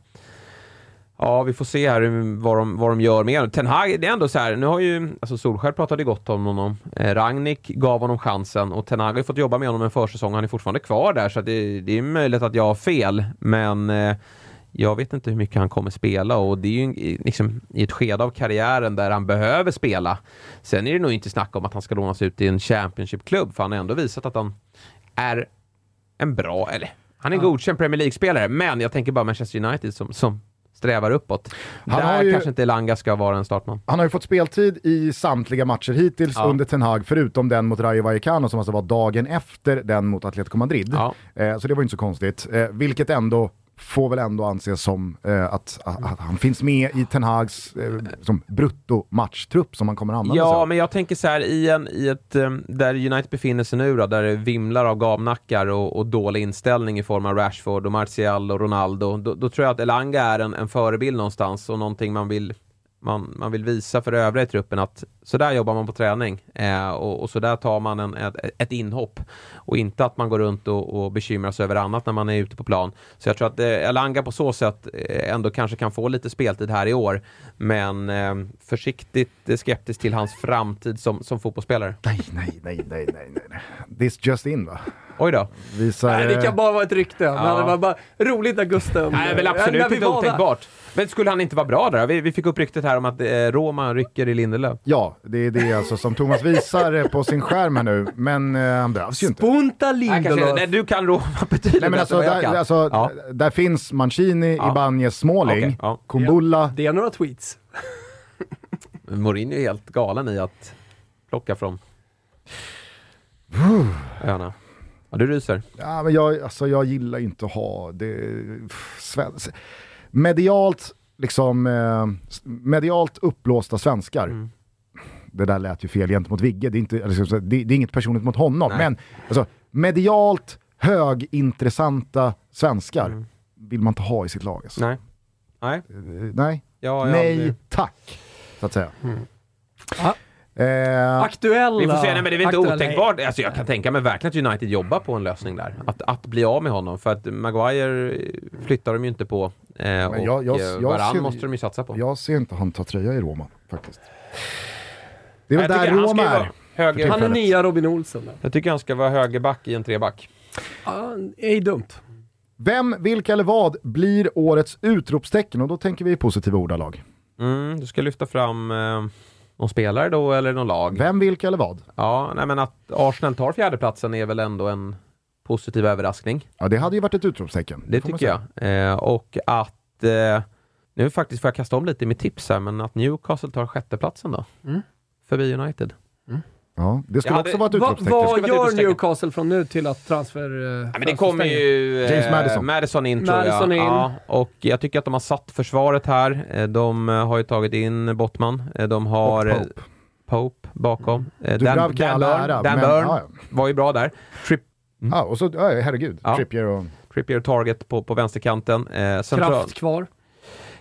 [SPEAKER 2] Ja, vi får se här vad de, vad de gör med. Ten Hag, det är ändå så här, nu har ju, alltså Solskjaer pratade gott om honom. Eh, Rangnick gav honom chansen och Ten Hag har ju fått jobba med honom en försäsong. Han är fortfarande kvar där så det, det är möjligt att jag har fel. Men eh, jag vet inte hur mycket han kommer spela och det är ju i- liksom, i ett skede av karriären där han behöver spela. Sen är det nog inte snack om att han ska lånas ut i en Championship-klubb för han har ändå visat att han är en bra, eller han är en godkänd Premier League-spelare, men jag tänker bara Manchester United som, som strävar uppåt.
[SPEAKER 1] Han
[SPEAKER 2] Där
[SPEAKER 1] har ju-
[SPEAKER 2] kanske inte Elanga ska vara en startman.
[SPEAKER 1] Han har ju fått speltid i samtliga matcher hittills
[SPEAKER 2] Ja.
[SPEAKER 1] under Ten Hag, förutom den mot Rayo Vallecano som alltså var dagen efter den mot Atletico Madrid.
[SPEAKER 2] Ja.
[SPEAKER 1] Eh, så det var ju inte så konstigt. Eh, vilket ändå får väl ändå anses som eh, att, att, han finns med i Ten Hags eh, som brutto-matchtrupp som han kommer använda sig
[SPEAKER 2] Ja,
[SPEAKER 1] av.
[SPEAKER 2] men jag tänker så här, i, en, i ett, um, där United befinner sig nu då, där det vimlar av gamnackar och, och dålig inställning i form av Rashford och Martial och Ronaldo, då, då tror jag att Elanga är en, en förebild någonstans och någonting man vill man, man vill visa för övriga i truppen att så där jobbar man på träning eh, och, och så där tar man en, ett, ett inhopp och inte att man går runt och, och bekymrar sig över annat när man är ute på plan. Så jag tror att eh, Elanga på så sätt eh, ändå kanske kan få lite speltid här i år men eh, försiktigt eh, skeptisk till hans framtid som, som fotbollsspelare.
[SPEAKER 1] Nej, nej, nej, nej, nej, nej, nej. This just in va?
[SPEAKER 2] Oj då.
[SPEAKER 1] Visar,
[SPEAKER 3] Nej, det kan bara vara ett rykte. Men det var bara roligt att Gusten...
[SPEAKER 2] Nej, väl
[SPEAKER 3] när
[SPEAKER 2] absolut
[SPEAKER 3] vi
[SPEAKER 2] inte otänkbart. Men skulle han inte vara bra där? Vi, vi fick upp ryktet här om att eh, Roma rycker i Lindelöf.
[SPEAKER 1] Ja, det är det alltså som Thomas visar eh, på sin skärm här nu, men eh, han behövs ju inte.
[SPEAKER 3] Punta
[SPEAKER 2] Nej, kanske,
[SPEAKER 3] Lindelöf.
[SPEAKER 2] nej, du kan Roma betydligt
[SPEAKER 1] Nej men alltså, där, alltså
[SPEAKER 2] ja.
[SPEAKER 1] där finns Mancini,
[SPEAKER 2] Ja.
[SPEAKER 1] Ibanez, Smalling,
[SPEAKER 2] Okej, ja.
[SPEAKER 1] Kumbulla.
[SPEAKER 3] Det är några tweets.
[SPEAKER 2] Mourinho är helt galen i att plocka från öarna. Ja, du ryser.
[SPEAKER 1] Ja, men jag, alltså, jag gillar inte att ha det... Svensk, medialt, liksom, eh, medialt uppblåsta svenskar.
[SPEAKER 2] Mm.
[SPEAKER 1] Det där lät ju fel gentemot Vigge, det är, inte, eller, så- det, det är inget personligt mot honom.
[SPEAKER 2] Nej.
[SPEAKER 1] Men alltså, medialt högintressanta svenskar
[SPEAKER 2] Mm.
[SPEAKER 1] vill man inte ha i sitt lag. Alltså.
[SPEAKER 2] Nej. Nej.
[SPEAKER 1] Eh, Nej,
[SPEAKER 2] Ja, jag
[SPEAKER 1] nej
[SPEAKER 2] aldrig-
[SPEAKER 1] tack. Så att säga.
[SPEAKER 3] Ja.
[SPEAKER 1] Eh,
[SPEAKER 3] Aktuella.
[SPEAKER 2] Vi får se, nej, men det är väl inte otänkbart. Alltså, jag kan tänka mig verkligen att United jobbar på en lösning där. Att, att bli av med honom. För att Maguire flyttar de ju inte på. Eh, och
[SPEAKER 1] jag- jag-
[SPEAKER 2] eh,
[SPEAKER 1] jag
[SPEAKER 2] Varann
[SPEAKER 1] ser-
[SPEAKER 2] måste de ju satsa på.
[SPEAKER 1] jag ser inte han ta tröja i Roma faktiskt. Det är väl
[SPEAKER 2] Jag
[SPEAKER 1] där Roma är.
[SPEAKER 2] höger,
[SPEAKER 3] Han är nya Robin Olsen. där.
[SPEAKER 2] Jag tycker han ska vara högerback i en treback.
[SPEAKER 3] Ja, är dumt.
[SPEAKER 1] Vem, vilka eller vad blir årets utropstecken? Och då tänker vi i positiva ordalag.
[SPEAKER 2] Mm, du ska lyfta fram eh, någon spelare då eller någon lag?
[SPEAKER 1] Vem, vilka eller vad?
[SPEAKER 2] Ja, nej men att Arsenal tar fjärdeplatsen är väl ändå en positiv överraskning.
[SPEAKER 1] Ja, det hade ju varit ett utropstecken.
[SPEAKER 2] Det
[SPEAKER 1] man
[SPEAKER 2] tycker jag. Eh, och att, eh, nu faktiskt får jag kasta om lite i mitt tips här, men att Newcastle tar sjätteplatsen då.
[SPEAKER 3] Mm.
[SPEAKER 2] Förbi United.
[SPEAKER 1] Ja, det skulle
[SPEAKER 2] Ja,
[SPEAKER 1] också vara ett utropstecken.
[SPEAKER 3] vad
[SPEAKER 2] ett
[SPEAKER 3] gör. Newcastle från nu till att transfer... eh,
[SPEAKER 2] Ja, men det kommer ju eh,
[SPEAKER 1] James Madison.
[SPEAKER 2] Madison in tror
[SPEAKER 3] Madison
[SPEAKER 2] jag.
[SPEAKER 3] in.
[SPEAKER 2] Ja, och jag tycker att de har satt försvaret här. Eh, De har ju tagit in Bottman. De har
[SPEAKER 1] Och Pope.
[SPEAKER 2] Pope bakom. Eh,
[SPEAKER 1] Dubravka i all
[SPEAKER 2] Burn,
[SPEAKER 1] ära,
[SPEAKER 2] Dan
[SPEAKER 1] men-
[SPEAKER 2] Burn
[SPEAKER 1] ja,
[SPEAKER 2] var ju bra där. Tripp,
[SPEAKER 1] Ja, och så, herregud,
[SPEAKER 2] Ja.
[SPEAKER 1] Trippier och...
[SPEAKER 2] Trippier Target på, på vänsterkanten. Eh, central-
[SPEAKER 3] Kraft kvar.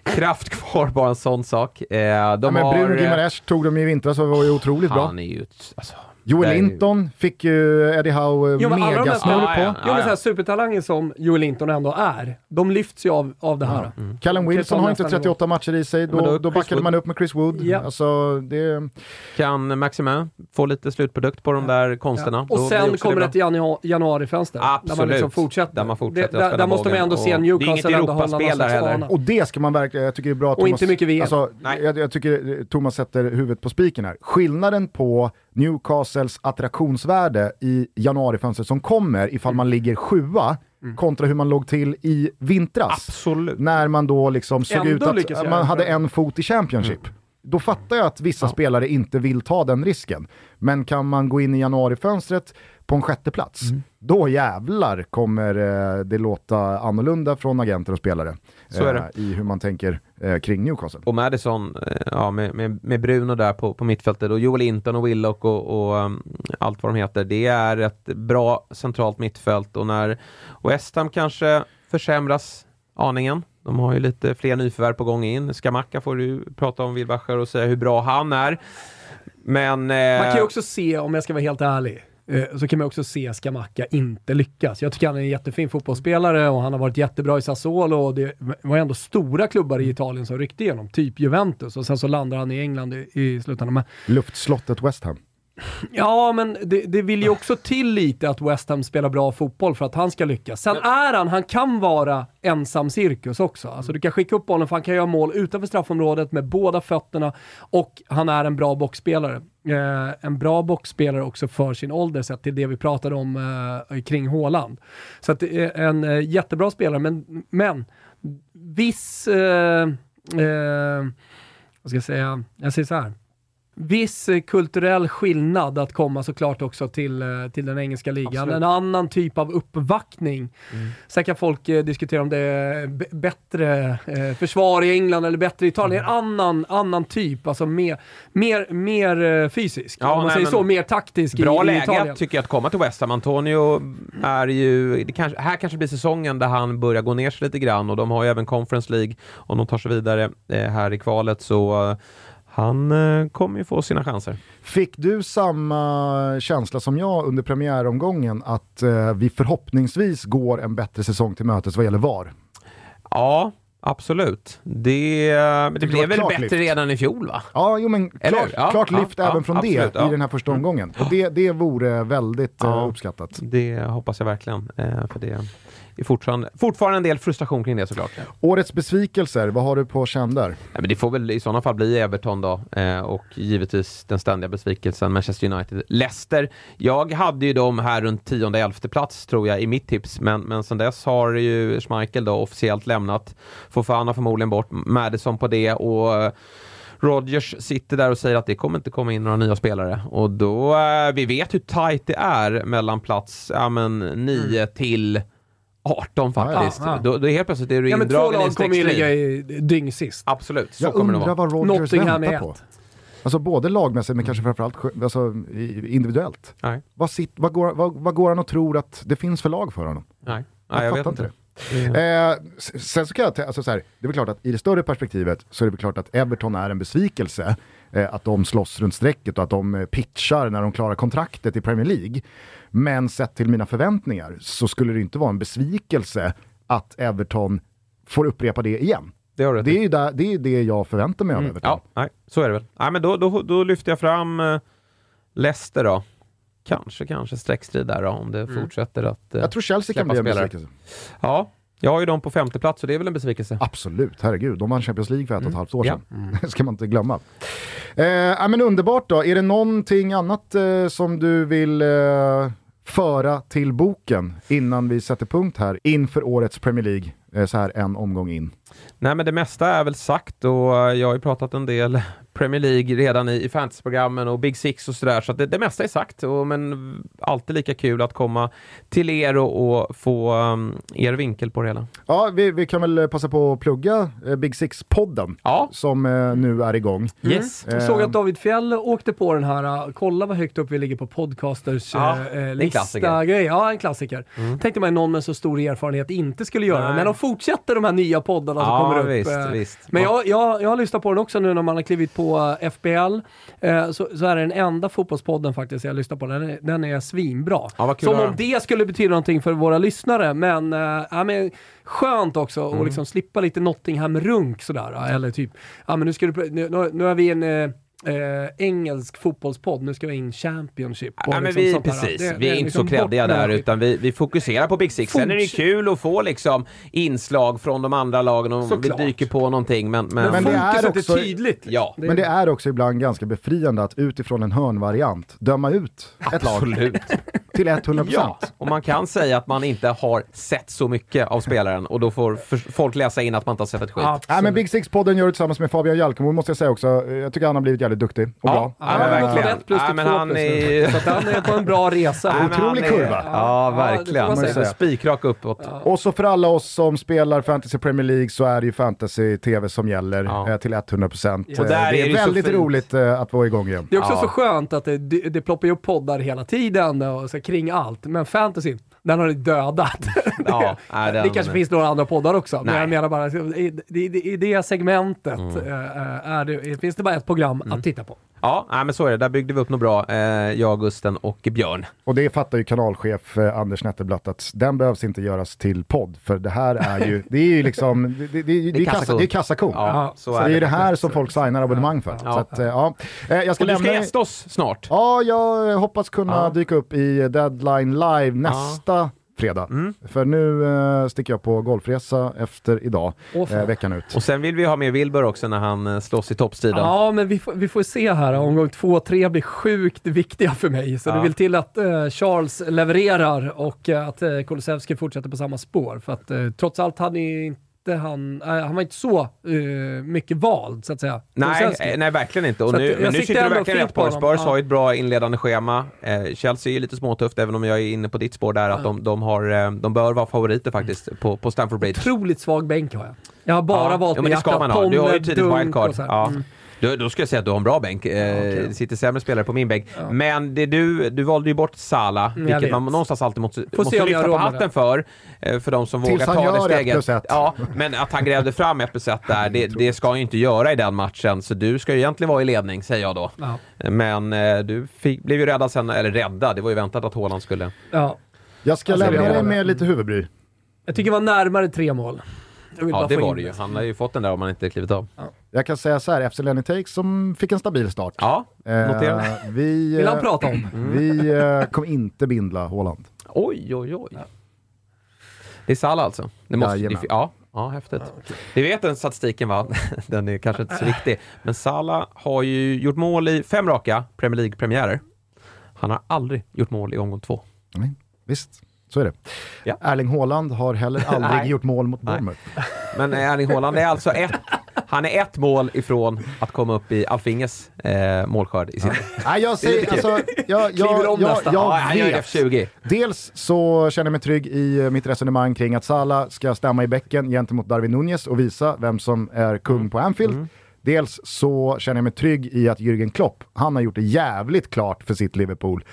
[SPEAKER 2] Kraft kvar, bara en sån sak. Eh, de
[SPEAKER 1] Ja, men
[SPEAKER 2] har,
[SPEAKER 1] Bruno
[SPEAKER 2] eh,
[SPEAKER 1] Gimares tog de i vintras och var ju otroligt bra.
[SPEAKER 2] Han är ju... Alltså,
[SPEAKER 1] Joel Linton fick ju Eddie Howe
[SPEAKER 3] Jo, men alla de där
[SPEAKER 1] megasnurr
[SPEAKER 2] Ja,
[SPEAKER 1] på.
[SPEAKER 2] ja.
[SPEAKER 3] Jo, men så här, supertalanger som Joel Linton ändå är, de lyfts ju av, av det här.
[SPEAKER 1] Callum Wilson har inte
[SPEAKER 3] nästa
[SPEAKER 1] 38 matcher i sig,
[SPEAKER 2] Men
[SPEAKER 1] då,
[SPEAKER 2] då
[SPEAKER 1] då backade
[SPEAKER 2] Wood.
[SPEAKER 1] man upp med Chris Wood.
[SPEAKER 3] Ja.
[SPEAKER 1] Alltså, det,
[SPEAKER 2] Kan Maximin få lite slutprodukt på de där konsterna?
[SPEAKER 3] Och sen kommer det ett janu- januarifönster. Där man
[SPEAKER 2] Absolut.
[SPEAKER 3] liksom fortsätter.
[SPEAKER 2] Där man fortsätter
[SPEAKER 3] det, där, där måste man ändå se Newcastle ändå hålla någon slags
[SPEAKER 2] heller.
[SPEAKER 1] och det ska man verkligen, jag tycker det är bra att
[SPEAKER 3] Och
[SPEAKER 1] Thomas,
[SPEAKER 3] inte mycket VM.
[SPEAKER 1] Alltså, jag, jag tycker eh, Thomas sätter huvudet på spiken här. Skillnaden på Newcastles attraktionsvärde i januarifönstret som kommer ifall man ligger sjua
[SPEAKER 3] Mm.
[SPEAKER 1] kontra hur man låg till i vintras.
[SPEAKER 2] Absolut.
[SPEAKER 1] När man då liksom såg
[SPEAKER 3] Ändå
[SPEAKER 1] ut att man hade en fot i Championship. Då fattar jag att vissa spelare inte vill ta den risken. Men kan man gå in i januarifönstret på en sjätte plats, då jävlar kommer eh, det låta annorlunda från agenter och spelare.
[SPEAKER 2] Så är det.
[SPEAKER 1] eh, I hur man tänker eh, kring Newcastle.
[SPEAKER 2] Och Madison, eh, ja, med, med, med Bruno där på, på mittfältet och Joel Linton och Willock och, och um, allt vad de heter. Det är ett bra centralt mittfält och när West Ham kanske försämras aningen. De har ju lite fler nyförvärv på gång in. Skamacka får du prata om Wilbacher och säga hur bra han är. Men... Eh,
[SPEAKER 3] Man kan ju också se, om jag ska vara helt ärlig, så kan man också se Skamacka inte lyckas. Jag tycker han är en jättefin fotbollsspelare och han har varit jättebra i Sassuolo och det var ändå stora klubbar i Italien som ryckte igenom, typ Juventus och sen så landar han i England i, i slutändan. Men,
[SPEAKER 1] Luftslottet West Ham.
[SPEAKER 3] Ja, men det, det vill ju också till lite att West Ham spelar bra fotboll för att han ska lyckas. Sen är han, han kan vara ensam cirkus också. Alltså du kan skicka upp bollen för han kan göra mål utanför straffområdet med båda fötterna och han är en bra boxspelare. Eh, en bra boxspelare också för sin ålder sett till det vi pratade om eh, kring Haaland. Så att det är en eh, jättebra spelare, men, men viss, eh, eh, vad ska jag säga, jag säger så här viss eh, kulturell skillnad att komma såklart också till, eh, till den engelska ligan.
[SPEAKER 2] Absolut.
[SPEAKER 3] En annan typ av uppvaktning. Sen kan folk eh, diskutera om det är b- bättre eh, försvar i England eller bättre i Italien. En annan, annan typ, alltså mer, mer, mer eh, fysisk.
[SPEAKER 2] Ja,
[SPEAKER 3] om man
[SPEAKER 2] nej,
[SPEAKER 3] säger så, mer taktisk
[SPEAKER 2] Bra
[SPEAKER 3] i, i
[SPEAKER 2] läge
[SPEAKER 3] Italien.
[SPEAKER 2] tycker jag att komma till West Ham. Antonio är ju, det kanske, här kanske blir säsongen där han börjar gå ner sig lite grann och de har ju även Conference League om de tar sig vidare eh, här i kvalet så eh, han eh, kommer ju få sina chanser.
[SPEAKER 1] Fick du samma känsla som jag under premiäromgången att eh, vi förhoppningsvis går en bättre säsong till mötes vad gäller VAR?
[SPEAKER 2] Ja, absolut. Det, det
[SPEAKER 1] Det
[SPEAKER 2] blev väl bättre
[SPEAKER 1] lyft.
[SPEAKER 2] redan i fjol va?
[SPEAKER 1] Ja, jo men klart?
[SPEAKER 2] Ja,
[SPEAKER 1] klart
[SPEAKER 2] ja,
[SPEAKER 1] lyft
[SPEAKER 2] ja,
[SPEAKER 1] även från
[SPEAKER 2] absolut,
[SPEAKER 1] det i den här första omgången. Och det, det vore väldigt eh, uppskattat.
[SPEAKER 2] Det hoppas jag verkligen. För det är fortfarande, fortfarande en del frustration kring det såklart.
[SPEAKER 1] Årets besvikelser, vad har du på känn där?
[SPEAKER 2] Nej, men det får väl i sådana fall bli Everton då eh, och givetvis den ständiga besvikelsen Manchester United. Leicester, jag hade ju dem här runt 10-11 plats tror jag i mitt tips, men, men sen dess har ju Schmeichel då officiellt lämnat. Fofana förmodligen bort, Madison på det och eh, Rodgers sitter där och säger att det kommer inte komma in några nya spelare och då, eh, vi vet hur tight det är mellan plats ja, men 9 till 18 faktiskt.
[SPEAKER 3] Ja, ja.
[SPEAKER 2] Då, då helt plötsligt är du
[SPEAKER 3] Ja, två
[SPEAKER 2] indragen i en
[SPEAKER 3] lag kommer ju ligga i dyng sist.
[SPEAKER 2] Absolut, så
[SPEAKER 1] Jag
[SPEAKER 2] kommer det
[SPEAKER 1] undrar
[SPEAKER 2] vara.
[SPEAKER 1] vad Rodgers
[SPEAKER 3] Nottingham
[SPEAKER 1] väntar på. Alltså både lagmässigt men kanske framförallt sj- alltså, individuellt.
[SPEAKER 2] Nej,
[SPEAKER 1] Vad, sitt, vad, går, vad, vad går han och tror att det finns för lag för honom?
[SPEAKER 2] nej,
[SPEAKER 1] Jag
[SPEAKER 2] nej jag,
[SPEAKER 1] fattar
[SPEAKER 2] vet
[SPEAKER 1] inte
[SPEAKER 2] inte.
[SPEAKER 1] Eh, s- sen så kan jag, alltså så här, det är väl klart att i det större perspektivet så är det väl klart att Everton är en besvikelse. Eh, att de slåss runt strecket och att de eh, pitchar när de klarar kontraktet i Premier League. Men sett till mina förväntningar så skulle det inte vara en besvikelse att Everton får upprepa det igen.
[SPEAKER 2] Det har
[SPEAKER 1] Det
[SPEAKER 2] i.
[SPEAKER 1] är där, det, är det jag förväntar mig av Everton.
[SPEAKER 2] Ja, nej, så är det väl. Nej, men då, då, då lyfter jag fram eh, Leicester då. Kanske, kanske streckstrid där då, om det fortsätter att... eh,
[SPEAKER 1] Jag tror Chelsea kan bli en besvikelse.
[SPEAKER 2] Ja, jag har ju dem på femte plats så det är väl en besvikelse.
[SPEAKER 1] Absolut, herregud. De vann Champions League för ett och ett halvt år sedan. Det ska man inte glömma. Eh, men underbart då. Är det någonting annat eh, som du vill eh, föra till boken innan vi sätter punkt här inför årets Premier League, eh, så här en omgång in?
[SPEAKER 2] Nej, men det mesta är väl sagt och eh, jag har ju pratat en del Premier League redan i, i fantasyprogrammen och Big Six och sådär. Så att det, det mesta är sagt. Och, men alltid lika kul att komma till er och, och få um, er vinkel på det hela.
[SPEAKER 1] Ja, vi, vi kan väl passa på att plugga eh, Big Six-podden
[SPEAKER 2] Ja.
[SPEAKER 1] som eh, nu är igång.
[SPEAKER 2] Yes.
[SPEAKER 3] Jag såg att David Fjell åkte på den här, uh, kolla vad högt upp vi ligger på podcasters
[SPEAKER 2] Ja, är en
[SPEAKER 3] lista
[SPEAKER 2] klassiker.
[SPEAKER 3] grej. Ja, en klassiker. Tänkte man någon med så stor erfarenhet inte skulle göra det,
[SPEAKER 2] Nej.
[SPEAKER 3] men de fortsätter de här nya poddarna som
[SPEAKER 2] Ja,
[SPEAKER 3] kommer upp.
[SPEAKER 2] visst,
[SPEAKER 3] eh,
[SPEAKER 2] visst.
[SPEAKER 3] Men
[SPEAKER 2] Ja.
[SPEAKER 3] jag, jag, jag har lyssnat på den också nu när man har klivit på uh, FBL, eh, så, så är det den enda fotbollspodden faktiskt jag lyssnar på. Den är, den är svinbra.
[SPEAKER 2] Ja,
[SPEAKER 3] Som om det skulle betyda någonting för våra lyssnare, men, ja, men skönt också
[SPEAKER 2] Mm.
[SPEAKER 3] att liksom slippa lite Nottingham-runk sådär. Eller typ, ja men nu, ska du, nu, nu- nu är vi en eh, engelsk fotbollspodd, nu ska vi in Championship.
[SPEAKER 2] Ja, men
[SPEAKER 3] liksom
[SPEAKER 2] vi, precis.
[SPEAKER 3] Det-
[SPEAKER 2] vi är inte så
[SPEAKER 3] liksom
[SPEAKER 2] kreddiga
[SPEAKER 3] bort med
[SPEAKER 2] där utan vi, vi fokuserar på Big Six. Sen är det kul att få liksom inslag från de andra lagen och
[SPEAKER 3] Såklart.
[SPEAKER 2] vi dyker på någonting. Men, men,
[SPEAKER 3] Men,
[SPEAKER 1] det är också-
[SPEAKER 3] är tydligt.
[SPEAKER 2] Ja.
[SPEAKER 1] Men det är också ibland ganska befriande att utifrån en hörnvariant döma ut ett lag
[SPEAKER 2] absolut.
[SPEAKER 1] till 100%.
[SPEAKER 2] Ja, och man kan säga att man inte har sett så mycket av spelaren och då får folk läsa in att man inte har sett ett skit.
[SPEAKER 1] Nej, men Big Six-podden gör det tillsammans med Fabian Jalkemo måste jag säga också. Jag tycker han har blivit jävligt duktig och bra.
[SPEAKER 2] Ja,
[SPEAKER 3] Ja, han
[SPEAKER 2] verkligen.
[SPEAKER 3] ett plus
[SPEAKER 2] Ja, men han
[SPEAKER 3] plus
[SPEAKER 2] är-.
[SPEAKER 3] Så han är på en bra resa.
[SPEAKER 2] Han
[SPEAKER 1] Otrolig
[SPEAKER 2] är-
[SPEAKER 1] kurva.
[SPEAKER 2] Ja,
[SPEAKER 3] Ja,
[SPEAKER 2] verkligen.
[SPEAKER 1] säga.
[SPEAKER 2] Spikrak uppåt.
[SPEAKER 1] Och så för alla oss som spelar Fantasy Premier League så är det ju Fantasy-TV som gäller
[SPEAKER 2] Ja.
[SPEAKER 1] eh, till 100%.
[SPEAKER 2] Och där
[SPEAKER 1] Eh,
[SPEAKER 2] är
[SPEAKER 1] det
[SPEAKER 2] det
[SPEAKER 1] är
[SPEAKER 2] så
[SPEAKER 1] väldigt roligt eh, att vara igång igen.
[SPEAKER 3] Det är också
[SPEAKER 2] Ja.
[SPEAKER 3] så skönt att det, det, det ploppar ju upp poddar hela tiden och så kring allt. Men fantasy, den har ni dödat.
[SPEAKER 2] Ja,
[SPEAKER 3] det
[SPEAKER 2] den-
[SPEAKER 3] kanske finns några andra poddar också, men
[SPEAKER 2] Nej.
[SPEAKER 3] jag menar bara, i, i, i det segmentet eh, är det, finns det bara ett program att titta på.
[SPEAKER 2] Ja, nej, men så är det. Där byggde vi upp något bra, eh, jag, Gusten och Björn.
[SPEAKER 1] Och det fattar ju kanalchef eh, Anders Netterblatt att den behövs inte göras till podd. För det här är ju, det är ju liksom, det, det, det, det, är, kassa,
[SPEAKER 2] kassako.
[SPEAKER 1] det är kassako.
[SPEAKER 2] Ja, så
[SPEAKER 1] så
[SPEAKER 2] är
[SPEAKER 1] det är
[SPEAKER 2] det
[SPEAKER 1] det här som folk signar abonnemang för.
[SPEAKER 2] Ja.
[SPEAKER 1] Så att, eh, ja. Jag ska
[SPEAKER 2] Och du ska
[SPEAKER 1] lämna...
[SPEAKER 2] gästa oss snart.
[SPEAKER 1] Ja, jag hoppas kunna
[SPEAKER 2] Ja.
[SPEAKER 1] dyka upp i Deadline Live nästa fredag.
[SPEAKER 2] Mm.
[SPEAKER 1] För nu eh, sticker jag på golfresa efter idag,
[SPEAKER 3] fan.
[SPEAKER 1] eh, veckan ut.
[SPEAKER 2] Och sen vill vi ha med Wilbur också när han eh, slåss i toppstriden.
[SPEAKER 3] Ja, men vi får, vi får se här. Omgång två och tre blir sjukt viktiga för mig. Så
[SPEAKER 2] Ja.
[SPEAKER 3] det vill till att eh, Charles levererar och eh, att uh, Kulusevski fortsätter på samma spår. För att eh, trots allt hade ju inte han, eh, han var inte så eh, mycket vald så att säga.
[SPEAKER 2] Nej, eh, nej, verkligen inte. Och
[SPEAKER 3] att
[SPEAKER 2] nu,
[SPEAKER 3] jag
[SPEAKER 2] men nu sitter du verkligen rätt på. Spurs
[SPEAKER 3] Ja.
[SPEAKER 2] har ju ett bra inledande schema. Eh, Chelsea är lite småtufft, även om jag är inne på ditt spår där, att de, de, har, eh, de bör vara favoriter faktiskt på, på Stamford Bridge.
[SPEAKER 3] Otroligt svag bänk har jag. Jag har bara
[SPEAKER 2] ja.
[SPEAKER 3] valt
[SPEAKER 2] ja, ska man ha. Du har ju tidigt wildcard. Ja.
[SPEAKER 3] Mm.
[SPEAKER 2] Då, då ska jag säga att du har en bra bänk. Eh,
[SPEAKER 3] okej.
[SPEAKER 2] Det sitter sämre spelare på min bänk. Men det du, du valde ju bort Salah,
[SPEAKER 3] jag
[SPEAKER 2] vilket man någonstans alltid måste, måste lyfta på hatten för. eh, För de som
[SPEAKER 1] Tills
[SPEAKER 2] vågar ta det steget.
[SPEAKER 1] ett.
[SPEAKER 2] Ja, men att han grävde fram ett plus ett där, det, det ska han ju inte göra i den matchen. Så du ska ju egentligen vara i ledning, säger jag då.
[SPEAKER 3] Ja.
[SPEAKER 2] Men eh, du fick, blev ju räddad sen, eller räddad, det var ju väntat att Haaland skulle...
[SPEAKER 3] Ja.
[SPEAKER 1] Jag ska
[SPEAKER 3] Alltså,
[SPEAKER 1] lämna
[SPEAKER 3] det-
[SPEAKER 1] dig med lite huvudbry.
[SPEAKER 3] Jag tycker det var närmare tre mål. Jag vill
[SPEAKER 2] Ja,
[SPEAKER 3] bara
[SPEAKER 2] det
[SPEAKER 3] få
[SPEAKER 2] var
[SPEAKER 3] in
[SPEAKER 2] det ju. Han har ju fått den där om han inte klivit av.
[SPEAKER 1] Jag kan säga så här, FC Lenny Takes som fick en stabil start.
[SPEAKER 2] Ja,
[SPEAKER 1] Eh,
[SPEAKER 2] notera.
[SPEAKER 1] vi,
[SPEAKER 3] Vill han
[SPEAKER 1] eh,
[SPEAKER 3] prata om?
[SPEAKER 1] vi eh, kommer inte bindla Haaland.
[SPEAKER 2] Oj, oj, oj. Det är Salah alltså? Det måste, det, ja, ja, häftigt. Vi vet den statistiken va? Den är kanske inte så viktig. Men Salah har ju gjort mål i fem raka Premier League-premiärer. Han har aldrig gjort mål i omgång två.
[SPEAKER 1] Nej, visst, så är det.
[SPEAKER 2] Ja.
[SPEAKER 1] Erling Haaland har heller aldrig gjort mål mot. Bournemouth.
[SPEAKER 2] Men Erling Haaland är alltså ett, han är ett mål ifrån att komma upp i Alfinges eh, målskörd i City.
[SPEAKER 1] Nej, jag säger, alltså, jag, jag,
[SPEAKER 3] om
[SPEAKER 1] jag, jag
[SPEAKER 2] Ja, han gör
[SPEAKER 1] vet.
[SPEAKER 2] F20.
[SPEAKER 1] Dels så känner jag mig trygg i eh, mitt resonemang kring att Salah ska stämma i bäcken gentemot Darwin Nunez och visa vem som är kung på Anfield. Dels så känner jag mig trygg i att Jürgen Klopp, han har gjort det jävligt klart för sitt Liverpool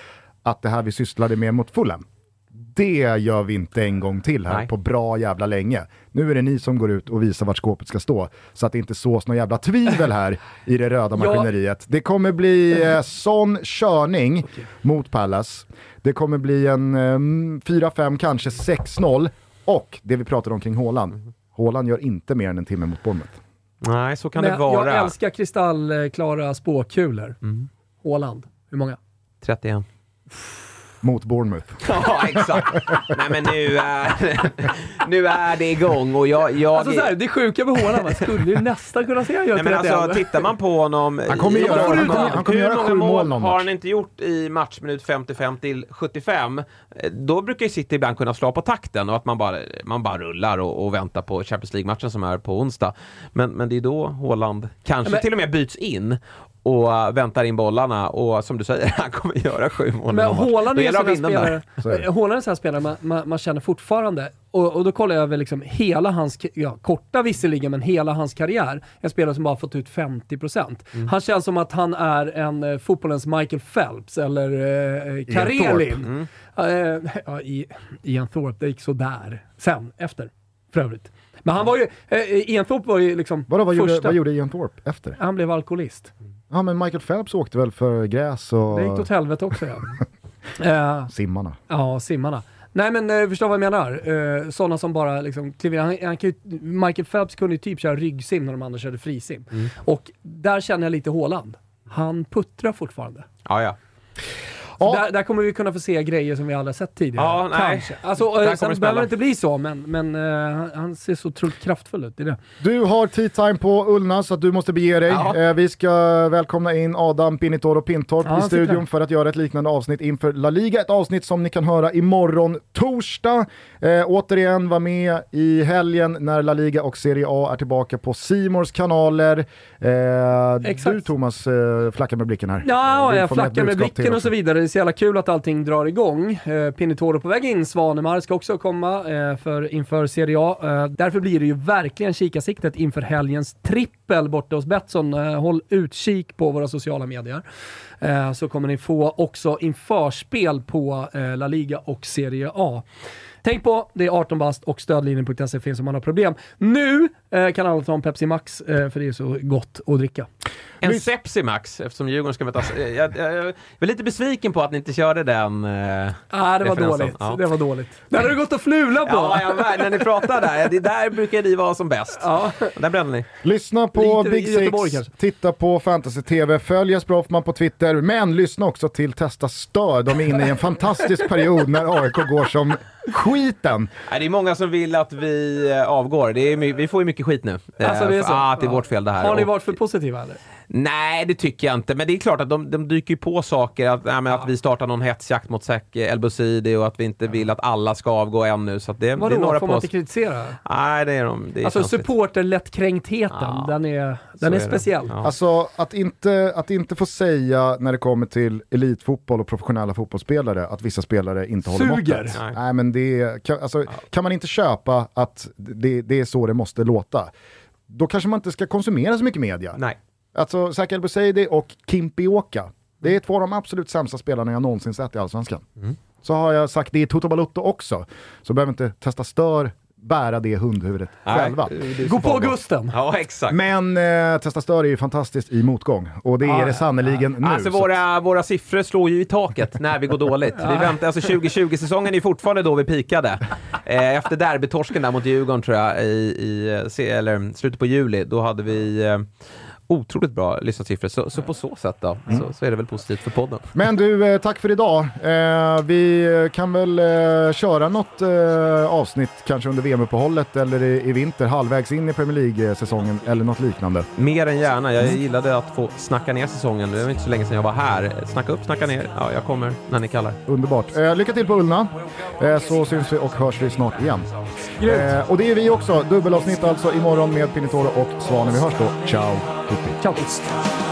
[SPEAKER 1] att det här vi sysslade med mot Fulham, det gör vi inte en gång till här
[SPEAKER 2] Nej.
[SPEAKER 1] på bra jävla länge. Nu är det ni som går ut och visar vart skåpet ska stå, så att det inte sås någon jävla tvivel här i det röda
[SPEAKER 3] Ja.
[SPEAKER 1] maskineriet. Det kommer bli eh, sån körning mot Palace. Det kommer bli en eh, 4-5, kanske 6-0. Och det vi pratade om kring Haaland. Haaland gör inte mer än en timme mot Bournemouth.
[SPEAKER 2] Nej, så kan
[SPEAKER 3] Men
[SPEAKER 2] det vara.
[SPEAKER 3] Jag älskar kristallklara spåkulor.
[SPEAKER 2] Mm.
[SPEAKER 3] Håland, hur många?
[SPEAKER 2] 31.
[SPEAKER 1] Mot Bournemouth.
[SPEAKER 2] Ja, exakt. Nej men nu är, nu är det igång och jag... jag
[SPEAKER 3] Alltså så här, det sjuka med Haaland, man skulle ju nästan kunna se
[SPEAKER 2] Nej, men
[SPEAKER 3] 31.
[SPEAKER 2] alltså, tittar man på honom...
[SPEAKER 1] Han kommer
[SPEAKER 2] i-
[SPEAKER 1] göra- han kommer- han kommer göra sju mål någon
[SPEAKER 2] har han inte gjort i matchminut 55 till 75? Eh, Då brukar ju City ibland kunna slå på takten och att man bara, man bara rullar och, och väntar på Champions League-matchen som är på onsdag. Men, men det är då Haaland kanske
[SPEAKER 3] Men-
[SPEAKER 2] till och med byts in och väntar in bollarna och som du säger, han kommer göra sju mål
[SPEAKER 3] Men. Haaland
[SPEAKER 2] Då
[SPEAKER 3] är en spelare,
[SPEAKER 1] är.
[SPEAKER 3] Haaland är en spelare man, man, man känner fortfarande, och, och då kollar jag över liksom hela hans, ja, korta visserligen, men hela hans karriär. En spelare som bara fått ut 50%.
[SPEAKER 2] Mm.
[SPEAKER 3] Han känns som att han är en eh, fotbollens Michael Phelps eller eh, Karelin.
[SPEAKER 1] Mm.
[SPEAKER 3] Eh, ja, Ian Thorpe, det gick sådär. Sen, efter, för övrigt. Men han var ju, eh, Ian Thorpe var ju liksom
[SPEAKER 1] Vadå, vad, gjorde, vad gjorde Ian Thorpe efter?
[SPEAKER 3] Han blev alkoholist.
[SPEAKER 1] Ja men Michael Phelps åkte väl för gräs och
[SPEAKER 3] Det gick åt helvete också ja. Eh,
[SPEAKER 1] simmarna.
[SPEAKER 3] Ja, simmarna. Nej men eh, förstår vad jag menar. Eh, sådana som bara liksom kliver han, han kan ju, Michael Phelps kunde ju typ köra ryggsim när de andra körde frisim.
[SPEAKER 2] Mm.
[SPEAKER 3] Och där känner jag lite Håland. Han puttrar fortfarande.
[SPEAKER 2] Ja, ja.
[SPEAKER 1] Ja.
[SPEAKER 3] där, där kommer vi kunna få se grejer som vi aldrig har sett tidigare.
[SPEAKER 2] Ja, nej.
[SPEAKER 3] Kanske. Alltså,
[SPEAKER 2] Där
[SPEAKER 3] eh,
[SPEAKER 2] kommer
[SPEAKER 3] sen
[SPEAKER 2] det
[SPEAKER 3] behöver det inte bli så, men, men eh, han, ser så otroligt kraftfull ut i det.
[SPEAKER 1] Du har tea time på Ullna så att du måste bege dig.
[SPEAKER 2] Ja.
[SPEAKER 1] Eh, vi ska välkomna in Adam Pinitoro Pintorp
[SPEAKER 3] Ja,
[SPEAKER 1] i studion för att göra ett liknande avsnitt inför La Liga. Ett avsnitt som ni kan höra imorgon torsdag. Eh, återigen, var med i helgen när La Liga och Serie A är tillbaka på Simors kanaler. Eh, du Thomas eh, flackar med blicken här.
[SPEAKER 3] Ja, jag flackar med blicken och så vidare. Det är så jävla kul att allting drar igång. Eh, Pinitoro på väg in, Svanemar ska också komma eh, för, inför Serie A. Eh, därför blir det ju verkligen kikarsiktet inför helgens trippel borta hos Betsson. Eh, håll utkik på våra sociala medier. Eh, så kommer ni få också införspel på eh, La Liga och Serie A. Tänk på, det är 18 bast och stödlinjen.se finns om man har problem. Nu eh, kan alla ta en Pepsi Max, eh, för det är så gott att dricka.
[SPEAKER 2] En Sepsi Max, eftersom Djurgården ska mötas. Jag, jag, jag var lite besviken på att ni inte körde den eh,
[SPEAKER 3] Ah, det var dåligt.
[SPEAKER 2] Ja.
[SPEAKER 3] Det var dåligt. Det hade du gått och flula på.
[SPEAKER 2] Ja, ja, men när ni pratar där, det där brukar ni vara som bäst.
[SPEAKER 3] Ja.
[SPEAKER 2] Där brände ni.
[SPEAKER 1] Lyssna på
[SPEAKER 3] Lite
[SPEAKER 1] Big Six,
[SPEAKER 3] kanske.
[SPEAKER 1] titta på Fantasy TV, följ Jesper Hoffman på Twitter, men lyssna också till Testa Stör. De är inne i en fantastisk period när AIK går som skiten.
[SPEAKER 2] Det är många som vill att vi eh, avgår. Det är, vi får ju mycket skit nu.
[SPEAKER 3] Alltså, det är
[SPEAKER 2] Eh,
[SPEAKER 3] så?
[SPEAKER 2] ah, det är vårt fel det här.
[SPEAKER 3] Har ni varit för positiva eller?
[SPEAKER 2] Nej, det tycker jag inte. Men det är klart att de, de dyker ju på saker. Att, nej, men att vi startar någon hetsjakt mot Zek El Busidi och att vi inte vill att alla ska avgå ännu. Så att det, det är
[SPEAKER 3] Vadå,
[SPEAKER 2] några
[SPEAKER 3] får
[SPEAKER 2] på
[SPEAKER 3] man
[SPEAKER 2] oss.
[SPEAKER 3] inte kritisera?
[SPEAKER 2] Nej, det är de. Det är
[SPEAKER 3] Alltså supporterlättkränktheten,
[SPEAKER 2] Ja,
[SPEAKER 3] den är, den är,
[SPEAKER 2] det.
[SPEAKER 3] speciell.
[SPEAKER 2] Ja.
[SPEAKER 1] Alltså att inte, att inte få säga när det kommer till elitfotboll och professionella fotbollsspelare att vissa spelare inte håller
[SPEAKER 3] Suger.
[SPEAKER 1] måttet.
[SPEAKER 2] Nej.
[SPEAKER 1] Nej. men det kan, alltså, kan man inte köpa att det, det är så det måste låta, då kanske man inte ska konsumera så mycket media.
[SPEAKER 2] Nej.
[SPEAKER 1] Alltså Zach El Busaidi och Kimpi Åka, det är två av de absolut sämsta spelarna jag någonsin sett i Allsvenskan. Så har jag sagt det i Toto Balutto också, så behöver inte testa stör bära det hundhuvudet själva.
[SPEAKER 2] Nej, det är
[SPEAKER 3] Gå på. Gusten!
[SPEAKER 2] Ja, exakt.
[SPEAKER 1] Men eh, Testa Stör är ju fantastiskt i motgång och det är
[SPEAKER 3] Ja,
[SPEAKER 1] det sannerligen nu.
[SPEAKER 2] Alltså
[SPEAKER 1] så-
[SPEAKER 2] våra, våra siffror slår ju i taket när vi går dåligt. Vi väntar, alltså 2020-säsongen är fortfarande då vi pikade. Eh, efter derbytorsken där mot Djurgården tror jag, i, i eh, eller, slutet på juli, då hade vi eh, otroligt bra lyssnarsiffror. Så, så på så sätt då, så, så är det väl positivt för podden.
[SPEAKER 1] Men du, eh, tack för idag. Eh, vi kan väl eh, köra något eh, avsnitt kanske under VM-uppehållet eller i, i vinter, halvvägs in i Premier League-säsongen eller något liknande.
[SPEAKER 2] Mer än gärna. Jag gillade att få snacka ner säsongen. Det var inte så länge sedan jag var här. Snacka upp, snacka ner. Ja, jag kommer när ni kallar.
[SPEAKER 1] Underbart. Eh, lycka till på Ullna, eh, så syns vi och hörs vi snart igen. Eh, och det är vi också. Dubbelavsnitt alltså imorgon med Pinitoro och Svanen. Vi hörs då. Ciao
[SPEAKER 3] Ciao
[SPEAKER 6] a.